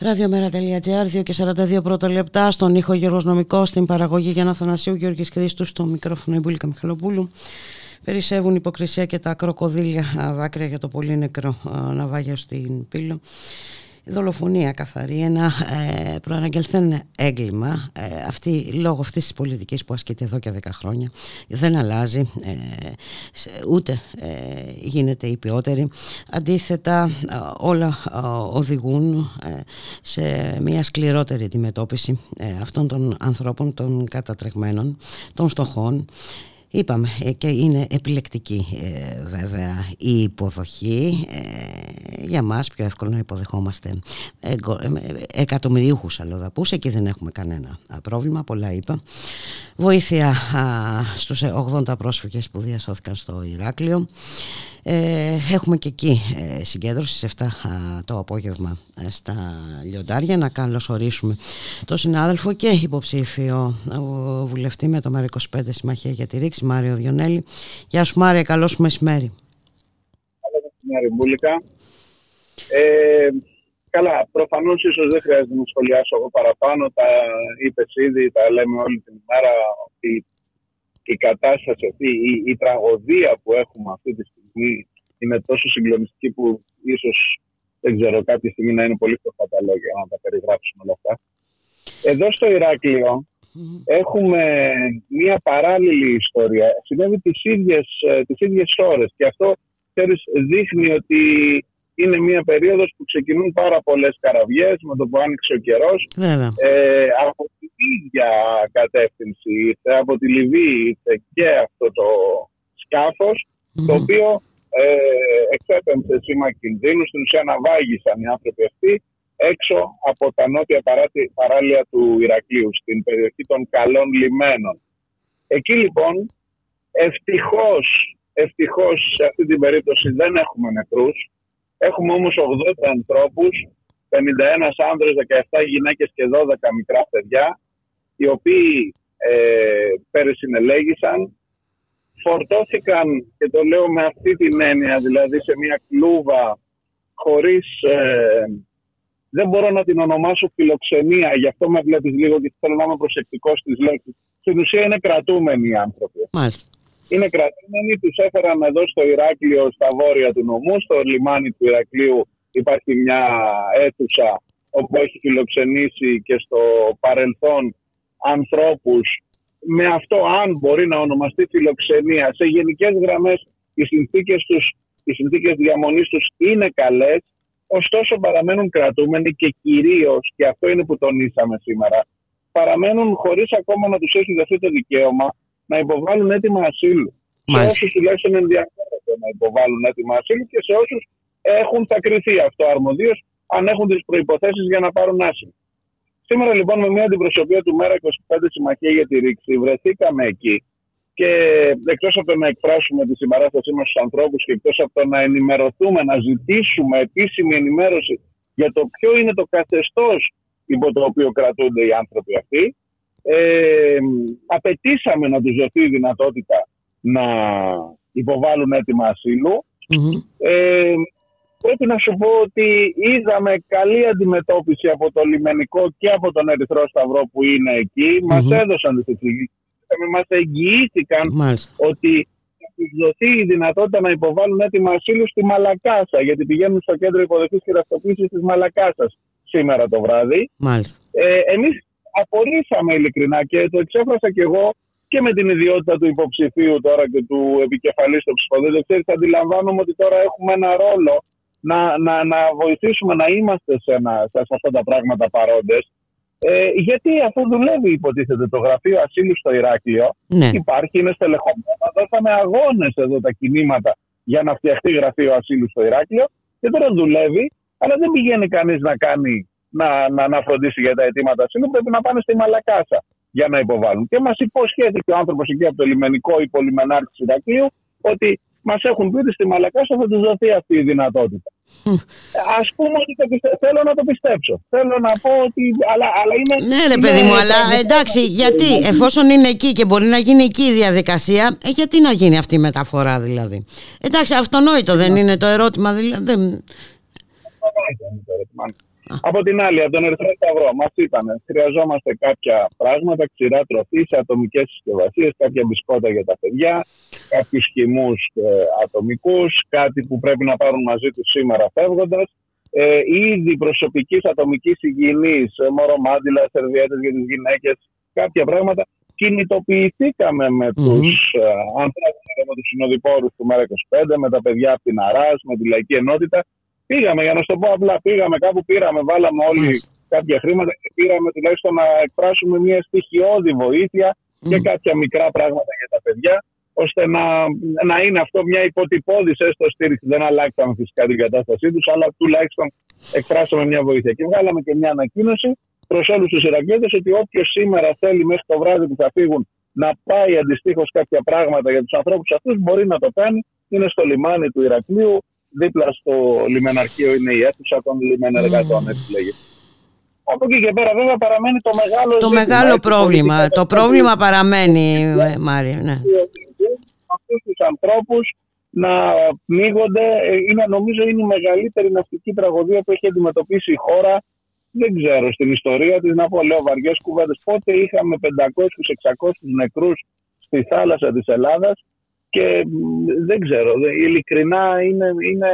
Ραδιομέρα.gr, 2 και 42 πρώτα λεπτά, στον ήχο Γιώργος Νομικός, στην παραγωγή Γιάννα Θανασίου, Γιώργης Χρήστου, στο μικρόφωνο Ιμπούλικα Μιχαλοπούλου. Περισσεύουν υποκρισία και τα κροκοδίλια α, δάκρυα για το πολύ νεκρό α, ναυάγιο στην Πύλο. Δολοφονία καθαρή, ένα ε, προαναγγελθέν έγκλημα, ε, αυτή, λόγω αυτής της πολιτικής που ασκείται εδώ και 10 χρόνια, δεν αλλάζει, ε, σε- ούτε ε, γίνεται υπιότερη. Αντίθετα, ε, όλα ε, οδηγούν ε, σε μια σκληρότερη αντιμετώπιση ε, αυτών των ανθρώπων, των κατατρεγμένων, των φτωχών, Είπαμε ε, και είναι επιλεκτική ε, βέβαια η υποδοχή ε, για μας πιο εύκολο να υποδεχόμαστε. Εγκο- ε, ε, εκατομμυρίουχους αλλοδαπούς εκεί δεν έχουμε κανένα α, πρόβλημα πολλά είπα. Βοήθεια α, στους 80 πρόσφυγες που διασώθηκαν στο Ηράκλειο ε, έχουμε και εκεί ε, συγκέντρωση σε 7 το απόγευμα ε, στα Λιοντάρια να καλωσορίσουμε τον συνάδελφο και υποψήφιο ε, βουλευτή με το ΜΕΡΑ25 Συμμαχία για τη Ρήξη Μάριο Διονέλη. Γεια σου Μάρια, καλό σου μεσημέρι. Καλό μεσημέρι, Μπούλικα. Ε, καλά, προφανώς ίσως δεν χρειάζεται να σχολιάσω εγώ παραπάνω. Τα είπες ήδη, τα λέμε όλη την ημέρα ότι η κατάσταση αυτή, η, η τραγωδία που έχουμε αυτή τη στιγμή είναι τόσο συγκλονιστική που ίσως δεν ξέρω κάποια στιγμή να είναι πολύ φτωχά τα λόγια να τα περιγράψουμε όλα αυτά. Εδώ στο Ηράκλειο έχουμε μια παράλληλη ιστορία. Συνέβη τις ίδιες, ε, τις ίδιες ώρες και αυτό ξέρεις, δείχνει ότι είναι μια περίοδος που ξεκινούν πάρα πολλές καραβιές με το που άνοιξε ο καιρός. Ε, από την ίδια κατεύθυνση ήρθε, από τη Λιβύη ήρθε και αυτό το σκαφος το οποίο ε, εξέπεμψε σήμα κινδύνου. Στην ουσία αναβάγησαν οι άνθρωποι αυτοί έξω από τα νότια παράλια του Ηρακλείου, στην περιοχή των καλών λιμένων. Εκεί λοιπόν, ευτυχώς, ευτυχώς σε αυτή την περίπτωση δεν έχουμε νεκρούς, έχουμε όμως 80 ανθρώπους, 51 άνδρες, 17 γυναίκες και 12 μικρά παιδιά, οι οποίοι ε, περισυνελέγησαν, φορτώθηκαν, και το λέω με αυτή την έννοια, δηλαδή σε μια κλούβα χωρίς ε, δεν μπορώ να την ονομάσω φιλοξενία, γι' αυτό με βλέπεις λίγο και θέλω να είμαι προσεκτικός στις λέξεις. Στην ουσία είναι κρατούμενοι οι άνθρωποι. Μάλιστα. Είναι κρατούμενοι, τους έφεραν εδώ στο Ηράκλειο, στα βόρεια του νομού. Στο λιμάνι του Ηρακλείου υπάρχει μια αίθουσα όπου έχει φιλοξενήσει και στο παρελθόν ανθρώπους με αυτό, αν μπορεί να ονομαστεί φιλοξενία, σε γενικές γραμμές οι συνθήκες οι συνθήκες διαμονής τους είναι καλές, ωστόσο παραμένουν κρατούμενοι και κυρίως, και αυτό είναι που τονίσαμε σήμερα, παραμένουν χωρίς ακόμα να τους έχει δοθεί το δικαίωμα να υποβάλουν έτοιμα ασύλου. Σε όσους τουλάχιστον ενδιαφέρονται να υποβάλουν έτοιμα ασύλου και σε όσους έχουν θα κρυθεί αυτό αρμοδίως, αν έχουν τις προποθέσει για να πάρουν άσυλο. Σήμερα λοιπόν με μια αντιπροσωπεία του Μέρα 25 Συμμαχία για τη Ρήξη βρεθήκαμε εκεί. Και εκτός από το να εκφράσουμε τη συμπαράστασή μας στους ανθρώπους και εκτός από το να ενημερωθούμε, να ζητήσουμε επίσημη ενημέρωση για το ποιο είναι το καθεστώς υπό το οποίο κρατούνται οι άνθρωποι αυτοί, ε, απαιτήσαμε να τους δοθεί η δυνατότητα να υποβάλουν έτοιμα Ε, πρέπει να σου πω ότι είδαμε καλή αντιμετώπιση από το λιμενικό και από τον Ερυθρό Σταυρό που είναι εκεί. Mm-hmm. Μας έδωσαν τις εξηγήσεις μας εγγυήθηκαν ότι θα τους δοθεί η δυνατότητα να υποβάλουν έτοιμα ασύλου στη Μαλακάσα, γιατί πηγαίνουν στο κέντρο υποδοχής και ραστοποίησης της Μαλακάσας σήμερα το βράδυ. Ε, Εμείς απορρίσαμε ειλικρινά και το εξέφρασα κι εγώ και με την ιδιότητα του υποψηφίου τώρα και του επικεφαλής του ψηφοδέλτου. Ξέρετε, αντιλαμβάνομαι ότι τώρα έχουμε ένα ρόλο να, να, να βοηθήσουμε να είμαστε σε, ένα, σε αυτά τα πράγματα παρόντες ε, γιατί αυτό δουλεύει, υποτίθεται, το γραφείο ασύλου στο Ηράκλειο. Ναι. Υπάρχει, είναι στελεχωμένο. Δώσαμε αγώνες εδώ τα κινήματα για να φτιαχτεί γραφείο ασύλου στο Ηράκλειο και τώρα δουλεύει, αλλά δεν πηγαίνει κανείς να κάνει να, να, να φροντίσει για τα αιτήματα ασύλου. Πρέπει να πάνε στη Μαλακάσα για να υποβάλουν. Και μας υποσχέθηκε ο άνθρωπος εκεί από το λιμενικό υπολιμενάρτη του Ηρακλείου ότι μας έχουν πει ότι στη Μαλακάσα θα τους δοθεί αυτή η δυνατότητα. Α πούμε ότι θέλω να το πιστέψω. Θέλω να πω ότι. Αλλά, αλλά είναι, ναι, ρε παιδί μου, αλλά εντάξει, γιατί εφόσον είναι εκεί και μπορεί να γίνει εκεί η διαδικασία, ε, γιατί να γίνει αυτή η μεταφορά δηλαδή. Εντάξει, αυτονόητο δεν ναι. είναι το ερώτημα. Δηλαδή, Αυτονόητο είναι το ερώτημα. Από την άλλη, από τον Ερυθρό Σταυρό, μας είπαν χρειαζόμαστε κάποια πράγματα, ξηρά τροφής σε ατομικές συσκευασίες, κάποια μπισκότα για τα παιδιά, κάποιους χυμούς ε, ατομικούς, κάτι που πρέπει να πάρουν μαζί τους σήμερα φεύγοντας. Ε, είδη προσωπικής ατομικής υγιεινής, ε, μορομάντιλα, σερβιέτες για τις γυναίκες, κάποια πράγματα. Κινητοποιηθήκαμε με mm-hmm. τους ε, ανθρώπους, με τους συνοδοιπόρους του ΜΕΡΑ25, με τα παιδιά από την ΑΡΑΣ, με τη Λαϊκή Ενότητα Πήγαμε, για να σου το πω απλά, πήγαμε κάπου, πήραμε, βάλαμε όλοι κάποια χρήματα και πήραμε τουλάχιστον να εκφράσουμε μια στοιχειώδη βοήθεια και κάποια μικρά πράγματα για τα παιδιά, ώστε να, να είναι αυτό μια υποτυπώδης έστω στήριξη. Δεν αλλάξαμε φυσικά την κατάστασή τους, αλλά τουλάχιστον εκφράσαμε μια βοήθεια. Και βγάλαμε και μια ανακοίνωση προς όλους τους Ηρακλέτε ότι όποιος σήμερα θέλει μέχρι το βράδυ που θα φύγουν να πάει αντιστοίχως κάποια πράγματα για τους ανθρώπους αυτούς, μπορεί να το κάνει. Είναι στο λιμάνι του Ηρακλείου, δίπλα στο λιμεναρχείο είναι η αίθουσα των λιμενεργατών, mm. έτσι λέγεται. Από εκεί και πέρα βέβαια παραμένει το μεγάλο Το μεγάλο πρόβλημα. Το πρόβλημα παραμένει, Μάρια. Ναι. Αυτούς τους ανθρώπους να πνίγονται, ε, είναι, νομίζω είναι η μεγαλύτερη ναυτική τραγωδία που έχει αντιμετωπίσει η χώρα δεν ξέρω στην ιστορία της, να πω λέω βαριές κουβέντες, πότε είχαμε 500-600 νεκρούς στη θάλασσα της Ελλάδας και δεν ξέρω, ειλικρινά είναι, είναι,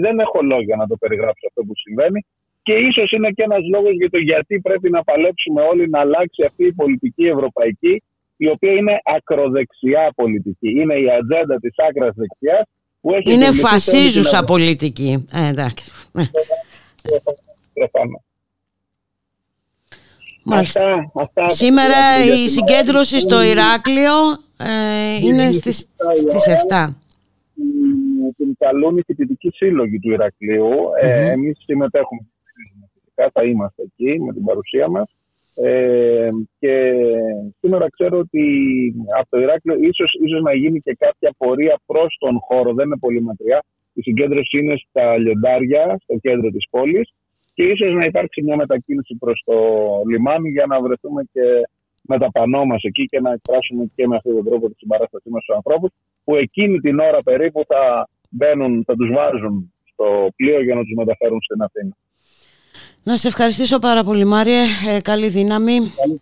δεν, έχω λόγια να το περιγράψω αυτό που συμβαίνει. Και ίσως είναι και ένας λόγος για το γιατί πρέπει να παλέψουμε όλοι να αλλάξει αυτή η πολιτική ευρωπαϊκή, η οποία είναι ακροδεξιά πολιτική. Είναι η ατζέντα της άκρας δεξιάς. Είναι φασίζουσα πολιτική. Ε, εντάξει. Μάλιστα. Αυτά, Σήμερα η συγκέντρωση στο Ηράκλειο ε, είναι στις, στις 7. Την καλούν οι φοιτητικοί σύλλογοι του Ηρακλείου. Mm-hmm. Ε, εμείς συμμετέχουμε φυσικά, θα είμαστε εκεί με την παρουσία μας. Ε, και σήμερα ξέρω ότι από το Ηράκλειο ίσως, ίσως να γίνει και κάποια πορεία προς τον χώρο, δεν είναι πολύ μακριά. Η συγκέντρωση είναι στα Λιοντάρια, στο κέντρο της πόλης και ίσως να υπάρξει μια μετακίνηση προς το λιμάνι για να βρεθούμε και με τα πανό μας εκεί και να εκφράσουμε και με αυτόν τον τρόπο τη συμπαράστασή μας στους ανθρώπους που εκείνη την ώρα περίπου θα μπαίνουν, θα τους βάζουν στο πλοίο για να τους μεταφέρουν στην Αθήνα. Να σε ευχαριστήσω πάρα πολύ Μάριε, ε, καλή δύναμη, καλή,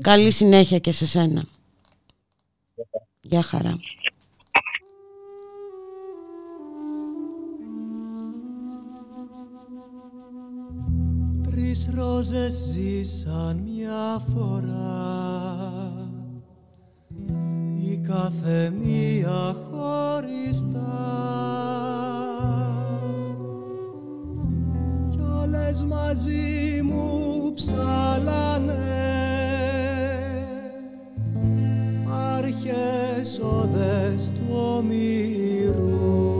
καλή συνέχεια και σε σένα. Γεια χαρά. Τρεις ρόζες ζήσαν μια φορά. Η κάθε μία χωριστά. Κι όλες μαζί μου ψάλανε. Άρχες οδές του ομοιρού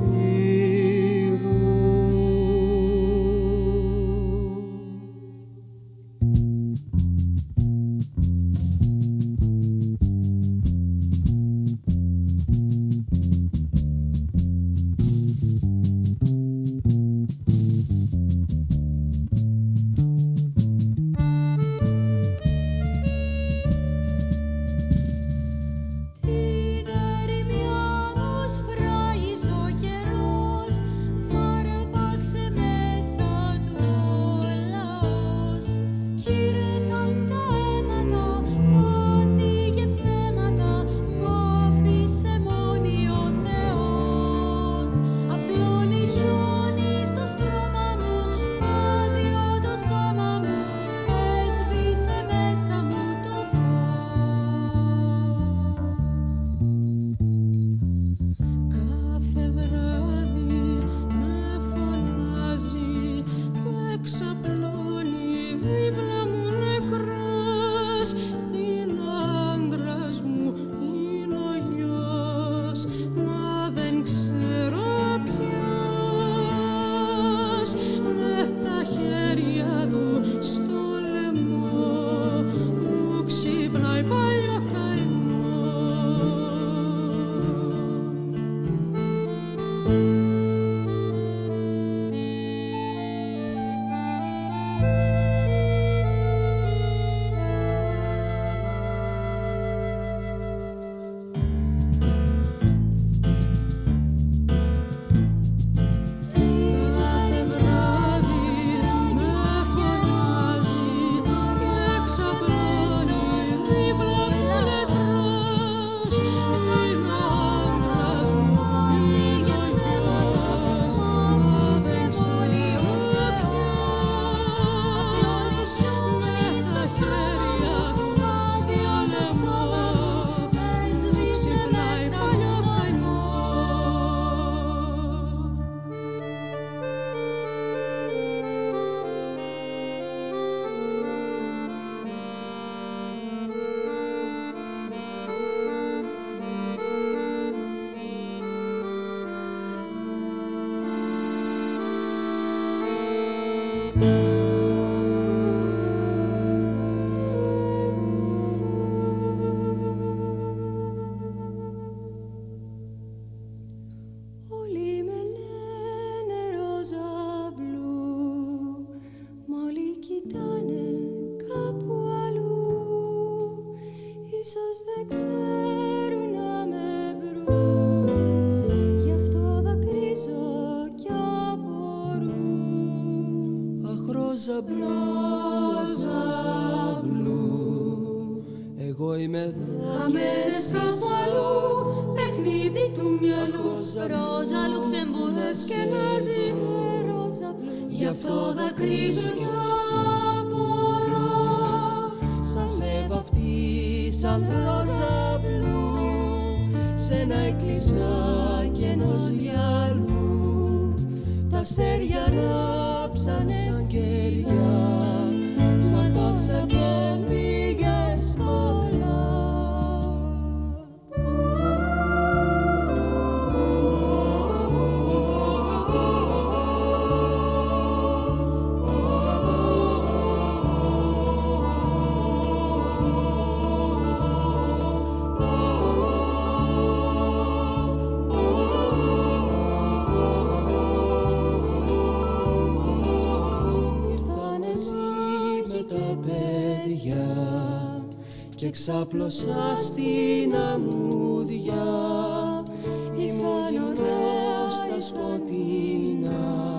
Ρόζα μπλου, ρόζα μπλου Εγώ είμαι χαμένες κάπου αλλού Παιχνίδι του μυαλού. Ρόζα Λουξεμβούργος μαζί Ρόζα μπλου Γι' αυτό δακρύζουν απορώ. Σαν Σας εβαφτίσαν ρόζα μπλου. Σ' ένα εκκλησιάκι ενός διαλού Τα αστέρια να σαν και Σαν ξάπλωσα στην αμμούδια ήμουν γυρνάω στα σκοτεινά.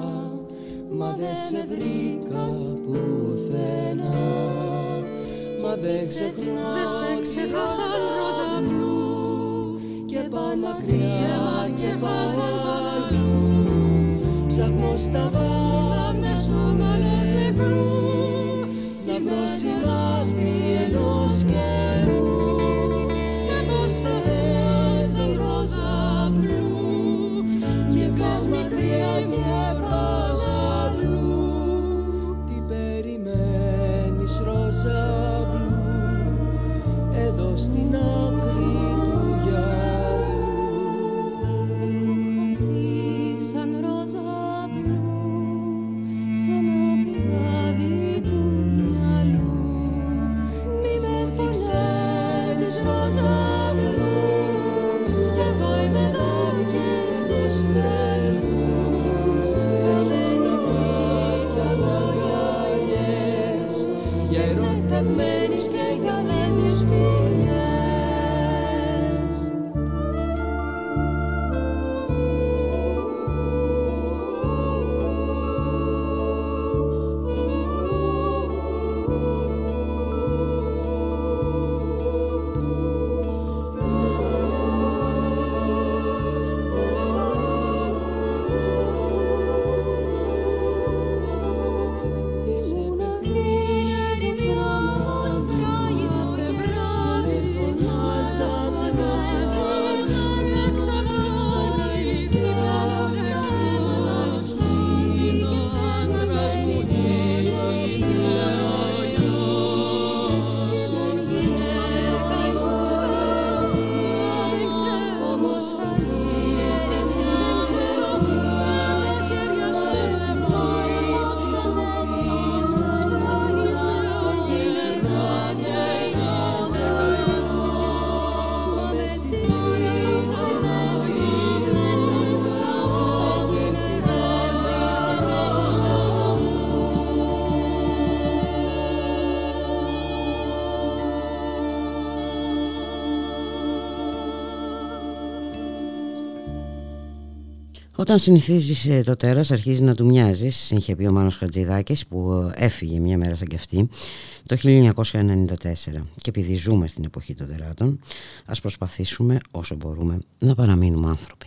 Μα δεν σε βρήκα πουθενά. Μα δεν ξεχνάω Όταν συνηθίζεις ε, το τέρας αρχίζει να του μοιάζεις, είχε πει ο Μάνος Χατζηδάκης που ε, έφυγε μια μέρα σαν και αυτή το 1994. Και επειδή ζούμε στην εποχή των τεράτων, ας προσπαθήσουμε όσο μπορούμε να παραμείνουμε άνθρωποι.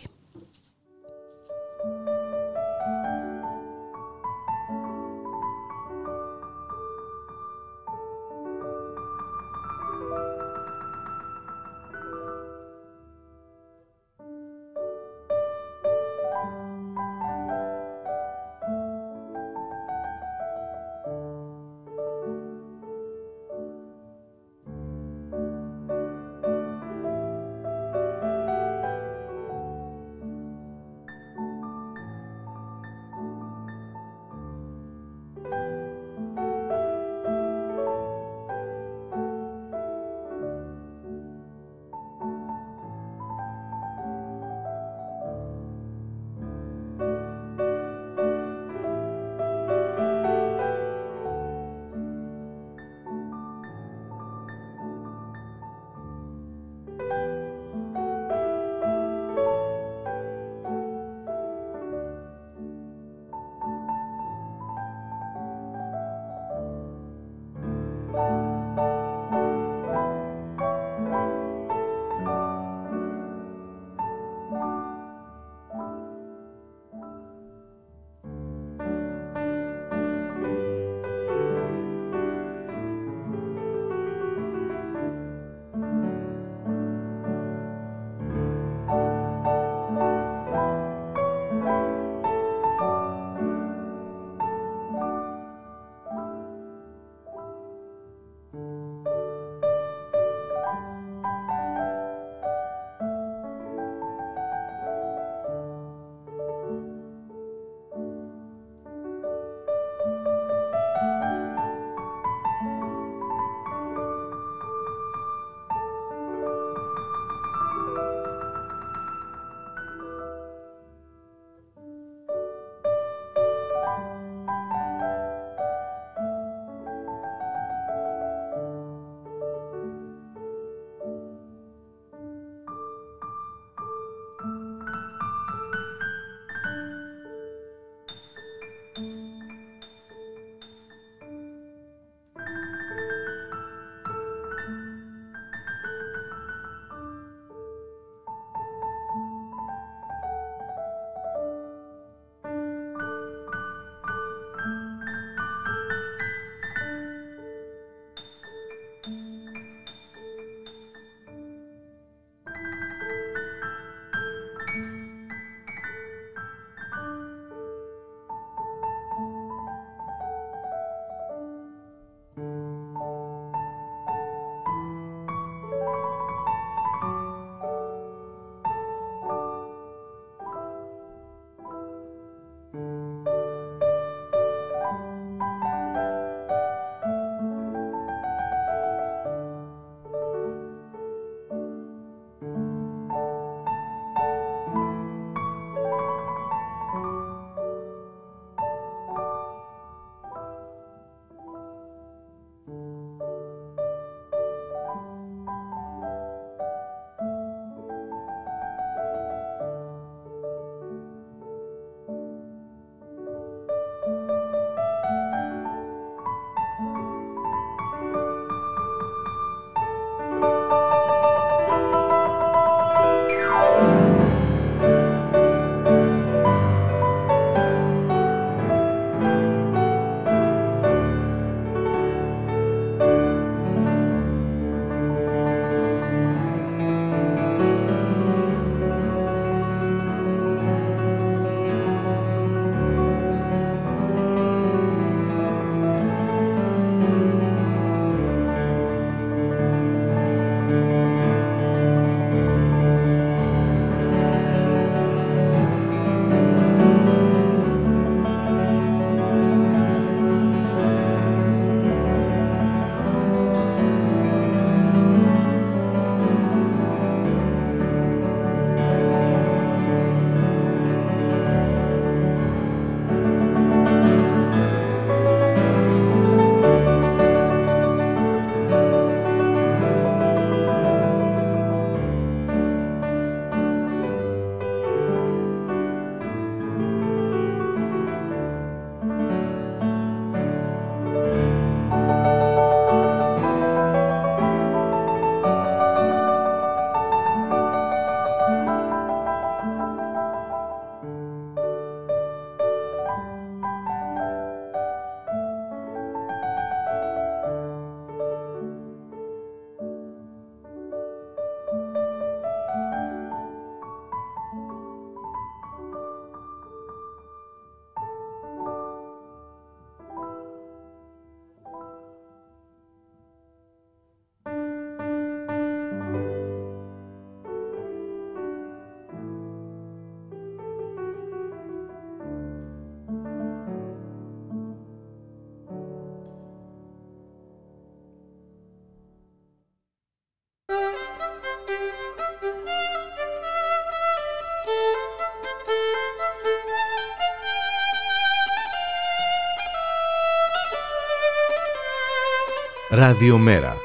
Ραδιομέρα.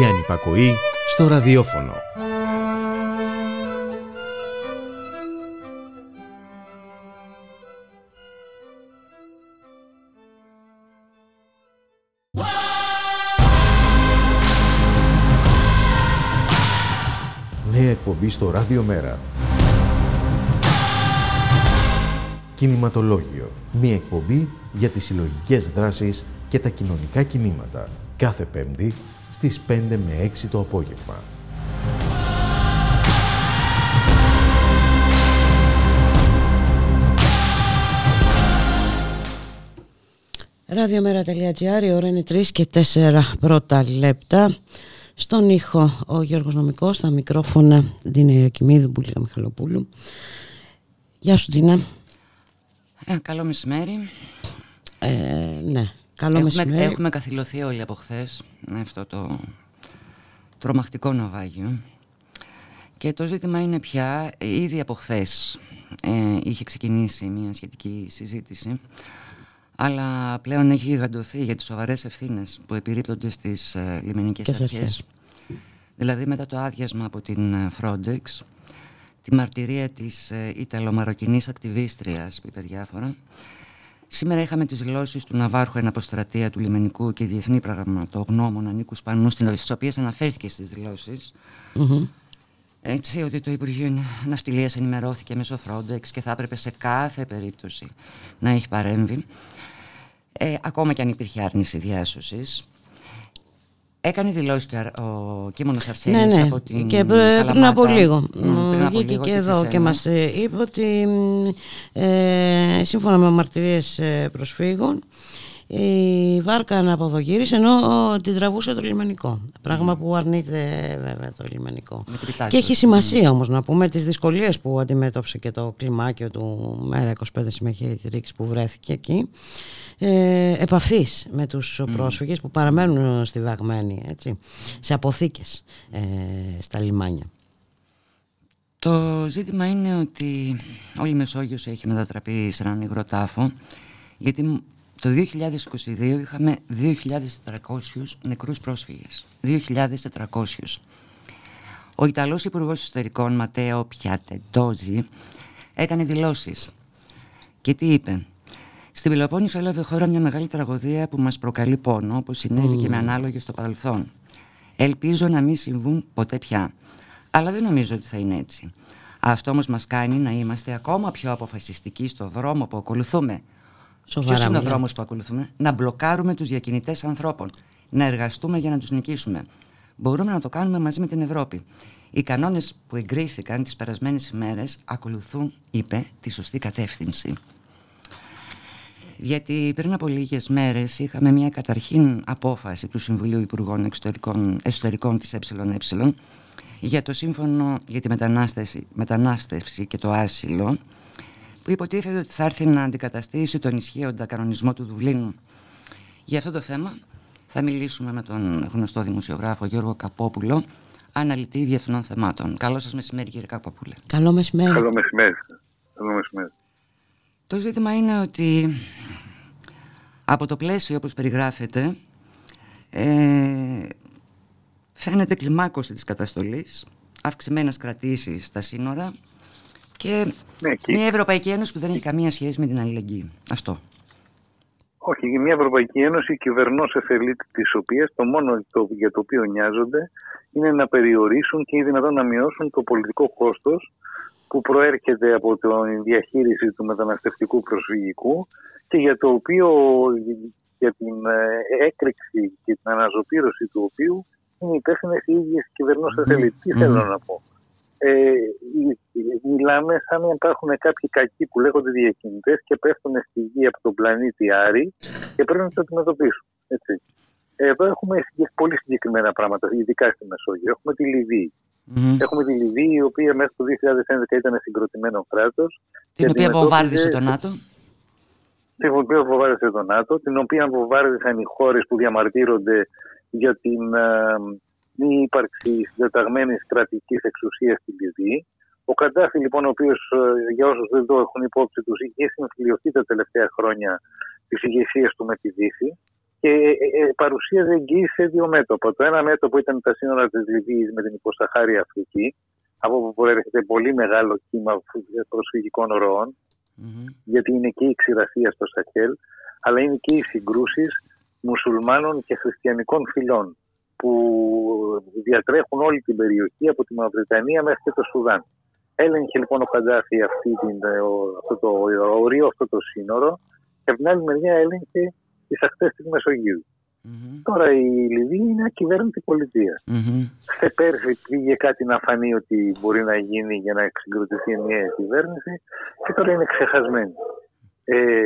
Η ανυπακοή στο ραδιόφωνο. Νέα εκπομπή στο Ραδιομέρα. Κινηματολόγιο. Μία εκπομπή για τις συλλογικές δράσεις και τα κοινωνικά κινήματα. Κάθε Πέμπτη στις 5 με 6 το απόγευμα. Ραδιομέρα.gr, η ώρα είναι 3 και 4 πρώτα λεπτά. Στον ήχο ο Γιώργος Νομικός, στα μικρόφωνα Δίνα Ιωκημίδου, Μπουλίκα Μιχαλοπούλου. Γεια σου Δίνα. Ε, καλό μεσημέρι. Ε, ναι, καλό έχουμε, μεσημέρι. Έχουμε καθυλωθεί όλοι από χθες με αυτό το τρομακτικό ναυάγιο. Και το ζήτημα είναι πια, ήδη από χθες ε, είχε ξεκινήσει μια σχετική συζήτηση, αλλά πλέον έχει γιγαντωθεί για τις σοβαρές ευθύνες που επιρρύπτονται στις ε, λιμενικές Και σε αρχές. αρχές. Δηλαδή μετά το άδειασμα από την ε, Frontex, τη μαρτυρία της ε, Ιταλομαροκινής ακτιβίστριας που είπε διάφορα. Σήμερα είχαμε τις δηλώσεις του Ναβάρχου Εναποστρατεία του Λιμενικού και Διεθνή Πραγματογνώμονα Νίκου Σπανού, στις οποίες αναφέρθηκε στις δηλώσεις. Μμμ. Έτσι ότι το Υπουργείο Ναυτιλίας ενημερώθηκε μέσω Frontex και θα έπρεπε σε κάθε περίπτωση να έχει παρέμβει. Ε, ακόμα και αν υπήρχε άρνηση διάσωσης. Έκανε δηλώσεις και ο, ο Κίμωνος Αρσένης Ναι, ναι. από την και πρέ- πριν από Καλαμάτα. λίγο. Μ, πριν από Βγήκε λίγο και σε εδώ σένα. και μας ε, είπε ότι μ, ε, σύμφωνα με μαρτυρίες ε, προσφύγων η βάρκα αναποδογύρισε ενώ ο, την τραβούσε το λιμενικό. Πράγμα που αρνείται βέβαια το λιμενικό. Με κριτάσεις. Και έχει σημασία όμως να πούμε τις δυσκολίες που αντιμέτωψε και το κλιμάκιο του Μέρα 25 συμμεχία της Ρήξης που βρέθηκε εκεί ε, επαφής με τους πρόσφυγες που παραμένουν στιβαγμένοι έτσι, σε αποθήκες ε, στα λιμάνια. Το ζήτημα είναι ότι όλη η Μεσόγειος έχει μετατραπεί σε έναν υγρό τάφο γιατί το 2022 είχαμε 2.400 νεκρούς πρόσφυγες. 2.400. Ο Ιταλός Υπουργός Ιστορικών Ματέο Πιατεντόζη έκανε δηλώσεις. Και τι είπε; Στην Πελοπόννησο έλαβε χώρα μια μεγάλη τραγωδία που μας προκαλεί πόνο, όπως συνέβη και με ανάλογες στο παρελθόν. Ελπίζω να μην συμβούν ποτέ πια. Αλλά δεν νομίζω ότι θα είναι έτσι. Αυτό όμως μας κάνει να είμαστε ακόμα πιο αποφασιστικοί στο δρόμο που ακολουθούμε. Σοβαρά Ποιος είναι ο μιλάω. δρόμος που ακολουθούμε; Να μπλοκάρουμε τους διακινητές ανθρώπων. Να εργαστούμε για να τους νικήσουμε. Μπορούμε να το κάνουμε μαζί με την Ευρώπη. Οι κανόνες που εγκρίθηκαν τις περασμένες ημέρες ακολουθούν, είπε, τη σωστή κατεύθυνση. Γιατί πριν από λίγες μέρες είχαμε μια καταρχήν απόφαση του Συμβουλίου Υπουργών Εξωτερικών, Εσωτερικών της ΕΕ για το σύμφωνο για τη μετανάστευση, μετανάστευση και το άσυλο που υποτίθεται ότι θα έρθει να αντικαταστήσει τον ισχύοντα κανονισμό του Δουβλίνου. Για αυτό το θέμα θα μιλήσουμε με τον γνωστό δημοσιογράφο Γιώργο Καπόπουλο, αναλυτή διεθνών θεμάτων. Καλό σας μεσημέρι κύριε Καπόπουλε. Καλό μεσημέρι. Καλό μεσημέρι. Καλό μεσημέρι. Το ζήτημα είναι ότι από το πλαίσιο όπως περιγράφεται ε, φαίνεται κλιμάκωση της καταστολής, αυξημένες κρατήσεις στα σύνορα και Ναι, και- μια Ευρωπαϊκή Ένωση που δεν έχει καμία σχέση με την αλληλεγγύη. Αυτό. Όχι, η μια Ευρωπαϊκή Ένωση, η κυβερνός εφελίτ της οποίας το μόνο το, για το οποίο νοιάζονται είναι να περιορίσουν και ή δυνατόν να μειώσουν το πολιτικό κόστος που προέρχεται από τη διαχείριση του μεταναστευτικού προσφυγικού και για το οποίο για την ε, έκρηξη και την αναζωπήρωση του οποίου είναι υπεύθυνες οι ίδιες κυβερνός εφελίτ. Τι θέλω να πω; Ε, η- η- μιλάμε σαν να υπάρχουν κάποιοι κακοί που λέγονται διακινητές και πέφτουν στη γη από τον πλανήτη Άρη και πρέπει να το αντιμετωπίσουν. Έτσι. Εδώ έχουμε συγκεκ- πολύ συγκεκριμένα πράγματα, ειδικά στη Μεσόγειο. Έχουμε τη Λιβύη. Έχουμε τη Λιβύη, η οποία μέχρι το 2011 ήταν συγκροτημένο κράτος. Την οποία βομβάρδισε το ΝΑΤΟ; Την οποία βομβάρδισε το ΝΑΤΟ, την οποία βομβάρδισαν οι χώρες που διαμαρτύρονται για την ε, μη ύπαρξη συντεταγμένη κρατική εξουσίας στην Λιβύη. Ο Καντάφη, λοιπόν, ο οποίος για όσους δεν το έχουν υπόψη τους, είχε συμφιλειωθεί τα τελευταία χρόνια τη ηγεσία του με τη Δύση και ε, ε, παρουσίαζε εγγύηση σε δύο μέτωπα. Το ένα μέτωπο ήταν τα σύνορα της Λιβύης με την υποσαχάρια Αφρική, από όπου προέρχεται πολύ μεγάλο κύμα προσφυγικών ροών, γιατί είναι και η ξηρασία στο Σαχέλ, αλλά είναι και οι συγκρούσεις μουσουλμάνων και χριστιανικών φυλών που διατρέχουν όλη την περιοχή από τη Μαυριτανία μέχρι και το Σουδάν. Έλεγχε λοιπόν ο Καντάφη αυτή την, αυτό το όριο, αυτό το σύνορο και από την άλλη μεριά έλεγχε τις ακτές της μεσογειου Τώρα η Λιβύη είναι ακυβέρνητη πολιτεία. Mm-hmm. Σε πέρσι πήγε κάτι να φανεί ότι μπορεί να γίνει για να εξυγκροτηθεί μια κυβέρνηση και τώρα είναι ξεχασμένη. Ε,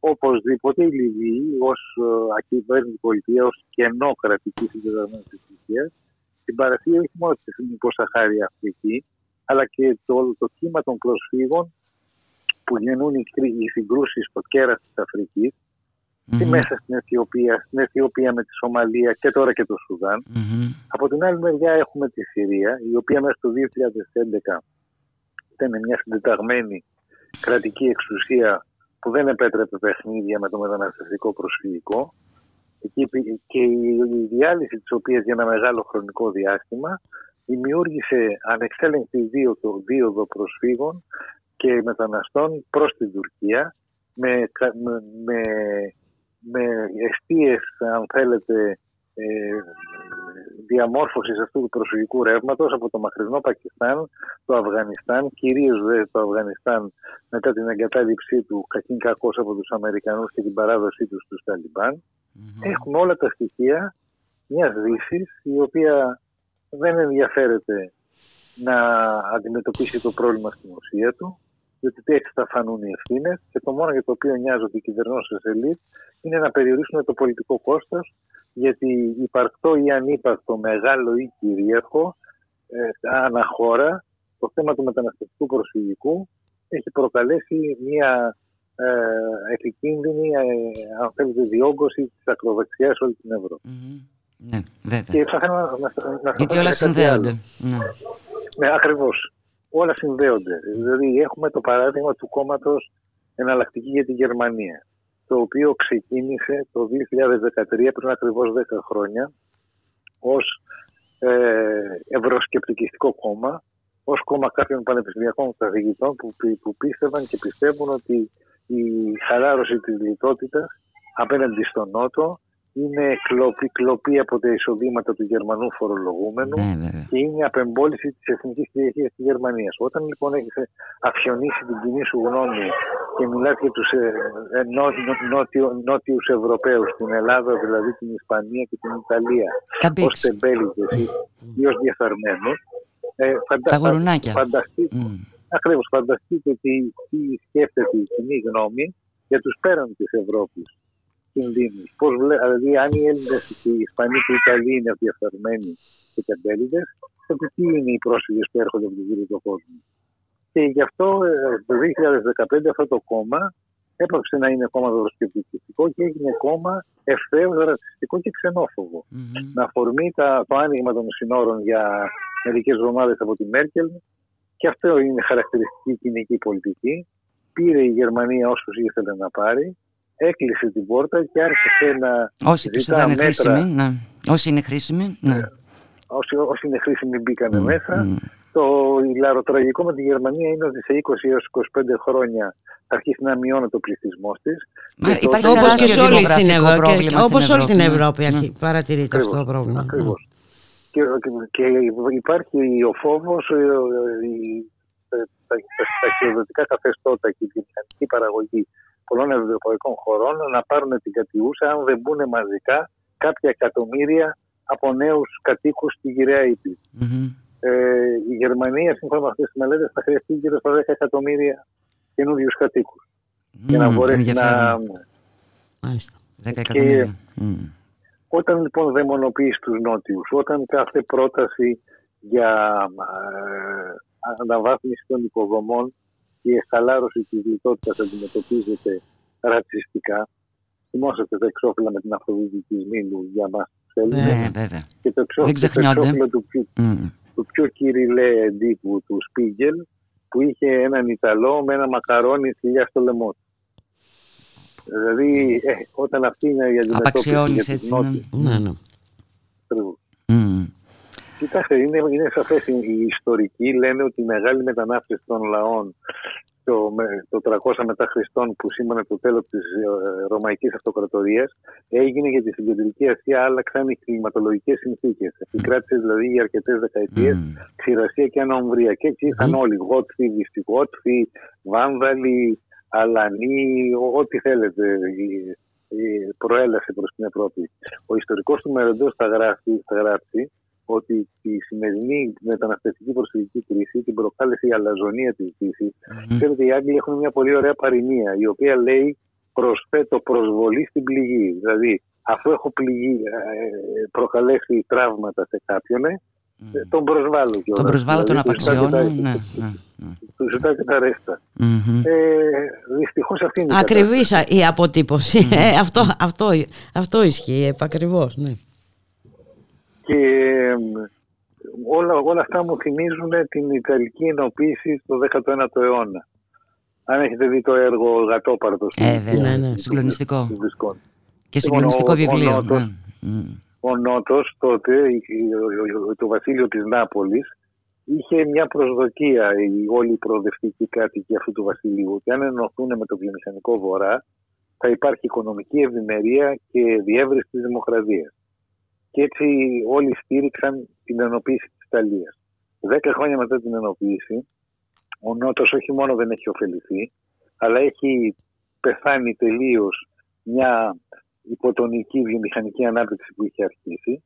οπωσδήποτε η Λιβύη ως ε, ακυβέρνητη πολιτείας, ως κενό κρατικής συντεταγμένη τη Τουρκία, συμπαραθεί όχι μόνο στην υποσαχάρια Αφρική, αλλά και το, το κύμα των προσφύγων που γεννούν οι, οι συγκρούσεις στο κέρας της Αφρικής, mm-hmm. μέσα στην Αιθιοπία, στην Αιθιοπία με τη Σομαλία και τώρα και το Σουδάν. Mm-hmm. Από την άλλη μεριά έχουμε τη Συρία, η οποία μέσα στο 2011 ήταν μια συντεταγμένη κρατική εξουσία που δεν επέτρεπε παιχνίδια με το μεταναστευτικό προσφυγικό. Και η διάλυση της οποίας για ένα μεγάλο χρονικό διάστημα δημιούργησε ανεξέλεγκτη δίωδο προσφύγων και μεταναστών προς την Τουρκία με, με, με αιστείες, αν θέλετε, ε, διαμόρφωσης αυτού του προσφυγικού ρεύματος από το μακρινό Πακιστάν, το Αφγανιστάν, κυρίως το Αφγανιστάν μετά την εγκατάλειψή του κακήν κακός από τους Αμερικανούς και την παράδοσή τους στους Ταλιμπάν. Έχουμε όλα τα στοιχεία μιας δύσης η οποία δεν ενδιαφέρεται να αντιμετωπίσει το πρόβλημα στην ουσία του, διότι έτσι θα φανούν οι ευθύνες και το μόνο για το οποίο νοιάζονται οι κυβερνώσεις ελίτ είναι να περιορίσουν το πολιτικό κόστος, γιατί υπαρκτό ή ανύπαρκτο, μεγάλο ή κυρίαρχο, ε, αναχώρα, το θέμα του μεταναστευτικού προσφυγικού έχει προκαλέσει μια ε, επικίνδυνη, ε, αν θέλετε, διόγκωση της ακροδεξιάς σε όλη την Ευρώπη. Ναι, βέβαια. Και θα να, να, Γιατί όλα συνδέονται. Ναι, ναι ακριβώς. Όλα συνδέονται. Δηλαδή, έχουμε το παράδειγμα του κόμματος Εναλλακτική για τη Γερμανία, το οποίο ξεκίνησε το 2013, πριν ακριβώς 10 χρόνια, ως ε, ευρωσκεπτικιστικό κόμμα, ως κόμμα κάποιων πανεπιστημιακών καθηγητών που, που πίστευαν και πιστεύουν ότι η χαλάρωση της λιτότητας απέναντι στον Νότο είναι κλοπή, κλοπή από τα εισοδήματα του Γερμανού φορολογούμενου ναι, και είναι απεμπόληση της εθνικής κυριαρχίας της Γερμανίας. Όταν λοιπόν έχεις αφιονίσει την κοινή σου γνώμη και μιλάς για τους ε, ε, νότιο, νότιους Ευρωπαίους, στην Ελλάδα δηλαδή την Ισπανία και την Ιταλία, ως τεμπέλητε ή ως διαφθαρμένου, ε, φαντα, φανταστείτε, mm. ακριβώς, φανταστείτε τι, τι σκέφτεται η κοινή γνώμη για τους πέραν της Ευρώπης κινδύνους. Δηλαδή, αν οι Έλληνες, οι Ισπανοί και οι Ιταλοί είναι διαφθαρμένοι και τεμπέληδε, τότε τι είναι οι πρόσφυγες που έρχονται από τον γύρο του κόσμου. Και γι' αυτό ε, το 2015 αυτό το κόμμα έπαψε να είναι κόμμα δροσκεπτικιστικό και έγινε κόμμα ευθέως ρατσιστικό και ξενόφοβο. Mm-hmm. Με αφορμή το άνοιγμα των συνόρων για μερικές εβδομάδες από τη Μέρκελ, και αυτό είναι χαρακτηριστική κοινική πολιτική. Πήρε η Γερμανία όσους ήθελε να πάρει έκλεισε την πόρτα και άρχισε να Όσοι τους ήταν χρήσιμοι, ναι. Όσοι είναι χρήσιμοι, ναι. Ε, όσοι, όσοι είναι χρήσιμοι μπήκανε mm, μέσα. Mm. Το λαροτραγικό με τη Γερμανία είναι ότι σε 20 έως 25 χρόνια θα αρχίσει να μειώνει το πληθυσμό της. Υπάρχει όπως και σε όλη στην Ευρώπη. Όπως όλη την Ευρώπη ναι. παρατηρείται αυτό το πρόβλημα. Ακριβώς. Και, και, υπάρχει ο φόβος, τα, τα, καθεστώτα και η μηχανική παραγωγή πολλών ευρωπαϊκών χωρών να πάρουν την κατιούσα αν δεν μπουν μαζικά κάποια εκατομμύρια από νέους κατοίκους στη γυραιά Ε, η Γερμανία, σύμφωνα με αυτές τις μελέτες, θα χρειαστεί γύρω στα 10 εκατομμύρια καινούριους κατοίκους. Για να μπορέσει να. Μάλιστα. 10 εκατομμύρια. Όταν λοιπόν δαιμονοποιεί τους νότιους, όταν κάθε πρόταση για ε, αναβάθμιση των υποδομών η εχαλάρωση της λιτότητας αντιμετωπίζεται ρατσιστικά. Θυμόσαστε τα εξώφυλλα με την Αφροδίτη της Μήλου για μας του Έλληνε. Ναι, βέβαια. Και το εξώφυλλο, του, πιο, mm. του πιο κυριλέ εντύπου του Σπίγκελ που είχε έναν Ιταλό με ένα μακαρόνι θηλιά στο λαιμό του. Δηλαδή, ε, όταν αυτή είναι η αντιμετώπιση Απαξιώνεις για έτσι, την ναι. νότια, Ναι, ναι. Ακριβώς. Μμμ. Κοιτάξτε, είναι, είναι σαφές. Οι οι ιστορικοί λένε ότι η μεγάλη μετανάστευση των λαών το, με- το 300 μετά Χριστόν που σήμανε το τέλος της ε, Ρωμαϊκής Αυτοκρατορίας έγινε γιατί στην Κεντρική Ασία άλλαξαν οι κλιματολογικές συνθήκες. Επικράτησε δηλαδή για αρκετές δεκαετίες ξηρασία και ανομβρία. Και έτσι ήρθαν όλοι, Γότθοι, Βυστιγότθοι, Βάμβαλοι, Αλανοί, ο- ό,τι θέλετε, η- η προέλαση προς την Ευρώπη. Ο ιστορικός του Μερεντός θα γράφει, θα γράψει ότι τη σημερινή μεταναστευτική προσφυγική κρίση την προκάλεσε η αλαζονία της δύσης. Ξέρετε, οι Άγγλοι έχουν μια πολύ ωραία παροιμία, η οποία λέει προσθέτω προσβολή στην πληγή. Δηλαδή, αφού έχω πληγή, ε, προκαλέσει τραύματα σε κάποιον, ε, τον προσβάλλω κιόλας. Τον προσβάλλω, τον Δηλαδή, του ζητάω και τα- απαξιώνω. Ναι, ναι. Του ζητάω και τα ρέστα. Μμμ. Ε, Δυστυχώς αυτή είναι η Ακριβής α- η αποτύπωση. Ε, αυτό, αυτό, αυτό ισχύει επακριβώς. Ναι. Και εμ, όλα, όλα αυτά μου θυμίζουν την Ιταλική ενοποίηση στο 19ο αιώνα. Αν έχετε δει το έργο Γατόπαρτος. Ε, βέβαια. Ναι, ναι. Συγκλονιστικό. του Βισκόνη. Και Λοιπόν, συγκλονιστικό ο- ο βιβλίο. Νότος- ναι. Μμ. Ο Νότος τότε, η- η- ο- ο- το βασίλειο της Νάπολης, είχε μια προσδοκία οι, όλοι οι προοδευτικοί κάτοικοι αυτού του βασιλείου ότι αν ενωθούν με το βιομηχανικό βορρά θα υπάρχει οικονομική ευημερία και διεύρυνση της δημοκρατίας. Και έτσι όλοι στήριξαν την ενοποίηση της Ιταλίας. Δέκα χρόνια μετά την ενοποίηση, ο Νότος όχι μόνο δεν έχει ωφεληθεί, αλλά έχει πεθάνει τελείως μια υποτονική βιομηχανική ανάπτυξη που είχε αρχίσει.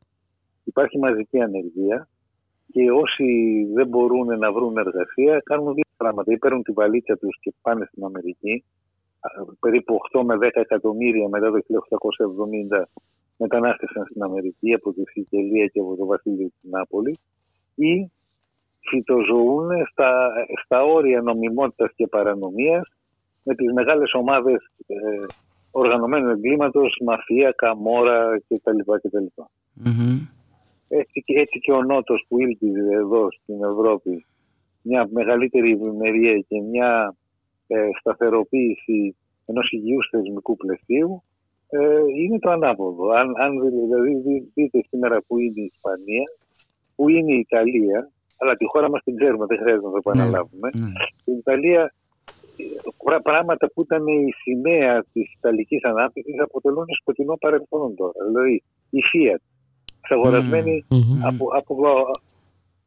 Υπάρχει μαζική ανεργία και όσοι δεν μπορούν να βρουν εργασία κάνουν δύο πράγματα. Ή παίρνουν τη βαλίτσα τους και πάνε στην Αμερική. Α, Περίπου 8 με 10 εκατομμύρια μετά το 1870 μετανάστευσαν στην Αμερική από τη Σικελία και από το βασίλειο της Νάπολης ή φυτοζωούν στα, στα όρια νομιμότητας και παρανομίας με τις μεγάλες ομάδες ε, οργανωμένου εγκλήματος, μαφία, καμόρα κτλ. κτλ. Μμμ. Έτσι, και- έτσι και ο Νότος που ήλπιζε εδώ στην Ευρώπη μια μεγαλύτερη ευημερία και μια ε, σταθεροποίηση ενός υγιούς θεσμικού πλαισίου ε, είναι το ανάποδο. Αν, αν δηλαδή δει- δείτε σήμερα που είναι η Ισπανία, που είναι η Ιταλία, αλλά τη χώρα μας την ξέρουμε, δεν χρειάζεται να το επαναλάβουμε. Στην Ιταλία ε, πρα- πράγματα που ήταν η σημαία της Ιταλικής ανάπτυξης αποτελούν σκοτεινό παρελθόν τώρα. Δηλαδή η Fiat, εξαγορασμένη από, από,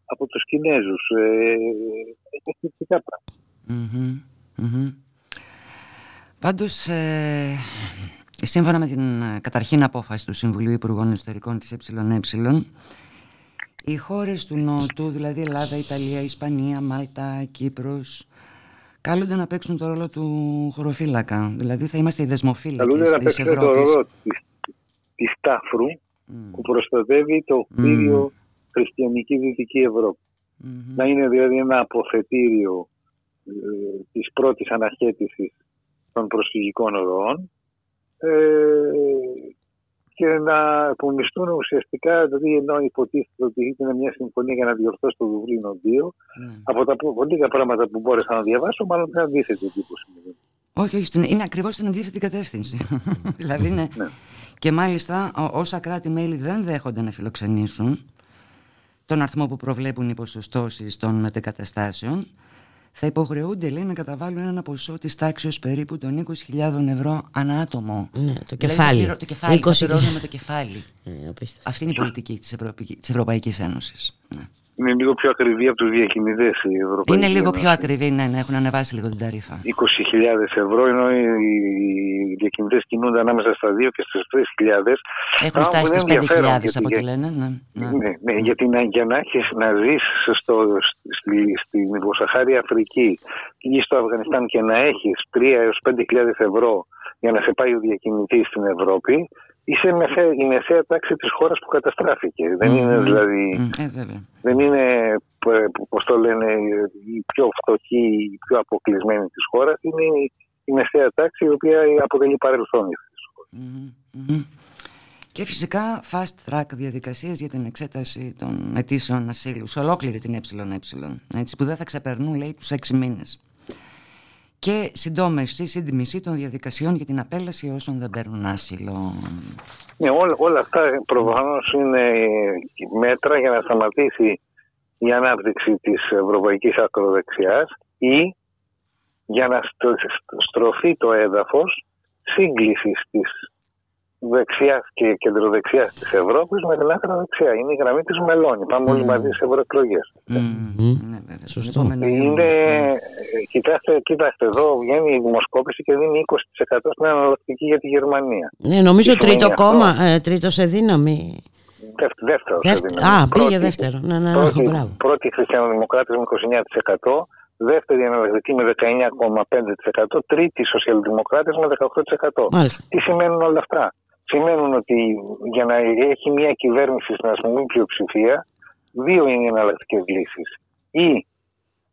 από τους Κινέζους. Ε, εκπληκτικά πράγματα. Μμμ. Μμμ. Πάντως, ε, σύμφωνα με την ε, καταρχήν απόφαση του Συμβουλίου Υπουργών Εσωτερικών της ΕΕ, οι χώρες του Νότου, δηλαδή Ελλάδα, Ιταλία, Ισπανία, Μάλτα, Κύπρος, καλούνται να παίξουν το ρόλο του χωροφύλακα. Δηλαδή θα είμαστε οι δεσμοφύλακες Καλούνται να της παίξουν το Ευρώπης. ρόλο της, της τάφρου που προστατεύει το κτίριο χριστιανική Δυτική Ευρώπη. Να είναι δηλαδή ένα αποθετήριο ε, της πρώτης αναχέτησης των προσφυγικών ροών ε, και να απομισθούν ουσιαστικά, δηλαδή ενώ υποτίθεται ότι ήταν μια συμφωνία για να διορθώσει το Δουβλίνο 2, από τα πο- λίγα πράγματα που μπόρεσα να διαβάσω, μάλλον την αντίθετη εντύπωση μου. Όχι, όχι, στην- είναι ακριβώς στην αντίθετη κατεύθυνση. δηλαδή είναι... Και μάλιστα ό- όσα κράτη-μέλη δεν δέχονται να φιλοξενήσουν τον αριθμό που προβλέπουν οι ποσοστώσεις των μετεκαταστάσεων θα υποχρεούνται λέει, να καταβάλουν ένα ποσό της τάξης περίπου των 20.000 ευρώ ανά άτομο. Ναι, το Δηλαδή, κεφάλι. θα πληρω- Το κεφάλι, θα 20.000. πληρώνουμε το κεφάλι. Ε, απίστευτο. Αυτή είναι η πολιτική της, Ευρωπαϊκής, της Ευρωπαϊκής Ένωσης. Ναι. Είναι λίγο πιο ακριβή από τους διακινητές η Ευρωπαϊκή Είναι λίγο Ένωση. πιο ακριβή, ναι, ναι, έχουν ανεβάσει λίγο την ταρήφα. 20.000 ευρώ, ενώ οι διακινητές κινούνται ανάμεσα στα 2 και στις 3.000. Έχουν Πράγμα φτάσει που στις είναι ενδιαφέρον, 5.000 γιατί από ό,τι για- λένε. Ναι, ναι. Ναι, ναι, γιατί να, για να, έχεις, να ζεις στο, στη, στην υποσαχάρια Αφρική ή στο Αφγανιστάν και να έχεις 3 έως 5.000 ευρώ για να σε πάει ο διακινητής στην Ευρώπη, είσαι μεσαία, η μεσαία τάξη της χώρας που καταστράφηκε. Δεν είναι δηλαδή... Ε, βέβαια. Δεν είναι, ε, πώς το λένε, η πιο φτωχή, η πιο αποκλεισμένη της χώρας. Είναι η- η μεσαία τάξη η οποία αποτελεί παρελθόν. Μμμ. Και φυσικά fast track διαδικασίες για την εξέταση των αιτήσεων ασύλου σε ολόκληρη την ΕΕ, έτσι, που δεν θα ξεπερνούν λέει τους έξι μήνες. Και συντόμευση, σύντμηση των διαδικασιών για την απέλαση όσων δεν παίρνουν άσυλο. Ναι, όλα, όλα αυτά προφανώς είναι μέτρα για να σταματήσει η ανάπτυξη της ευρωπαϊκής ακροδεξιάς ή για να στρωθεί το έδαφος σύγκλησης της δεξιά και κεντροδεξιά της Ευρώπης με την άκρα δεξιά. Είναι η γραμμή της Μελώνη. Πάμε όλοι μαζί σε ευρωεκλογές. Ναι, Σωστό. Είναι, κοιτάξτε, κοιτάξτε, εδώ βγαίνει η δημοσκόπηση και δίνει 20% στην αναλλακτική για τη Γερμανία. Ναι, νομίζω τρίτο κόμμα, ε, τρίτος σε δύναμη. Δεύτερος σε δύναμη. Α, πήγε δεύτερο. Ναι, ναι, πρώτη, μπράβο. πρώτη χριστιανοδημοκράτης με 29%. Δεύτερη εναλλακτική με 19,5%. Τρίτη σοσιαλδημοκράτε με 18%. Μάλιστα. Τι σημαίνουν όλα αυτά; Σημαίνουν ότι για να έχει μια κυβέρνηση στην αστυνομική πλειοψηφία, δύο είναι οι εναλλακτικές λύσεις. Ή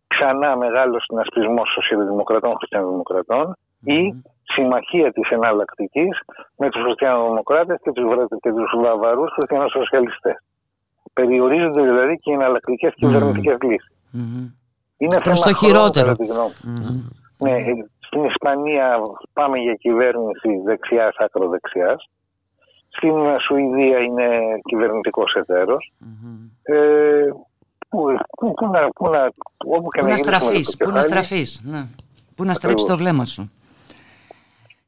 ξανά μεγάλο συνασπισμός σοσιαλδημοκρατών χριστιανοδημοκρατών, mm. ή συμμαχία της εναλλακτικής με τους χριστιανοδημοκράτες και τους βαβαρούς χριστιανοσοσιαλιστές. Περιορίζονται δηλαδή και οι εναλλακτικές mm. κυβερνητικές λύσεις. Mm. Είναι Προς το χειρότερο. Mm. Ναι, στην Ισπανία πάμε για κυβέρνηση δεξιάς ακροδεξιά. Στην Σουηδία είναι κυβερνητικός εταίρος. Ε, που, που, που, να, που, να, όπου και που να στραφείς, που να στραφείς, ναι. Που να στρέψει το βλέμμα σου.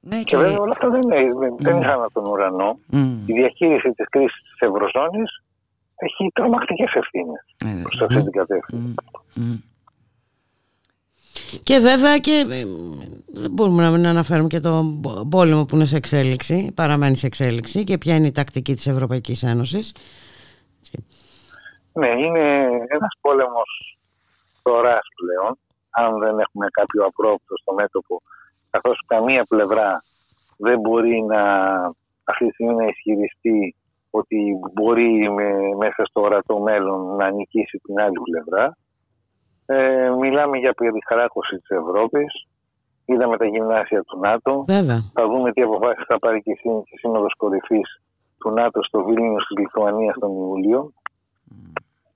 Ναι, και... και βέβαια όλα αυτά δεν είναι, δεν είναι mm. τον ουρανό. Mm. Η διαχείριση της κρίσης της Ευρωζώνης έχει τρομακτικές ευθύνες mm. προς αυτή την κατεύθυνση. Mm. Και βέβαια και ε, δεν μπορούμε να αναφέρουμε και τον πόλεμο που είναι σε εξέλιξη, παραμένει σε εξέλιξη και ποια είναι η τακτική της Ευρωπαϊκής Ένωσης. Ναι, είναι ένας πόλεμος τώρα πλέον, αν δεν έχουμε κάποιο απρόπτο στο μέτωπο, καθώς καμία πλευρά δεν μπορεί να αυτή τη στιγμή να ισχυριστεί ότι μπορεί με, μέσα στο ορατό μέλλον να νικήσει την άλλη πλευρά. Ε, μιλάμε για περιχαράκωση της Ευρώπης. Είδαμε τα γυμνάσια του ΝΑΤΟ. Βέβαια. Θα δούμε τι αποφάσεις θα πάρει και η Σύνοδος Κορυφής του ΝΑΤΟ στο Βίλνιο της Λιθουανία τον Ιούλιο. Mm.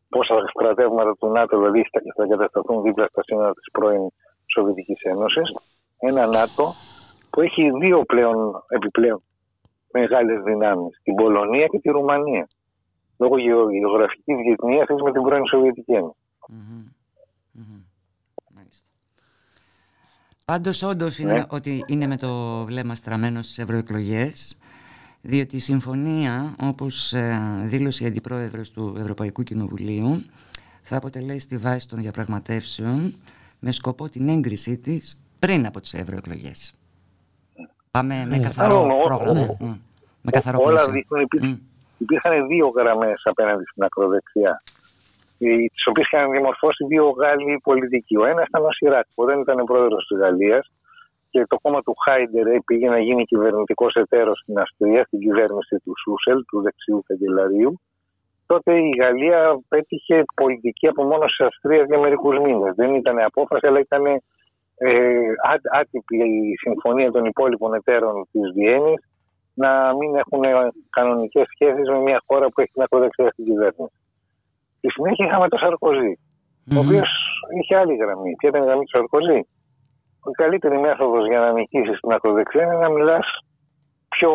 Πόσα στρατεύματα του ΝΑΤΟ δηλαδή θα κατασταθούν δίπλα στα σύνορα της πρώην Σοβιετικής Ένωσης. Ένα ΝΑΤΟ που έχει δύο πλέον επιπλέον μεγάλες δυνάμεις. Την Πολωνία και τη Ρουμανία. Λόγω γεωγραφικής γειτονίας με την πρώην Σοβιετική Ένωση. Mm-hmm. Πάντως όντως είναι ναι. ότι είναι με το βλέμμα στραμμένο στις ευρωεκλογές, διότι η συμφωνία, όπως ε, δήλωσε η Αντιπρόεδρος του Ευρωπαϊκού Κοινοβουλίου, θα αποτελέσει τη βάση των διαπραγματεύσεων με σκοπό την έγκρισή της πριν από τις ευρωεκλογές. Πάμε με ναι. καθαρό πρόγραμμα. Με καθαρό Όλα δείχνουν, υπήρχαν δύο γραμμές απέναντι στην ακροδεξιά τις οποίες είχαν δημορφώσει δύο Γάλλοι πολιτικοί. Ο ένας ήταν ο Σιράκ, που δεν ήταν πρόεδρος της Γαλλίας και το κόμμα του Χάιντερ πήγε να γίνει κυβερνητικός εταίρος στην Αυστρία, στην κυβέρνηση του Σούσελ, του δεξιού καγκελαρίου. Τότε η Γαλλία πέτυχε πολιτική απομόνωση της Αυστρίας για μερικούς μήνες. Δεν ήταν απόφαση, αλλά ήταν ε, άτυπη η συμφωνία των υπόλοιπων εταίρων της Βιέννης να μην έχουν κανονικές σχέσεις με μια χώρα που έχει την ακροδεξιά στην κυβέρνηση. Στη συνέχεια είχαμε τον Σαρκοζή, mm-hmm. ο οποίος είχε άλλη γραμμή. Ποια ήταν η γραμμή του Σαρκοζή; Η καλύτερη μέθοδος για να νικήσεις την ακροδεξιά είναι να μιλάς πιο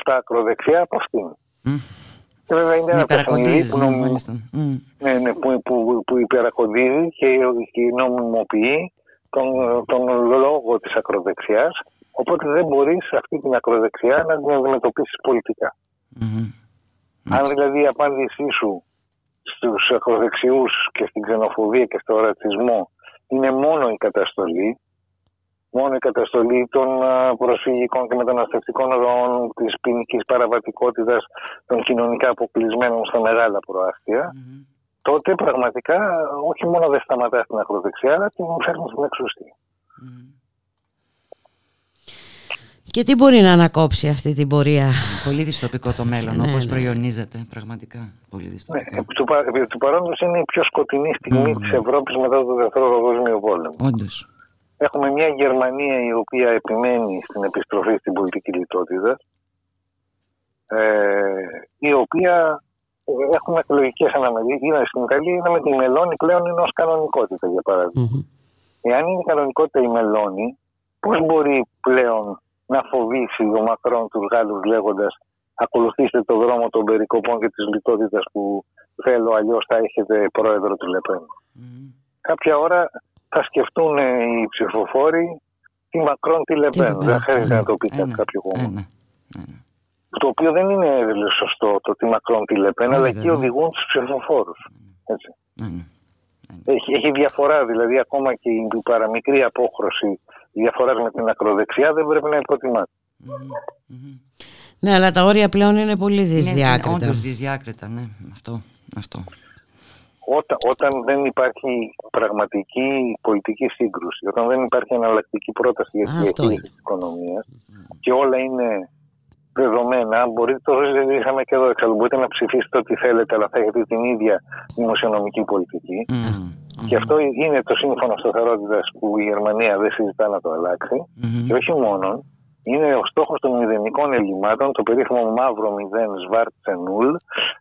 στα ακροδεξιά από αυτήν. Mm. Και βέβαια είναι ένα παιχνίδι που, νομ... ναι, ναι, που, που, που υπερακοντίζει και, και νομιμοποιεί τον, τον λόγο της ακροδεξιάς οπότε δεν μπορείς αυτή την ακροδεξιά να την αντιμετωπίσεις πολιτικά. Mm-hmm. Αν δηλαδή η απάντησή σου στους ακροδεξιούς και στην ξενοφοβία και στο ρατσισμό είναι μόνο η καταστολή, μόνο η καταστολή των προσφυγικών και μεταναστευτικών ροών, της ποινικής παραβατικότητας των κοινωνικά αποκλεισμένων στα μεγάλα τότε πραγματικά όχι μόνο δεν σταματά στην ακροδεξιά, αλλά την φέρνει στην εξουσία. Και τι μπορεί να ανακόψει αυτή την πορεία; Πολύ δυστοπικό το μέλλον, ναι, όπως ναι. προϊονίζεται πραγματικά. Πολύ δυστοπικό. Ναι, του, του παρόντος είναι η πιο σκοτεινή στιγμή mm. της Ευρώπης μετά το Δεύτερο Παγκόσμιο Πόλεμο. Όντως. Έχουμε μια Γερμανία η οποία επιμένει στην επιστροφή στην πολιτική λιτότητα, ε, η οποία ε, έχουμε εκλογικές αναμετρήσει. Στην Ιταλία είδαμε τη μελώνη πλέον είναι ως κανονικότητα, για παράδειγμα. Mm-hmm. Εάν είναι κανονικότητα η Μελώνη, πώς μπορεί πλέον να φοβήσει ο Μακρόν τους Γάλλους λέγοντας ακολουθήστε το δρόμο των περικοπών και της λιτότητας που θέλω, αλλιώς θα έχετε πρόεδρο του Λεπέν. Κάποια ώρα θα σκεφτούν οι ψηφοφόροι τι Μακρόν, τι Λεπέν. Δεν χρειάζεται να το πει κάποιο κόμμα. Το οποίο δεν είναι σωστό το τι Μακρόν, τι Λεπέν, αλλά εκεί οδηγούν τους ψηφοφόρους. Έτσι. Έχει, έχει διαφορά, δηλαδή ακόμα και η παραμικρή απόχρωση διαφορά με την ακροδεξιά δεν πρέπει να υποτιμάται. Ναι, αλλά τα όρια πλέον είναι πολύ δυσδιάκριτα. Είναι όντως δυσδιάκριτα, ναι, αυτό. αυτό. Όταν, όταν δεν υπάρχει πραγματική πολιτική σύγκρουση, όταν δεν υπάρχει εναλλακτική πρόταση για τη διαχείριση της οικονομίας και όλα είναι δεδομένα, μπορείτε, το είχαμε και εδώ εξάλλου, μπορείτε να ψηφίσετε ό,τι θέλετε, αλλά θα έχετε την ίδια δημοσιονομική πολιτική. Και αυτό είναι το σύμφωνο σταθερότητας που η Γερμανία δεν συζητά να το αλλάξει. Και όχι μόνο, είναι ο στόχος των μηδενικών ελλημάτων, το περίφημο μαύρο μηδέν Σβάρτσενούλ,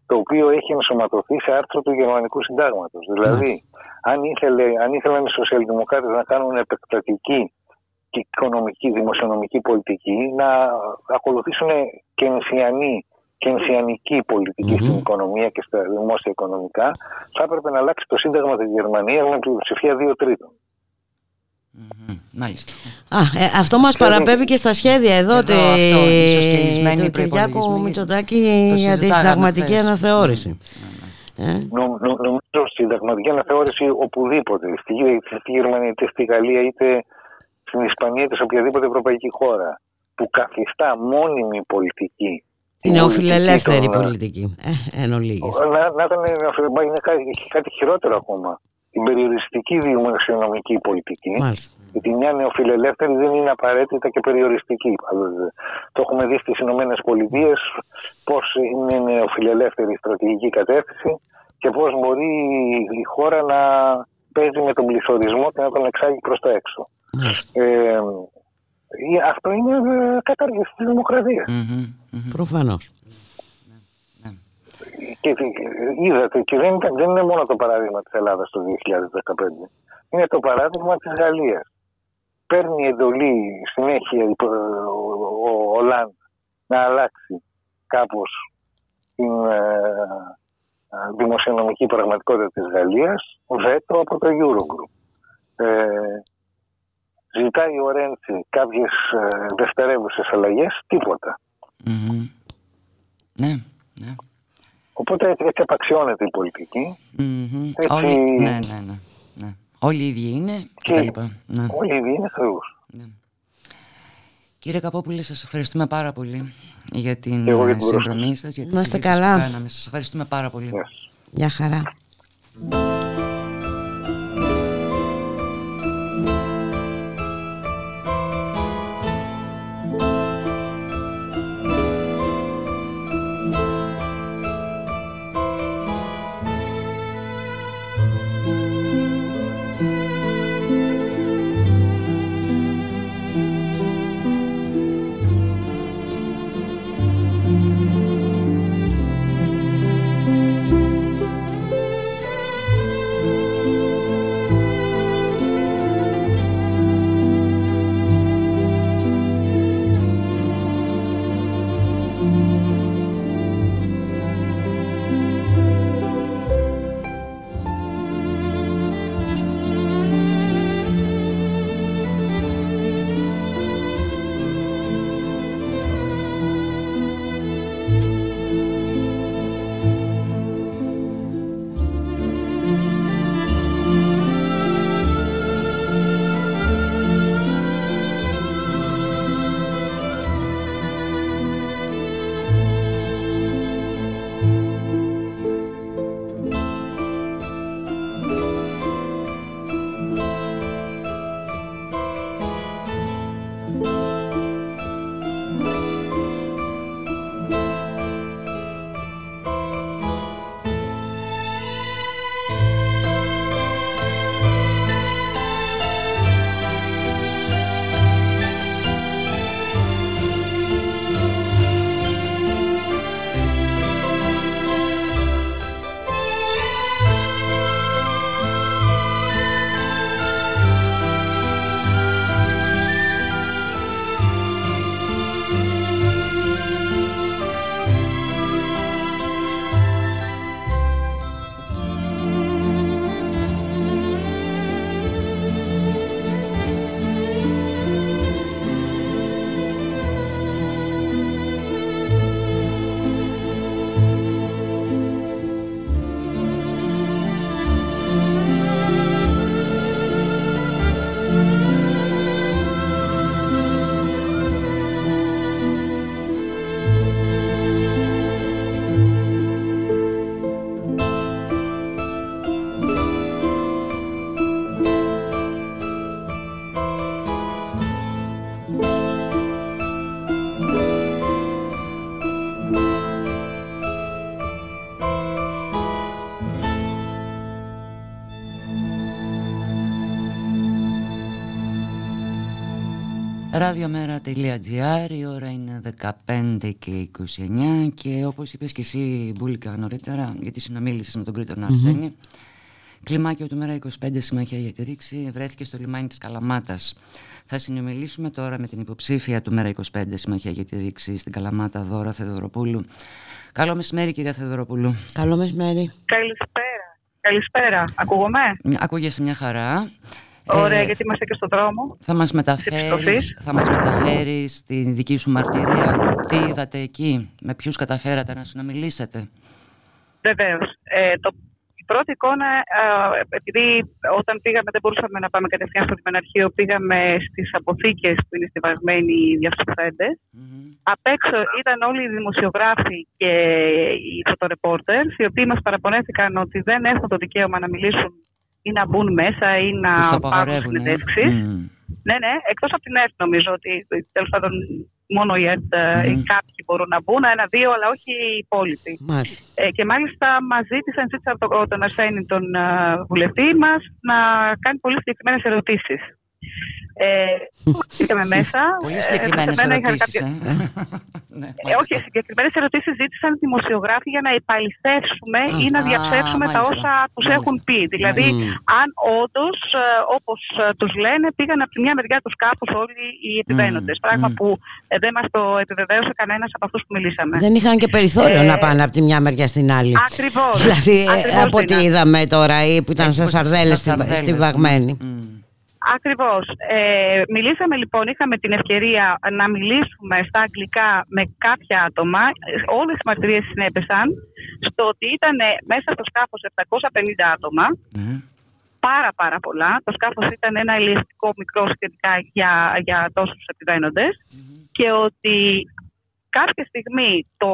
το οποίο έχει ενσωματωθεί σε άρθρο του Γερμανικού Συντάγματος. Δηλαδή, αν, ήθελε, αν ήθελαν οι σοσιαλδημοκράτες να κάνουν επεκτατική και οικονομική, δημοσιονομική πολιτική, να ακολουθήσουν και ενσιανή και ενσιανική πολιτική στην οικονομία και στα δημόσια οικονομικά, θα έπρεπε να αλλάξει το Σύνταγμα της Γερμανίας με πλειοψηφία δύο τρίτων. Μάλιστα. Α, ε, αυτό μας παραπέμπει και στα σχέδια εδώ, εδώ αυτό, του Κυριάκου Μητσοτάκη για τη συνταγματική αναθεώρηση. Ε; Νομίζω στη συνταγματική αναθεώρηση οπουδήποτε, στη, στη Γερμανία, είτε στη Γαλλία, είτε στην Ισπανία, είτε σε οποιαδήποτε ευρωπαϊκή χώρα, που καθιστά μόνιμη πολιτική η νεοφιλελεύθερη πολιτική. Ε, εν ολίγης. Να, να ήταν είναι κάτι, κάτι χειρότερο ακόμα. Την περιοριστική δημοσιονομική πολιτική. Μάλιστα. Γιατί μια νεοφιλελεύθερη δεν είναι απαραίτητα και περιοριστική. Το έχουμε δει στις Ηνωμένες Πολιτείες πώς είναι νεοφιλελεύθερη η στρατηγική κατεύθυνση και πώς μπορεί η χώρα να παίζει με τον πληθωρισμό και να τον εξάγει προς τα έξω. Ε, αυτό είναι ε, κατάργηση της δημοκρατίας. Προφανώς. Και είδατε, και δεν, δεν είναι μόνο το παράδειγμα της Ελλάδας το 2015. Είναι το παράδειγμα της Γαλλίας. Παίρνει εντολή συνέχεια ο Ολάντ να αλλάξει κάπως την ε, ε, δημοσιονομική πραγματικότητα της Γαλλίας, βέτο από το Eurogroup. Ε, ζητάει ο Ρέντσι κάποιες ε, δευτερεύουσες αλλαγές, τίποτα. Ναι, ναι. Οπότε έτσι, έτσι απαξιώνεται η πολιτική. Έτσι... Όλοι, ναι, ναι, ναι, ναι. Όλοι οι ίδιοι είναι και, τα λοιπά. Ναι. Όλοι οι ίδιοι είναι θεούς. Ναι. Κύριε Καπόπουλε, σας ευχαριστούμε πάρα πολύ για την για συνδρομή σας. Να είστε καλά. Σας ευχαριστούμε πάρα πολύ. Yes. Γεια χαρά. Ραδιομέρα.gr, η ώρα είναι 15 και 29 και όπως είπες και εσύ Μπούλικα νωρίτερα γιατί συνομίλησες με τον Κρήτον Αρσένη κλιμάκιο του Μέρα 25 Συμμαχία για τη Ρήξη βρέθηκε στο λιμάνι της Καλαμάτας. Θα συνομιλήσουμε τώρα με την υποψήφια του Μέρα 25 Συμμαχία για τη Ρήξη στην Καλαμάτα Δώρα Θεδωροπούλου. Καλό μεσημέρι κυρία Θεδωροπούλου. Καλό μεσημέρι. Καλησπέρα. Καλησπέρα. Ακούγομαι; Ακούγεσαι μια χαρά. Ωραία, ε, γιατί είμαστε και στον δρόμο. Θα μας μεταφέρεις, θα μας μεταφέρεις τη δική σου μαρτυρία. Τι είδατε εκεί, με ποιους καταφέρατε να συνομιλήσετε; Βεβαίως. Ε, το, η πρώτη εικόνα, επειδή όταν πήγαμε δεν μπορούσαμε να πάμε κατευθείαν στο Δημεναρχείο, πήγαμε στις αποθήκες που είναι στιβαγμένοι οι διαφθοφέντες. Mm-hmm. Απ' έξω ήταν όλοι οι δημοσιογράφοι και οι φωτορεπόρτερς, οι οποίοι μας παραπονέθηκαν ότι δεν έχουν το δικαίωμα να μιλήσουν ή να μπουν μέσα ή να πάρουν συνεντεύξεις. Mm. Ναι, ναι, εκτός από την ΕΡΤ νομίζω ότι τέλος πάντων μόνο η ΕΡΤ mm. κάποιοι μπορούν να μπουν, ένα-δύο, αλλά όχι οι υπόλοιποι. Ε, και μάλιστα μα ζήτησαν, ζήτησα από τον Αρσένη, τον uh, βουλευτή μας, να κάνει πολύ συγκεκριμένες ερωτήσεις. Ε, μέσα. Πολύ συγκεκριμένες ερωτήσεις. Ε. ναι, ε, όχι, συγκεκριμένες ερωτήσεις ζήτησαν δημοσιογράφοι για να επαληθεύσουμε ή να διαψεύσουμε τα όσα τους έχουν πει. Δηλαδή, αν όντως, ε, όπως τους λένε, πήγαν από τη μια μεριά τους κάπου όλοι οι επιβαίνοντες. Πράγμα που δεν μας το επιβεβαίωσε κανένας από αυτούς που μιλήσαμε. Δεν είχαν και περιθώριο να πάνε από τη μια μεριά στην άλλη. Ακριβώς. Δηλαδή, από ό,τι είδαμε τώρα, ή που ήταν σαν σαρδέλες στην Βαγμένη. Ακριβώς. Ε, μιλήσαμε λοιπόν, είχαμε την ευκαιρία να μιλήσουμε στα αγγλικά με κάποια άτομα. Όλες οι μαρτυρίες συνέπεσαν στο ότι ήταν μέσα στο σκάφος 750 άτομα. Πάρα πάρα πολλά. Το σκάφος ήταν ένα ελιαστικό μικρό σχετικά για, για τόσους επιβαίνοντες. Και ότι κάποια στιγμή το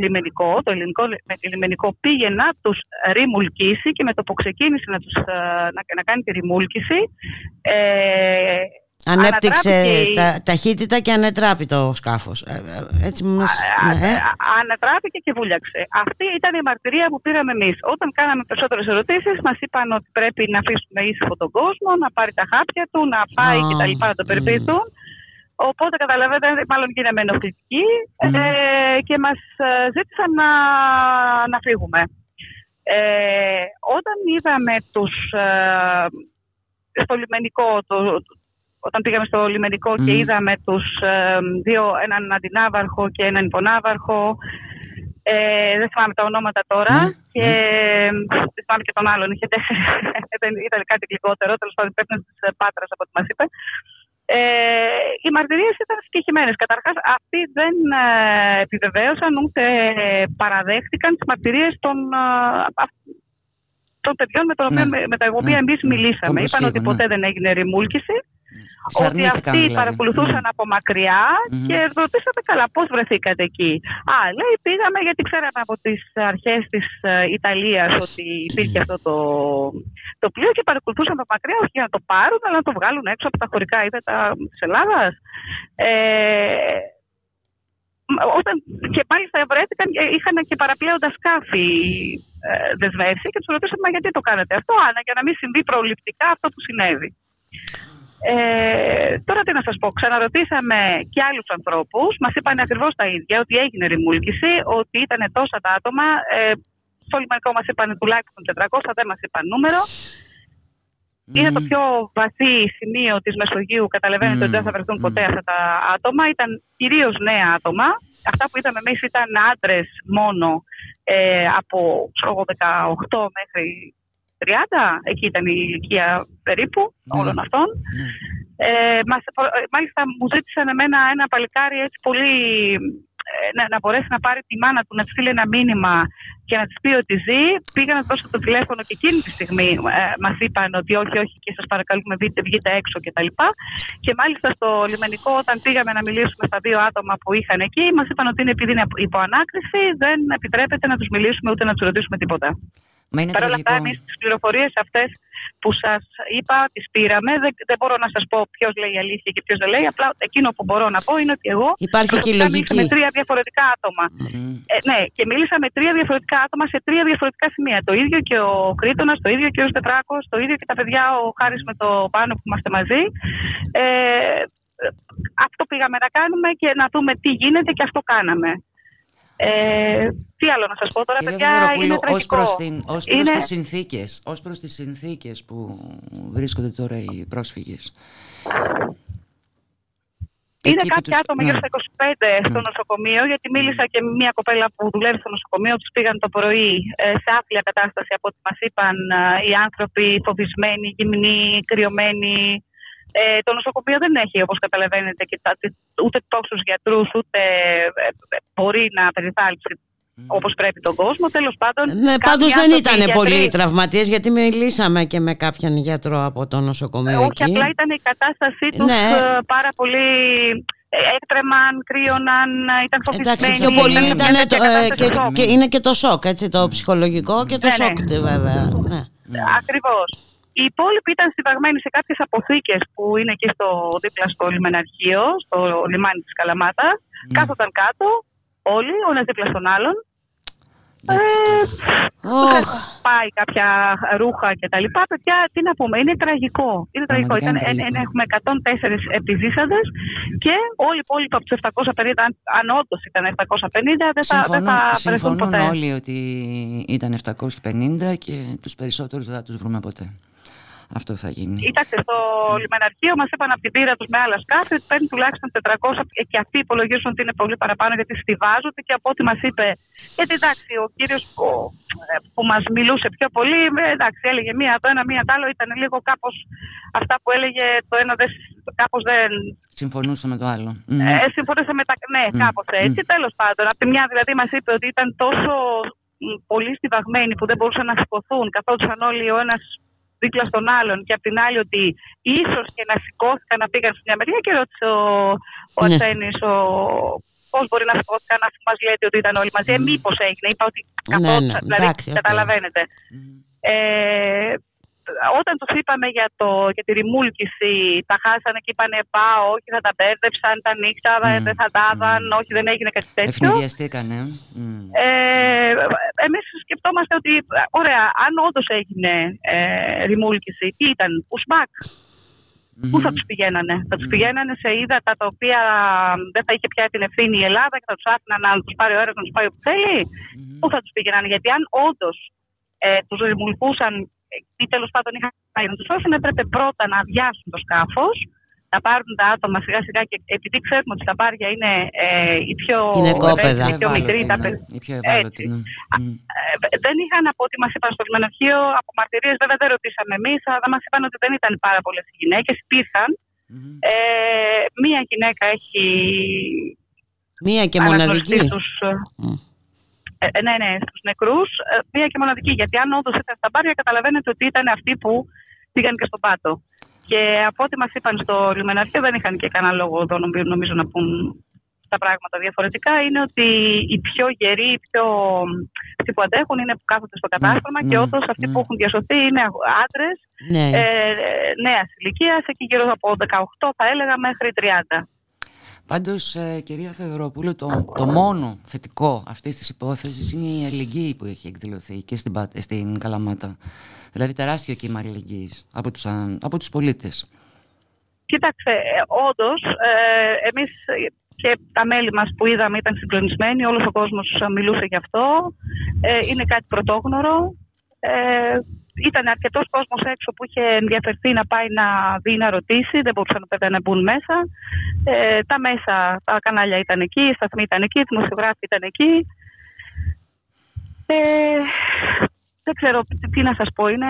λιμενικό, το ελληνικό λιμενικό πήγε να τους ρημουλκίσει και με το που ξεκίνησε να, τους, ε, να, να κάνει τη ρημούλκηση ε, Ανέπτυξε τα, ταχύτητα και ανετράπη το σκάφος. Ε, ε, έτσι μας... ε. Ανετράπηκε και βούλιαξε. Αυτή ήταν η μαρτυρία που πήραμε εμείς. Όταν κάναμε περισσότερες ερωτήσεις μας είπαν ότι πρέπει να αφήσουμε ήσυχο τον κόσμο, να πάρει τα χάπια του, να πάει oh. και τα λοιπά να το περιποιηθούν. Οπότε καταλαβαίνετε, μάλλον γίναμε ενοχλητικοί ε, και μας ε, ζήτησαν να, να φύγουμε. Ε, όταν είδαμε τους, ε, στο λιμενικό, το, όταν πήγαμε στο λιμενικό και είδαμε τους ε, δύο, έναν αντινάβαρχο και έναν υπονάβαρχο, ε, δεν θυμάμαι τα ονόματα τώρα και δεν θυμάμαι και τον άλλον, είχε τέσσερις, ήταν κάτι γλυκότερο, τέλος πάντων υπεύθυνος της Πάτρας από ό,τι μας είπε. Ε, οι μαρτυρίες ήταν συγκεκριμένες. Καταρχάς, αυτοί δεν ε, επιβεβαίωσαν ούτε παραδέχτηκαν τις μαρτυρίες των, ε, των παιδιών με, ναι. με τα οποία ναι. εμείς ναι. μιλήσαμε. Είπαν ότι ποτέ δεν έγινε ρημούλκηση. Ότι αυτοί δηλαδή. παρακολουθούσαν από μακριά και ρωτήσατε καλά πώς βρεθήκατε εκεί; Α, λέει πήγαμε γιατί ξέραμε από τις αρχές της ε, Ιταλίας ότι υπήρχε αυτό το, το πλοίο και παρακολουθούσαν από μακριά όχι για να το πάρουν αλλά να το βγάλουν έξω από τα χωρικά ύδατα της Ελλάδας. Ε, όταν, και μάλιστα βρέθηκαν, είχαν και παραπλέοντα σκάφη ε, δεσμεύσει και τους ρωτήσαμε γιατί το κάνετε αυτό, Άννα, για να μην συμβεί προληπτικά αυτό που συνέβη. Ε, τώρα τι να σας πω, ξαναρωτήσαμε και άλλους ανθρώπους, μας είπαν ακριβώς τα ίδια, ότι έγινε ρημούλκηση, ότι ήταν τόσα τα άτομα, ε, στο λιμανικό μας είπαν τουλάχιστον 400, δεν μας είπαν νούμερο. Mm. Είναι το πιο βαθύ σημείο της Μεσογείου, καταλαβαίνετε ότι δεν θα βρεθούν ποτέ αυτά τα άτομα, ήταν κυρίως νέα άτομα. Αυτά που είδαμε εμείς ήταν άντρες μόνο ε, από 18 μέχρι 30, εκεί ήταν η ηλικία περίπου ναι. όλων αυτών. Ναι. Ε, μας, μάλιστα μου ζήτησαν εμένα ένα παλικάρι έτσι πολύ ε, να, να μπορέσει να πάρει τη μάνα του, να της στείλει ένα μήνυμα και να της πει ότι ζει. Πήγα να δώσω το τηλέφωνο και εκείνη τη στιγμή ε, μας είπαν ότι όχι, όχι και σας παρακαλούμε βγείτε, βγείτε έξω κτλ. Και, και μάλιστα στο λιμενικό, όταν πήγαμε να μιλήσουμε στα δύο άτομα που είχαν εκεί, μας είπαν ότι είναι επειδή είναι υποανάκριση, δεν επιτρέπεται να τους μιλήσουμε ούτε να τους ρωτήσουμε τίποτα. Παρ' όλα αυτά, εμείς τι πληροφορίες αυτές που σας είπα, τις πήραμε. Δεν, δεν μπορώ να σας πω ποιος λέει αλήθεια και ποιος δεν λέει. Απλά εκείνο που μπορώ να πω είναι ότι εγώ. Υπάρχει και λογική. με τρία διαφορετικά άτομα. Ε, ναι, και μίλησα με τρία διαφορετικά άτομα σε τρία διαφορετικά σημεία. Το ίδιο και ο Κρήτονας, το ίδιο και ο Στετράκος, το ίδιο και τα παιδιά, ο Χάρης με το πάνω που είμαστε μαζί. Ε, αυτό πήγαμε να κάνουμε και να δούμε τι γίνεται και αυτό κάναμε. Ε, τι άλλο να σας πω τώρα, Κύριε παιδιά, Δεδωροπούλου, είναι ως τραγικό. προς, την, ως προς Είναι- τις συνθήκες, ως προς τις συνθήκες που βρίσκονται τώρα οι πρόσφυγες. Είναι Εκεί που κάποια τους- άτομα ναι. γύρω στα 25 στο νοσοκομείο, γιατί μίλησα και με μια κοπέλα που δουλεύει στο νοσοκομείο. Τους πήγαν το πρωί ε, σε άθλια κατάσταση από ό,τι μας είπαν ε, οι άνθρωποι, φοβισμένοι, γυμνοί, κρυωμένοι. Ε, το νοσοκομείο δεν έχει, όπως καταλαβαίνετε, και τα- ούτε τόσου γιατρούς, ούτε ε, ε, μπορεί να περιθάλψει όπως πρέπει τον κόσμο. Τέλος πάντων. Ναι, κάποιοι πάντως δεν άνθρωποι, ήταν γιατροί- πολλοί οι τραυματίες γιατί μιλήσαμε και με κάποιον γιατρό από το νοσοκομείο Όχι, εκεί. απλά ήταν η κατάστασή τους Ναι. πάρα πολύ. ε, Έτρεμαν, κρύωναν, ήταν φοβισμένοι. Εντάξει, πιο πολύ μια ήταν τέτοια το, ε, κατάσταση και, σοκ. και είναι και το σοκ, έτσι, το ψυχολογικό και το Ναι, ναι. σοκ του, βέβαια. Ναι. Ακριβώς. Οι υπόλοιποι ήταν συνταγμένοι σε κάποιες αποθήκες που είναι εκεί στο, δίπλα στο λιμεναρχείο, στο λιμάνι της Καλαμάτας. Κάθονταν κάτω, όλοι, ο ένας δίπλα στον άλλον. Ε, Ωχ. πάει κάποια ρούχα και τα λοιπά. Παιδιά, τι να πούμε, είναι τραγικό. Είναι τραγικό. Ήταν, Πραγματικά είναι ε, ε, έχουμε 104 επιζήσαντες και όλοι οι υπόλοιποι από τους 750, αν, αν όντως ήταν 750, δεν θα, δεν Συμφωνούν, θα βρεθούν συμφωνούν ποτέ. όλοι ότι ήταν 750 και τους περισσότερους δεν θα τους βρούμε ποτέ. Αυτό θα γίνει. Κοίταξε, στο λιμεναρχείο μας είπαν από την πύρα τους με άλλα σκάφη ότι παίρνει τουλάχιστον 400 και αυτοί υπολογίζουν ότι είναι πολύ παραπάνω γιατί στηβάζονται και από ό,τι μας είπε. Γιατί εντάξει, ο κύριος που μας μιλούσε πιο πολύ, ε, εντάξει, έλεγε μία το ένα, μία το άλλο. Ήταν λίγο κάπως αυτά που έλεγε το ένα, κάπως δεν. Συμφωνούσα με το άλλο. Ε, συμφωνήσα με τα. Ναι, Μμ. κάπως έτσι. Μμ. Τέλος πάντων, από τη μια δηλαδή μας είπε ότι ήταν τόσο μ, πολύ στοιβαγμένοι που δεν μπορούσαν να σηκωθούν, καθόντουσαν όλοι ο ένας δίπλα στον άλλον και απ' την άλλη ότι ίσως και να σηκώθηκαν να πήγαν σε μια μεριά και ρώτησε ο, ο Ναι. Αρσένης ο, πώς μπορεί να σηκώθηκαν αφού μας λέτε ότι ήταν όλοι μαζί. Ε, μήπως έγινε, είπα ότι Ναι, καθόντουσαν, ναι, δηλαδή εντάξει, οκ. καταλαβαίνετε. Ε, όταν τους είπαμε για, το, για τη ρημούλκηση, τα χάσανε και είπανε πάω, όχι θα τα μπέρδεψαν, τα νύχτα, δεν θα τα δαν, όχι δεν έγινε κάτι τέτοιο. Ευνηδιαστήκανε. Μμ. Ε, εμείς σκεφτόμαστε ότι, ωραία, αν όντως έγινε ε, ρημούλκηση, τι ήταν, ουσμάκ. Πού θα τους πηγαίνανε, Θα τους πηγαίνανε σε ύδατα τα οποία δεν θα είχε πια την ευθύνη η Ελλάδα και θα τους άφηναν να τους πάρει ο αέρας να τους πάει όπου θέλει. Πού θα τους πηγαίνανε, Γιατί αν όντως ε, τους ρημουλκούσαν ή τέλος πάντων είχαν πάει να τους σώσουν, έπρεπε πρώτα να αδειάσουν το σκάφος, να πάρουν τα άτομα σιγά σιγά και επειδή ξέρουμε ότι τα μπάρια είναι ε, οι πιο, Είναι κόπεδα. οι πιο μικροί, τα ναι. παιδιά. Η πιο ευάλωτη. ναι. Ε, δεν είχαν από ό,τι μας είπαν στο λιμεναρχείο, από μαρτυρίε, βέβαια δεν ρωτήσαμε εμείς, αλλά μας είπαν ότι δεν ήταν πάρα πολλές οι γυναίκες. Υπήρχαν. Ε, μία γυναίκα έχει Μία και αναγνωριστεί μοναδική. στους, ε, ε, ναι, ναι, στους νεκρούς. μία και μοναδική. Γιατί αν όντως ήταν στα μπάρια, καταλαβαίνετε ότι ήταν αυτοί που πήγαν και στο πάτο. Και από ό,τι μας είπαν στο λιμεναρχείο, δεν είχαν και κανένα λόγο εδώ, νομι- νομίζω, να πούν τα πράγματα διαφορετικά. Είναι ότι οι πιο γεροί, οι πιο αυτοί που αντέχουν είναι που κάθονται στο κατάστρωμα και ναι, όντως αυτοί που έχουν διασωθεί είναι άντρες Ναι. ε, νέας ηλικίας, εκεί γύρω από 18 θα έλεγα μέχρι 30. Πάντως, ε, κυρία Θεοδωροπούλου, το, το μόνο θετικό αυτής της υπόθεσης είναι η αλληλεγγύη που έχει εκδηλωθεί και στην, Πα- στην Καλαμάτα. Δηλαδή τεράστιο κύμα αλληλεγγύης από τους, α- από τους πολίτες. Κοίταξε, ε, όντως, ε, εμείς και τα μέλη μας που είδαμε ήταν συγκλονισμένοι. Όλος ο κόσμος μιλούσε γι' αυτό. Ε, είναι κάτι πρωτόγνωρο. Ε, ήταν αρκετός κόσμος έξω που είχε ενδιαφερθεί να πάει να δει, να ρωτήσει. Δεν μπορούσαν βέβαια να μπουν μέσα. Ε, τα μέσα, τα κανάλια ήταν εκεί, οι σταθμοί ήταν εκεί, οι δημοσιογράφοι ήταν εκεί. Ε, δεν ξέρω τι- τι να σας πω. Είναι,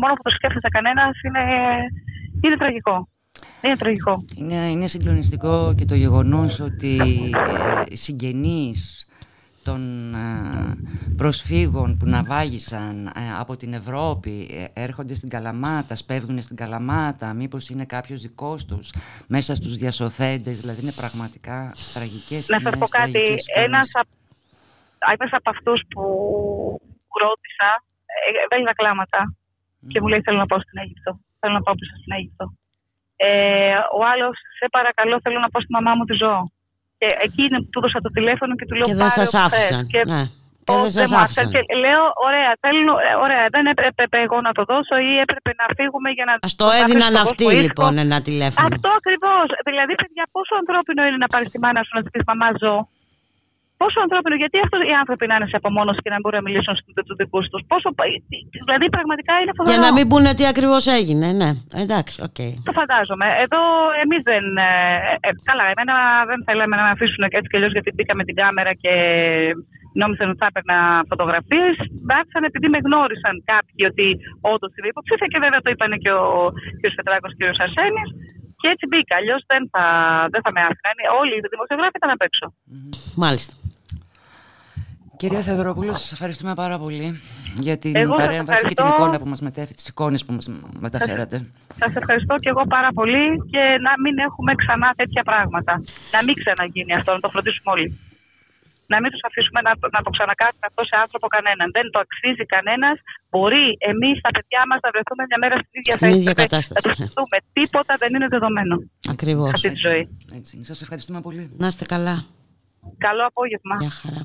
μόνο που το σκέφτεται κανένας είναι, είναι τραγικό. Είναι τραγικό. Είναι, είναι συγκλονιστικό και το γεγονός ότι ε, συγγενείς των ε, προσφύγων που ναυάγησαν ε, από την Ευρώπη ε, έρχονται στην Καλαμάτα, σπέβδουν στην Καλαμάτα, μήπως είναι κάποιος δικός τους μέσα στους διασωθέντες, δηλαδή είναι πραγματικά τραγικές Να σας πω σκηνές, κάτι. τραγικές εικόνες. Ένας από, ένας από αυτούς που ρώτησα ε, έβγαλε τα κλάματα και μου λέει θέλω να πάω στην Αίγυπτο. Θέλω να πάω πίσω στην Αίγυπτο. Ε, ο άλλος, σε παρακαλώ, θέλω να πάω στη μαμά μου τη ζώο. Και εκείνη που του έδωσα το τηλέφωνο και του λέω Και δεν «Πάρε σας όπου άφησαν. θες». Και Ναι. Και δεν σας μου άφησαν. Και λέω, ωραία, θέλω, ε, ωραία, δεν έπρεπε εγώ να το δώσω ή έπρεπε να φύγουμε για να. Α το να έδιναν αφήσω αυτοί κόσμο ήσυχο. λοιπόν ένα τηλέφωνο. Αυτό ακριβώς. Δηλαδή, παιδιά, πόσο ανθρώπινο είναι να πάρεις τη μάνα σου να της πεις Μαμά, ζω; Πόσο ανθρώπινο, γιατί αυτοί οι άνθρωποι να είναι σε απομόνωση και να μπορούν να μιλήσουν στους δικούς τους. Πόσο. Δηλαδή, πραγματικά είναι φοβερό. Για να μην πούνε τι ακριβώς έγινε, ναι. Εντάξει, οκ. Το φαντάζομαι. Εδώ εμείς δεν. Ε, ε, καλά, εμένα δεν θέλαμε να με αφήσουν έτσι κι αλλιώς γιατί μπήκα με την κάμερα και νόμιζαν ότι θα έπαιρνα φωτογραφίες. Μπάτησαν επειδή με γνώρισαν κάποιοι ότι όντως είμαι υποψήφια και βέβαια το είπαν και ο κ. Πετράκος και ο Αρσένης. Και έτσι μπήκα. Αλλιώς δεν θα, δεν θα με άφηναν. Όλοι οι δημοσιογράφοι ήταν απ' έξω. Μάλιστα. Κυρία Θεοδωροπούλου, σας ευχαριστούμε πάρα πολύ για την Εγώ σας παρέμβαση και την ευχαριστώ. εικόνα που μας μετέφερε, τις εικόνες που μας μεταφέρατε. Σας ευχαριστώ και εγώ πάρα πολύ και να μην έχουμε ξανά τέτοια πράγματα. Να μην ξαναγίνει αυτό, να το φροντίσουμε όλοι. Να μην τους αφήσουμε να, να το ξανακάνουμε αυτό σε άνθρωπο κανέναν. Δεν το αξίζει κανένας. Μπορεί εμείς τα παιδιά μας να βρεθούμε μια μέρα στην ίδια Στην θέση. ίδια Να κατάσταση. το σκεφτούμε. Τίποτα δεν είναι δεδομένο. Ακριβώς. Αυτή τη ζωή. Έτσι. Σας ευχαριστούμε πολύ. Να είστε καλά. Καλό απόγευμα. Γεια χαρά.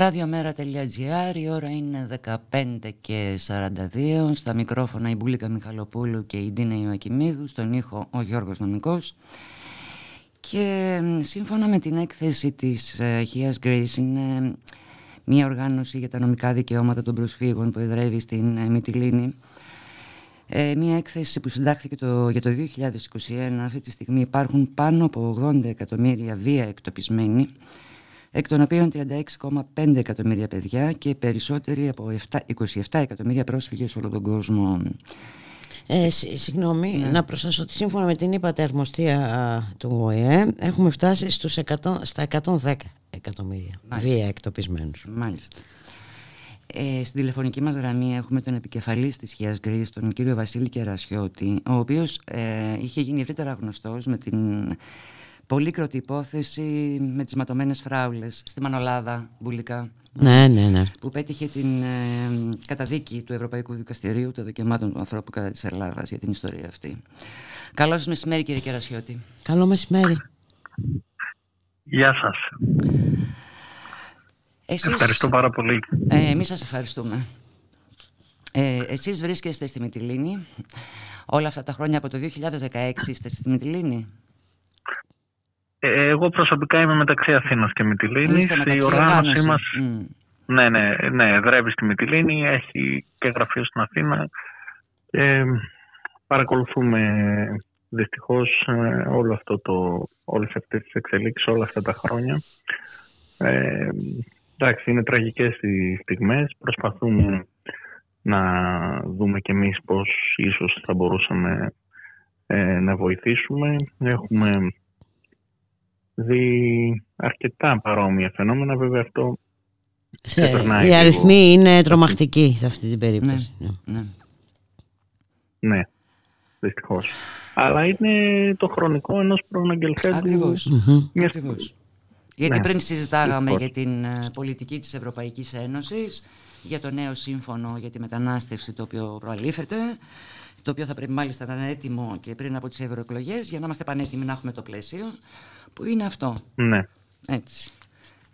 radiomera.gr η ώρα είναι 15 και 42 στα μικρόφωνα η Μπουλίκα Μιχαλοπούλου και η Ντίνα Ιωακημίδου στον ήχο ο Γιώργος Νομικός. Και μ, σύμφωνα με την έκθεση της ε, Χίας Grace είναι μια οργάνωση για τα νομικά δικαιώματα των προσφύγων που εδρεύει στην ε, Μυτιλίνη. Ε, μια έκθεση που συντάχθηκε το, για το 2021 αυτή τη στιγμή υπάρχουν πάνω από 80 εκατομμύρια βία εκτοπισμένοι εκ των οποίων 36,5 εκατομμύρια παιδιά και περισσότεροι από 7, 27 εκατομμύρια πρόσφυγες σε όλο τον κόσμο. Ε, συ- συγγνώμη, Ναι. να προσθέσω ότι σύμφωνα με την είπατε αρμοστία του ΟΕΕ έχουμε φτάσει στους 100, στα 110 εκατομμύρια Μάλιστα. βία εκτοπισμένους. Μάλιστα. Ε, στην τηλεφωνική μας γραμμή έχουμε τον επικεφαλής της Χίας Γκρις, τον κύριο Βασίλη Κερασιώτη, ο οποίος ε, είχε γίνει ευρύτερα γνωστός με την πολύκροτη υπόθεση με τις ματωμένες φράουλες στη Μανολάδα, Μπουλικά. Ναι, ναι, ναι. Που πέτυχε την ε, καταδίκη του Ευρωπαϊκού Δικαστηρίου των Δικαιωμάτων του Ανθρώπου κατά της Ελλάδας για την ιστορία αυτή. Καλώς σας μεσημέρι κύριε Κερασιώτη. Καλό μεσημέρι. Γεια σας. Εσείς... Ευχαριστώ πάρα πολύ. Ε, εμείς σας ευχαριστούμε. Ε, εσείς βρίσκεστε στη Μυτιλίνη. Όλα αυτά τα χρόνια από το 2016 είστε στη Μυτιλίνη; Ε, εγώ προσωπικά είμαι μεταξύ Αθήνας και Μυτιλίνης. Είστε μεταξύ Η οργάνωσή οργάνωση. μας Μμ. ναι, ναι, ναι, δρεύει στη Μυτιλίνη, έχει και γραφείο στην Αθήνα. Και παρακολουθούμε δυστυχώς ε, όλο αυτό το, όλες αυτές τις εξελίξεις όλα αυτά τα χρόνια. Ε, εντάξει, είναι τραγικές οι στιγμές. Προσπαθούμε να δούμε κι εμείς πώς ίσως θα μπορούσαμε ε, να βοηθήσουμε. Έχουμε δει αρκετά παρόμοια φαινόμενα. Βέβαια αυτό Σε, ξεπερνάει οι λίγο. αριθμοί είναι τρομακτικοί σε αυτή την περίπτωση. Ναι. Ναι, δυστυχώς. Αλλά είναι το χρονικό ενός προαναγγελθέντου. Ακριβώς. μιας- Ακριβώς. Γιατί Ναι. πριν συζητάγαμε Δυστυχώς. για την ε, πολιτική της Ευρωπαϊκής Ένωσης, για το νέο σύμφωνο για τη μετανάστευση το οποίο προαλήφεται, το οποίο θα πρέπει μάλιστα να είναι έτοιμο και πριν από τις ευρωεκλογές για να είμαστε πανέτοιμοι να έχουμε το πλαίσιο, που είναι αυτό. Ναι. Έτσι.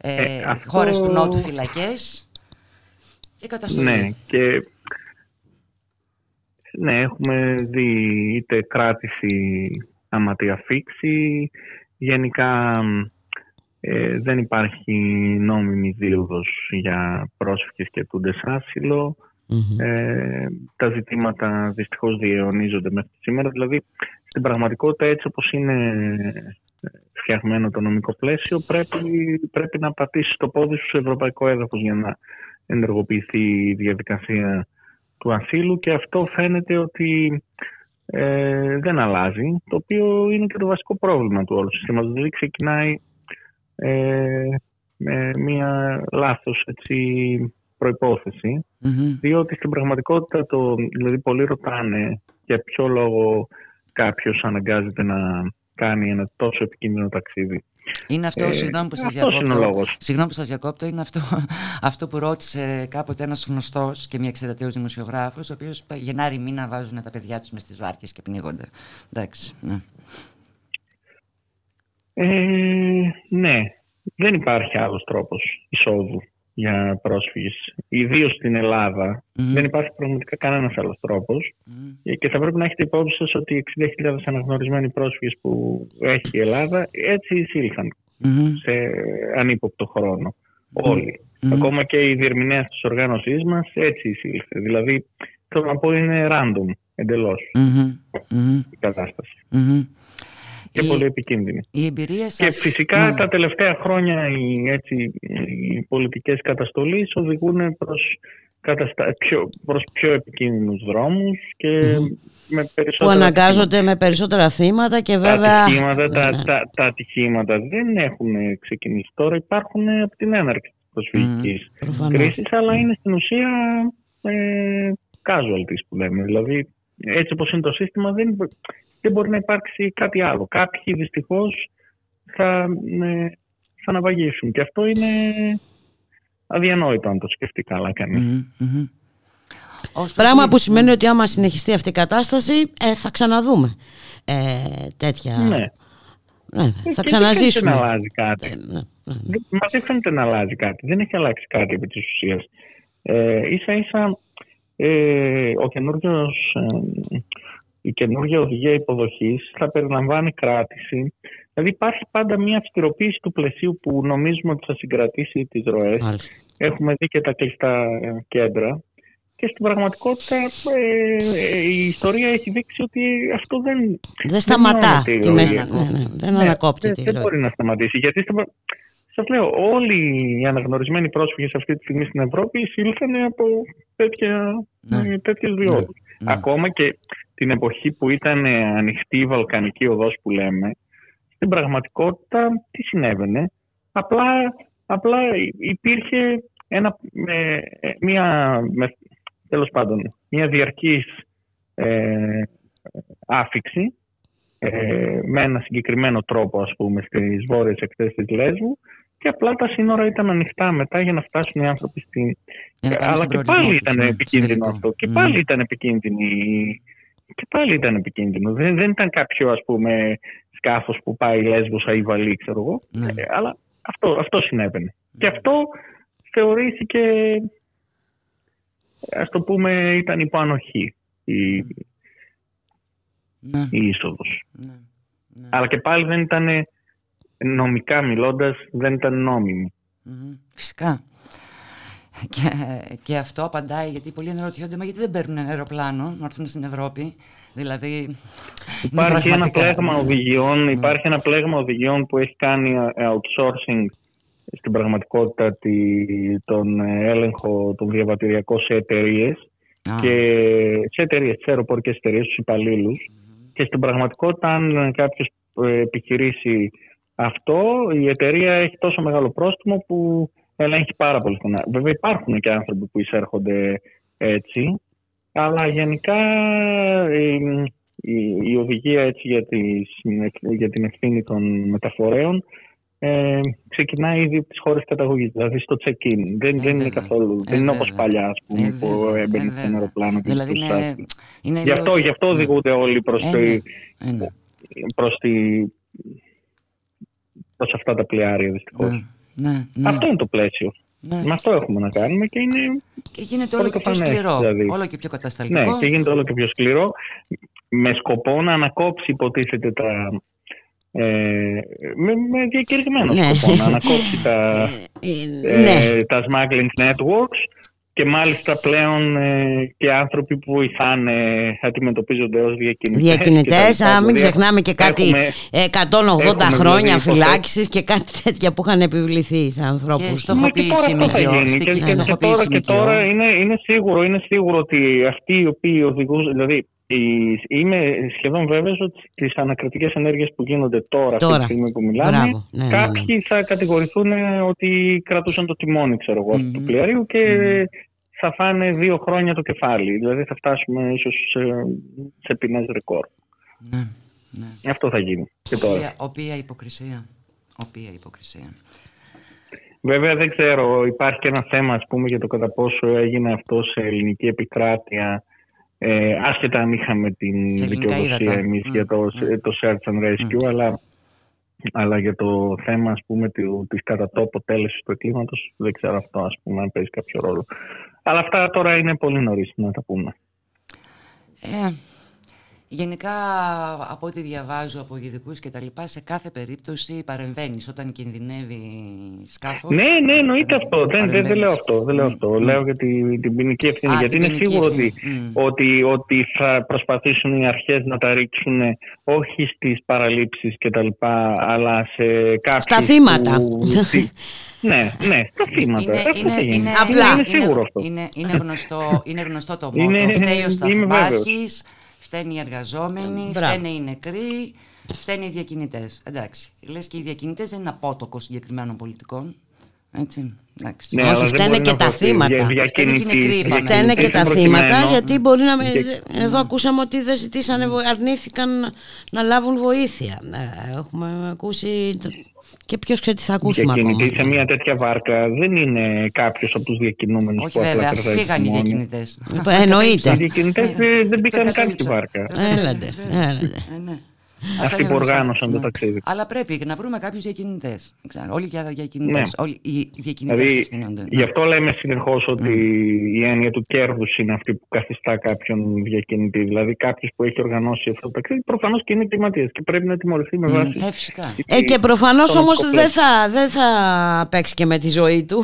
Ε, Ε, αυτό- Χώρες του Νότου φυλακές και καταστολή. Ναι, και ναι, έχουμε δει είτε κράτηση αματιαφήξη, γενικά ε, δεν υπάρχει νόμιμη δίωδος για πρόσφυγες και τούντες άσυλο. Ε, τα ζητήματα δυστυχώς διαιωνίζονται μέχρι σήμερα. Δηλαδή, στην πραγματικότητα έτσι όπως είναι φτιαγμένο το νομικό πλαίσιο πρέπει, πρέπει να πατήσει το πόδι σου σε ευρωπαϊκό έδαφος για να ενεργοποιηθεί η διαδικασία του ασύλου και αυτό φαίνεται ότι ε, δεν αλλάζει, το οποίο είναι και το βασικό πρόβλημα του όλου συστήματος. Δηλαδή ξεκινάει ε, με μια λάθος έτσι, προϋπόθεση, διότι στην πραγματικότητα το, δηλαδή πολλοί ρωτάνε για ποιο λόγο κάποιος αναγκάζεται να κάνει ένα τόσο επικίνδυνο ταξίδι. Είναι αυτό, Ε, συγγνώμη που σας αυτός είναι ο διακόπτω. λόγος. Συγγνώμη που σας διακόπτω, είναι αυτό, αυτό που ρώτησε κάποτε ένας γνωστός και μια εξαιρεταίος δημοσιογράφος, ο οποίος είπα, Γενάρη μήνα βάζουν τα παιδιά τους μες στις βάρκες και πνίγονται. Εντάξει, ναι. Ε, ναι, δεν υπάρχει άλλος τρόπος εισόδου για πρόσφυγες. Ιδίως στην Ελλάδα δεν υπάρχει πραγματικά κανένας άλλος τρόπος Ε, και θα πρέπει να έχετε υπόψη σας ότι οι 60.000 αναγνωρισμένοι πρόσφυγες που έχει η Ελλάδα έτσι εισήλθαν σε ανύποπτο χρόνο. Όλοι. Ακόμα και η διερμηνέας της οργάνωσής μας έτσι εισήλθε. Δηλαδή, θέλω να πω είναι random εντελώς η κατάσταση. Και Η- πολύ επικίνδυνη. Η εμπειρία Και σας... φυσικά Ναι. τα τελευταία χρόνια οι, έτσι, οι πολιτικές καταστολής οδηγούν προς, καταστα... πιο, προς πιο επικίνδυνους δρόμους και με Που περισσότερα αναγκάζονται με περισσότερα θύματα και τα βέβαια. ατυχήματα, τα, Ναι, ναι. τα, τα ατυχήματα δεν έχουν ξεκινήσει τώρα, υπάρχουν από την έναρξη της προσφυγικής Προφανώς. κρίσης, αλλά είναι στην ουσία ε, casualties που λέμε. Δηλαδή, έτσι όπως είναι το σύστημα, δεν, μπο- δεν μπορεί να υπάρξει κάτι άλλο. Κάποιοι δυστυχώς θα, ε, θα αναβαγίσουν και αυτό είναι αδιανόητο αν το σκεφτεί καλά κανείς. Πράγμα που σημαίνει ότι άμα συνεχιστεί αυτή η κατάσταση ε, θα ξαναδούμε ε, τέτοια. Ναι. Ναι, Ε, θα και δεν ξαναζήσουμε. φαίνεται να αλλάζει κάτι. ναι, Δεν- Μας δεν φαίνεται να αλλάζει κάτι. Δεν έχει αλλάξει κάτι επί της ουσίας. Ε, ίσα ίσα ε, ο καινούριος, ε, η καινούργια οδηγία υποδοχής θα περιλαμβάνει κράτηση. Δηλαδή υπάρχει πάντα μια αυστηροποίηση του πλαισίου που νομίζουμε ότι θα συγκρατήσει τις ροές. Έχουμε δει και τα κλειστά ε, κέντρα. Και στην πραγματικότητα ε, ε, η ιστορία έχει δείξει ότι αυτό δεν... Δεν σταματά μειώνεται η τη ροή. μέση- ναι, ναι, δεν ανακόπτει δεν- τη Δεν ροή. μπορεί να σταματήσει. Γιατί στην πρα- σας λέω, όλοι οι αναγνωρισμένοι πρόσφυγες αυτή τη στιγμή στην Ευρώπη εισήλθαν από τέτοια, ε, τέτοιες διόδους. Ακόμα και την εποχή που ήταν ε, ανοιχτή η Βαλκανική οδός που λέμε, στην πραγματικότητα τι συνέβαινε; Απλά, απλά υπήρχε ένα, ε, ε, μια, με, τέλος πάντων, μια διαρκής ε, άφηξη ε, με ένα συγκεκριμένο τρόπο ας πούμε στις βόρειες εκτές της Λέσβου και απλά τα σύνορα ήταν ανοιχτά μετά για να φτάσουν οι άνθρωποι στην... Για να πάνε Αλλά στον και προορισμό πάλι τους, ήταν ναι, επικίνδυνο στο αυτό και τελικό. πάλι Μμμ. ήταν επικίνδυνη και πάλι ήταν επικίνδυνο. Δεν, δεν ήταν κάποιο ας πούμε σκάφος που πάει Λέσβος ή Βαλή ξέρω εγώ Ναι. Ε, αλλά αυτό, αυτό συνέβαινε. Και αυτό θεωρήθηκε ας το πούμε ήταν υπό ανοχή η, Ναι. η είσοδος. Αλλά και πάλι δεν ήταν νομικά μιλώντας δεν ήταν νόμιμη. Φυσικά. Και, και αυτό απαντάει γιατί πολλοί αναρωτιόνται μα γιατί δεν παίρνουν ένα αεροπλάνο να έρθουν στην Ευρώπη; Δηλαδή. Υπάρχει ένα πλέγμα οδηγιών, υπάρχει ένα πλέγμα οδηγιών που έχει κάνει outsourcing στην πραγματικότητα τον έλεγχο των διαβατηριακών σε εταιρείες και σε εταιρείες, σε αεροπορικές εταιρείες, στους υπαλλήλους. Και στην πραγματικότητα, αν κάποιος επιχειρήσει αυτό, η εταιρεία έχει τόσο μεγάλο πρόστιμο που ελέγχει πάρα πολύ στενά. Βέβαια υπάρχουν και άνθρωποι που εισέρχονται έτσι, αλλά γενικά η, η, η οδηγία έτσι για, τις, για την ευθύνη των μεταφορέων ε, ξεκινάει ήδη από τις χώρες καταγωγής, δηλαδή στο check-in. Δεν, δεν είναι καθόλου. δεν είναι όπως παλιά, ας πούμε, που έμπαινε στην αεροπλάνο και δηλαδή είναι, είναι γι, αυτό, γι' αυτό οδηγούνται όλοι προς τη, προς τη, προς αυτά τα πλοιάρια δυστυχώς. Ναι, ναι. Αυτό είναι το πλαίσιο. Ναι. Με αυτό έχουμε να κάνουμε και είναι. Και γίνεται όλο και πιο σκληρό. Δηλαδή. Όλο και πιο κατασταλτικό. Ναι, και γίνεται όλο και πιο σκληρό. Με σκοπό να ανακόψει, υποτίθεται, τα. Ε, με, με διακηρυγμένο ναι. σκοπό να ανακόψει τα, ε, ε, ναι. τα smuggling networks και μάλιστα πλέον ε, και άνθρωποι που βοηθάνε αντιμετωπίζονται ως διακινητές. Διακινητές, α, μην ξεχνάμε και κάτι έχουμε, 180 χρόνια φυλάκισης και κάτι τέτοια που είχαν επιβληθεί σε ανθρώπους. Και στοχοποίηση ΜΚΟ. Και, και, και, και, τώρα, και τώρα είναι, είναι, σίγουρο, είναι σίγουρο ότι αυτοί οι οποίοι οδηγούν, δηλαδή Είμαι σχεδόν βέβαιος ότι τις ανακριτικές ενέργειες που γίνονται τώρα, τώρα. αυτή τη στιγμή που μιλάμε, Μπράβο. Ναι, ναι, ναι. κάποιοι θα κατηγορηθούν ότι κρατούσαν το τιμόνι ξέρω εγώ, mm-hmm. του πλοιαρίου και mm-hmm. θα φάνε δύο χρόνια το κεφάλι. Δηλαδή θα φτάσουμε ίσως σε, σε ποινές ρεκόρ. Ναι, ναι. Αυτό θα γίνει και τώρα. Οποία υποκρισία. Οποία υποκρισία. Βέβαια δεν ξέρω, υπάρχει και ένα θέμα ας πούμε για το κατά πόσο έγινε αυτό σε ελληνική επικράτεια ε, άσχετα αν είχαμε την δικαιοδοσία εμείς mm. για το, το search and rescue, mm. αλλά, αλλά για το θέμα ας πούμε της κατατόπου τέλεσης του εκκλήματος δεν ξέρω αυτό ας πούμε αν παίζει κάποιο ρόλο. Αλλά αυτά τώρα είναι πολύ νωρίς να τα πούμε. Ε, Γενικά, από ό,τι διαβάζω από ειδικούς και τα λοιπά, σε κάθε περίπτωση παρεμβαίνεις όταν κινδυνεύει σκάφος. Ναι, ναι, εννοείται αυτό. Δεν, δεν, λέω αυτό. Δεν λέω, αυτό. λέω για την, την ποινική ευθύνη. γιατί είναι σίγουρο ότι, ότι, ότι θα προσπαθήσουν οι αρχές να τα ρίξουν όχι στις παραλήψεις και τα λοιπά, αλλά σε κάποιους. Στα θύματα. ναι, ναι, στα θύματα. Είναι, είναι, είναι, Απλά. Είναι, σίγουρο αυτό. Είναι, είναι, γνωστό, είναι γνωστό το μότο. Φταίει ο σταθμάρχης, φταίνει οι εργαζόμενοι, Μπράβο. φταίνε οι νεκροί, φταίνε οι διακινητές. Εντάξει. Λες και οι διακινητές δεν είναι απότοκο συγκεκριμένων πολιτικών. Έτσι. Εντάξει. Ναι, Όχι, φταίνε και τα θύματα. Φταίνε και τα θύματα, γιατί μπορεί να. Εδώ ακούσαμε ότι δεν ζητήσανε, αρνήθηκαν να λάβουν βοήθεια. Ε, έχουμε ακούσει. Και ποιος ξέρει τι θα ακούσουμε ακόμα. σε μια τέτοια βάρκα δεν είναι κάποιος από τους διακινούμενους που βέβαια, φύγαν οι διακινητές. Εννοείται. Οι διακινητές δεν μπήκαν καν στη βάρκα. Έλατε. Αυτοί που οργάνωσαν το ταξίδι. Αλλά πρέπει να βρούμε κάποιους διακινητές. Όλοι για διακινητές. Ναι. Όλοι οι διακινητές δηλαδή, ευθύνονται. Γι' αυτό λέμε συνεχώς ότι η έννοια του κέρδους είναι αυτή που καθιστά κάποιον διακινητή. Δηλαδή κάποιος που έχει οργανώσει αυτό το ταξίδι προφανώς και είναι εγκληματία και πρέπει να τιμωρηθεί με βάση. Ε, φυσικά. Ε, και προφανώς όμως δεν θα, δεν θα παίξει και με τη ζωή του.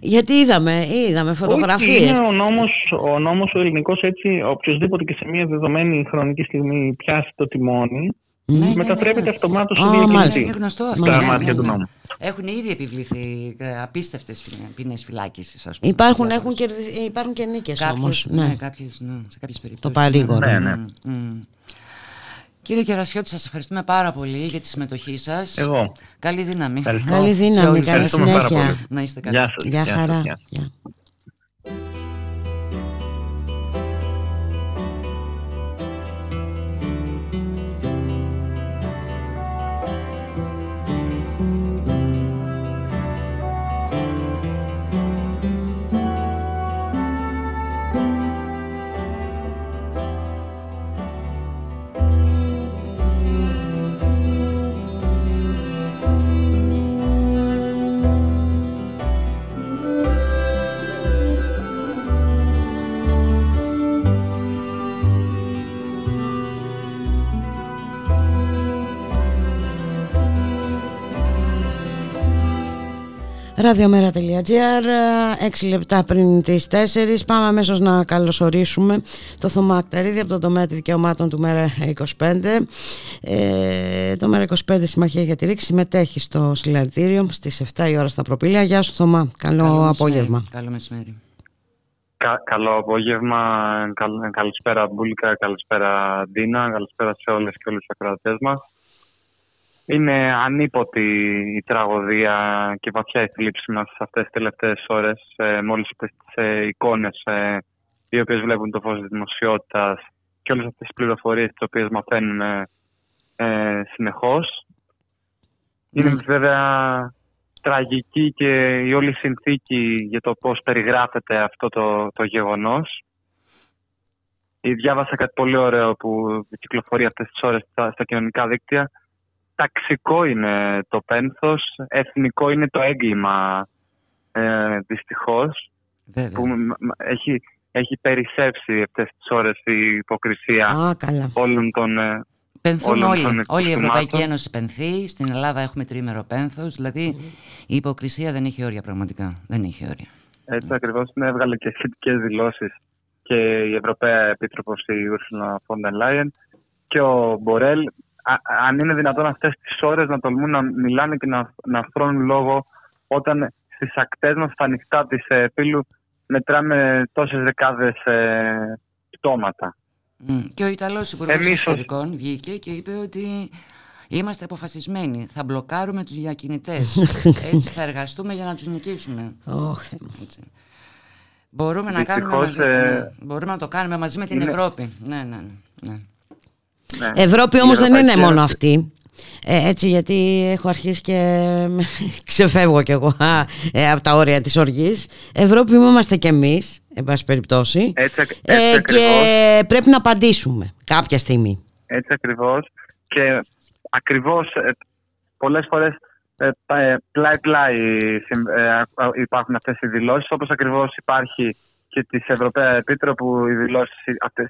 Γιατί είδαμε, είδαμε φωτογραφίες. Είναι ο νόμος ο, νόμος, ο ελληνικός έτσι, οποιοδήποτε και σε μια δεδομένη χρονική στιγμή πιάσει το τιμόνι ναι, μετατρέπεται ναι, ναι. αυτομάτω στο διακινητή. Είναι γνωστό αυτό. Στα μάτια του νόμου. Έχουν ήδη επιβληθεί ε, απίστευτες ποινές φυλάκισης, Υπάρχουν, έχουν και, υπάρχουν και νίκες όμως. Ναι, κάποιες, ναι, σε κάποιες περιπτώσεις. Το παρήγορο. Ναι, ναι. Κύριε Κερασιώτη, σας ευχαριστούμε πάρα πολύ για τη συμμετοχή σας. Εγώ. Καλή δύναμη. Καλή δύναμη, καλή συνέχεια. Να είστε καλά. Γεια σας. Γεια χαρά. Ραδιομέρα.gr 6 λεπτά πριν τις 4 Πάμε αμέσως να καλωσορίσουμε το Θωμά Ακταρίδη από το τομέα δικαιωμάτων του Μέρα 25 ε, Το Μέρα 25 Συμμαχία για τη Ρήξη συμμετέχει στο συλλαλητήριο στις 7 η ώρα στα προπήλαια. Γεια σου Θωμά, καλό, καλό απόγευμα. Καλό μεσημέρι. Κα, καλό απόγευμα, καλ, καλησπέρα Μπούλικα, καλησπέρα Ντίνα, καλησπέρα σε όλες και όλους τους ακροατές μας είναι ανίποτη η τραγωδία και βαθιά η θλίψη μας αυτές τις τελευταίες ώρες ε, με όλες αυτές τις ε, εικόνες ε, οι οποίες βλέπουν το φως της δημοσιότητας και όλες αυτές τις πληροφορίες τις οποίες μαθαίνουμε ε, συνεχώς. Είναι ναι. βέβαια τραγική και η όλη συνθήκη για το πώς περιγράφεται αυτό το, το γεγονός. Διάβασα κάτι πολύ ωραίο που κυκλοφορεί αυτές τις ώρες στα, στα κοινωνικά δίκτυα ταξικό είναι το πένθος, εθνικό είναι το έγκλημα ε, δυστυχώς που έχει, έχει περισσέψει αυτές τις ώρες η υποκρισία Α, καλά. όλων των ε, Πενθούν όλοι. Όλη η Ευρωπαϊκή Ένωση πενθεί. Στην Ελλάδα έχουμε τρίμερο πένθος. Δηλαδή η υποκρισία δεν έχει όρια πραγματικά. Δεν έχει όρια. Έτσι ακριβώς ναι, έβγαλε και σχετικές δηλώσεις και η Ευρωπαία Επίτροπος η Ursula von der Leyen και ο Μπορέλ αν είναι δυνατόν αυτές τις ώρες να τολμούν να μιλάνε και να, να φρώνουν λόγο όταν στις ακτές μας στα ανοιχτά της ε, πύλου μετράμε τόσες δεκάδες ε, πτώματα. Και ο Ιταλός Υπουργός Εξωτερικών βγήκε και είπε ότι είμαστε αποφασισμένοι. Θα μπλοκάρουμε τους διακινητές. Έτσι θα εργαστούμε για να τους νικήσουμε. Oh, μπορούμε, να κάνουμε μαζί, ε... μπορούμε να το κάνουμε μαζί με την Ευρώπη. Ναι, ναι, ναι. Ναι. Ναι. Ευρώπη όμως δεν είναι μόνο αυτή. Ε, έτσι γιατί έχω αρχίσει και ξεφεύγω κι εγώ ε, από τα όρια της οργής. Ευρώπη είμαστε κι εμείς, εν πάση περιπτώσει. Έτσι, ε, και πρέπει να απαντήσουμε κάποια στιγμή. Έτσι ακριβώς. Και ακριβώς ε, πολλές φορές πλάι-πλάι υπάρχουν αυτές οι δηλώσεις, όπως ακριβώς υπάρχει και της Ευρωπαία Επίτροπου οι δηλώσεις αυτές,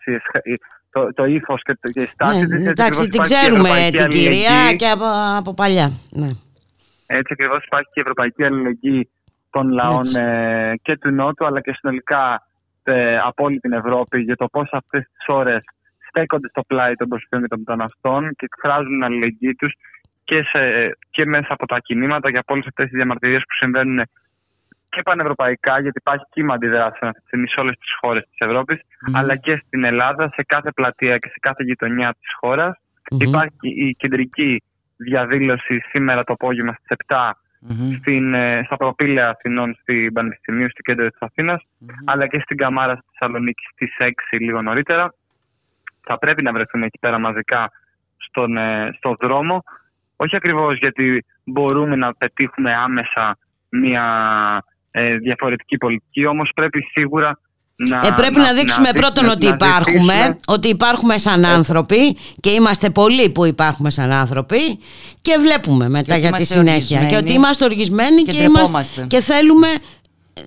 το, το ύφος και, και η στάση ναι, της. Εντάξει, την ξέρουμε την κυρία και από, από παλιά. Ναι. Έτσι ακριβώς υπάρχει και η Ευρωπαϊκή Αλληλεγγύη των λαών ε, και του Νότου αλλά και συνολικά ε, από όλη την Ευρώπη για το πώς αυτές τις ώρες στέκονται στο πλάι των προσφύγων και των μεταναστών και εκφράζουν την αλληλεγγύη τους και, και μέσα από τα κινήματα για όλες αυτές τις διαμαρτυρίες που συμβαίνουν και πανευρωπαϊκά, γιατί υπάρχει κύμα αντιδράσεων αυτή τη στιγμή σε όλες τις χώρες της Ευρώπης, αλλά και στην Ελλάδα, σε κάθε πλατεία και σε κάθε γειτονιά της χώρας. Υπάρχει η κεντρική διαδήλωση σήμερα το απόγευμα στις 7 στην, ε, στα προπήλαια Αθηνών στην Πανεπιστημίου, στο κέντρο της Αθήνας, αλλά και στην Καμάρα στη Θεσσαλονίκη στις 6 λίγο νωρίτερα. Θα πρέπει να βρεθούν εκεί πέρα μαζικά στον, ε, στον δρόμο. Όχι ακριβώς γιατί μπορούμε να πετύχουμε άμεσα μια ε, διαφορετική πολιτική, όμως πρέπει σίγουρα να, ε, πρέπει να, δείξουμε πρώτον ότι υπάρχουμε, ότι υπάρχουμε σαν άνθρωποι και είμαστε πολλοί που υπάρχουμε σαν άνθρωποι και βλέπουμε μετά για τη συνέχεια και ότι είμαστε οργισμένοι και, και, είμαστε, και θέλουμε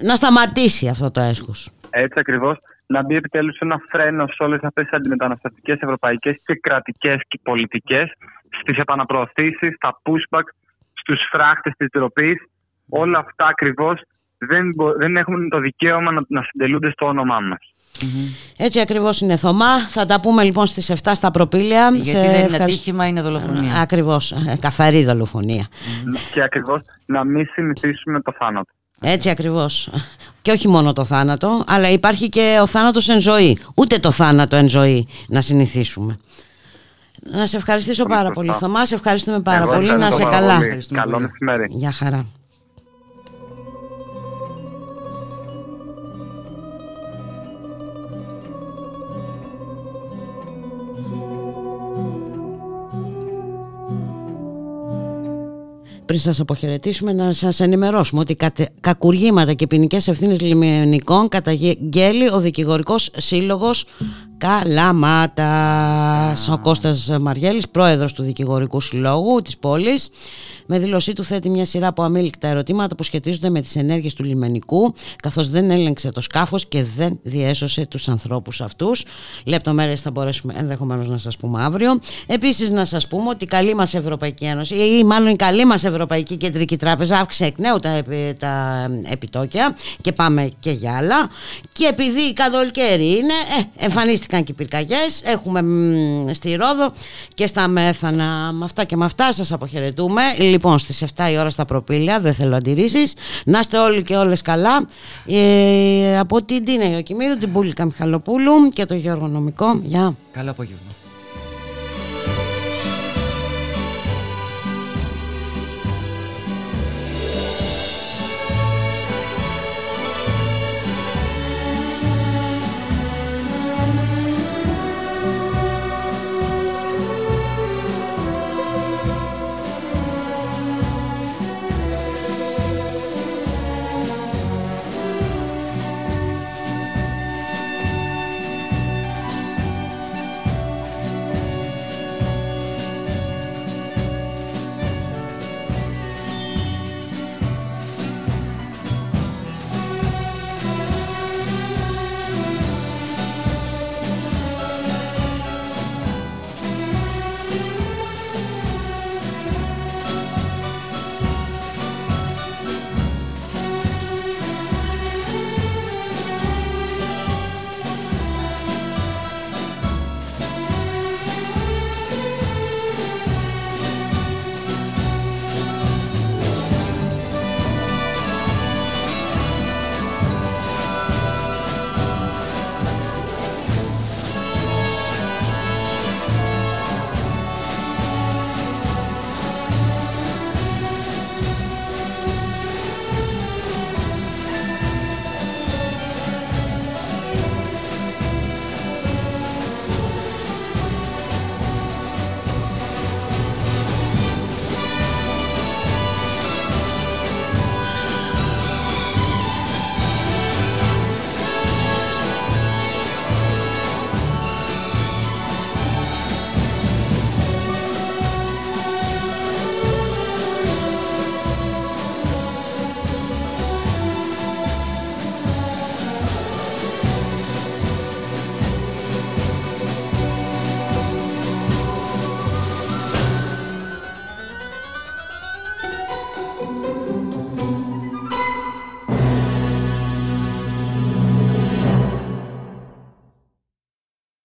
να σταματήσει αυτό το έσχος. Έτσι ακριβώς. Να μπει επιτέλους ένα φρένο σε όλες αυτές τις αντιμεταναστευτικές ευρωπαϊκές και κρατικές και πολιτικές στις επαναπροωθήσεις, στα pushback, στους φράχτες της ντροπής. Όλα αυτά ακριβώς δεν, δεν έχουν το δικαίωμα να, να συντελούνται στο όνομά μας. Έτσι ακριβώς είναι Θωμά. Θα τα πούμε λοιπόν στις 7 στα προπήλαια. Γιατί σε δεν είναι ατύχημα, είναι δολοφονία. Ακριβώς, ε, καθαρή δολοφονία. Και ακριβώς να μην συνηθίσουμε το θάνατο. Έτσι ακριβώς. Και όχι μόνο το θάνατο, αλλά υπάρχει και ο θάνατος εν ζωή. Ούτε το θάνατο εν ζωή να συνηθίσουμε. Να σε ευχαριστήσω πάρα πολύ Θωμά, σε ευχαριστούμε πάρα πολύ. Να σε καλά. Καλό μεσημέρι. Γεια χαρά. Πριν σας αποχαιρετήσουμε να σας ενημερώσουμε ότι κακουργήματα και ποινικές ευθύνες λιμενικών καταγγέλει ο Δικηγορικός Σύλλογος Καλαμάτα. Ο Κώστας Μαριέλης, πρόεδρος του Δικηγορικού Συλλόγου της πόλης, με δήλωσή του θέτει μια σειρά από αμήλικτα ερωτήματα που σχετίζονται με τις ενέργειες του λιμενικού, καθώς δεν έλεγξε το σκάφος και δεν διέσωσε τους ανθρώπους αυτούς. Λεπτομέρειες θα μπορέσουμε ενδεχομένως να σας πούμε αύριο. Επίσης να σας πούμε ότι η καλή μας Ευρωπαϊκή Ένωση, ή μάλλον η καλή μας Ευρωπαϊκή Κεντρική Τράπεζα αύξησε εκ νέου τα, τα επιτόκια και πάμε και για άλλα. Και επειδή οι καλοκαίρι είναι, ε, εμφανίστηκαν και οι πυρκαγιές, έχουμε μ, στη Ρόδο και στα Μέθανα. Με αυτά και με αυτά σας αποχαιρετούμε. Λοιπόν, στις 7 η ώρα στα προπήλια, δεν θέλω αντιρρήσεις. Να είστε όλοι και όλες καλά. Ε, από την Τίνα Ιωκημίδου, την Πούλικα Μιχαλοπούλου και το Γιώργο Νομικό. Γεια. Καλό απόγευμα.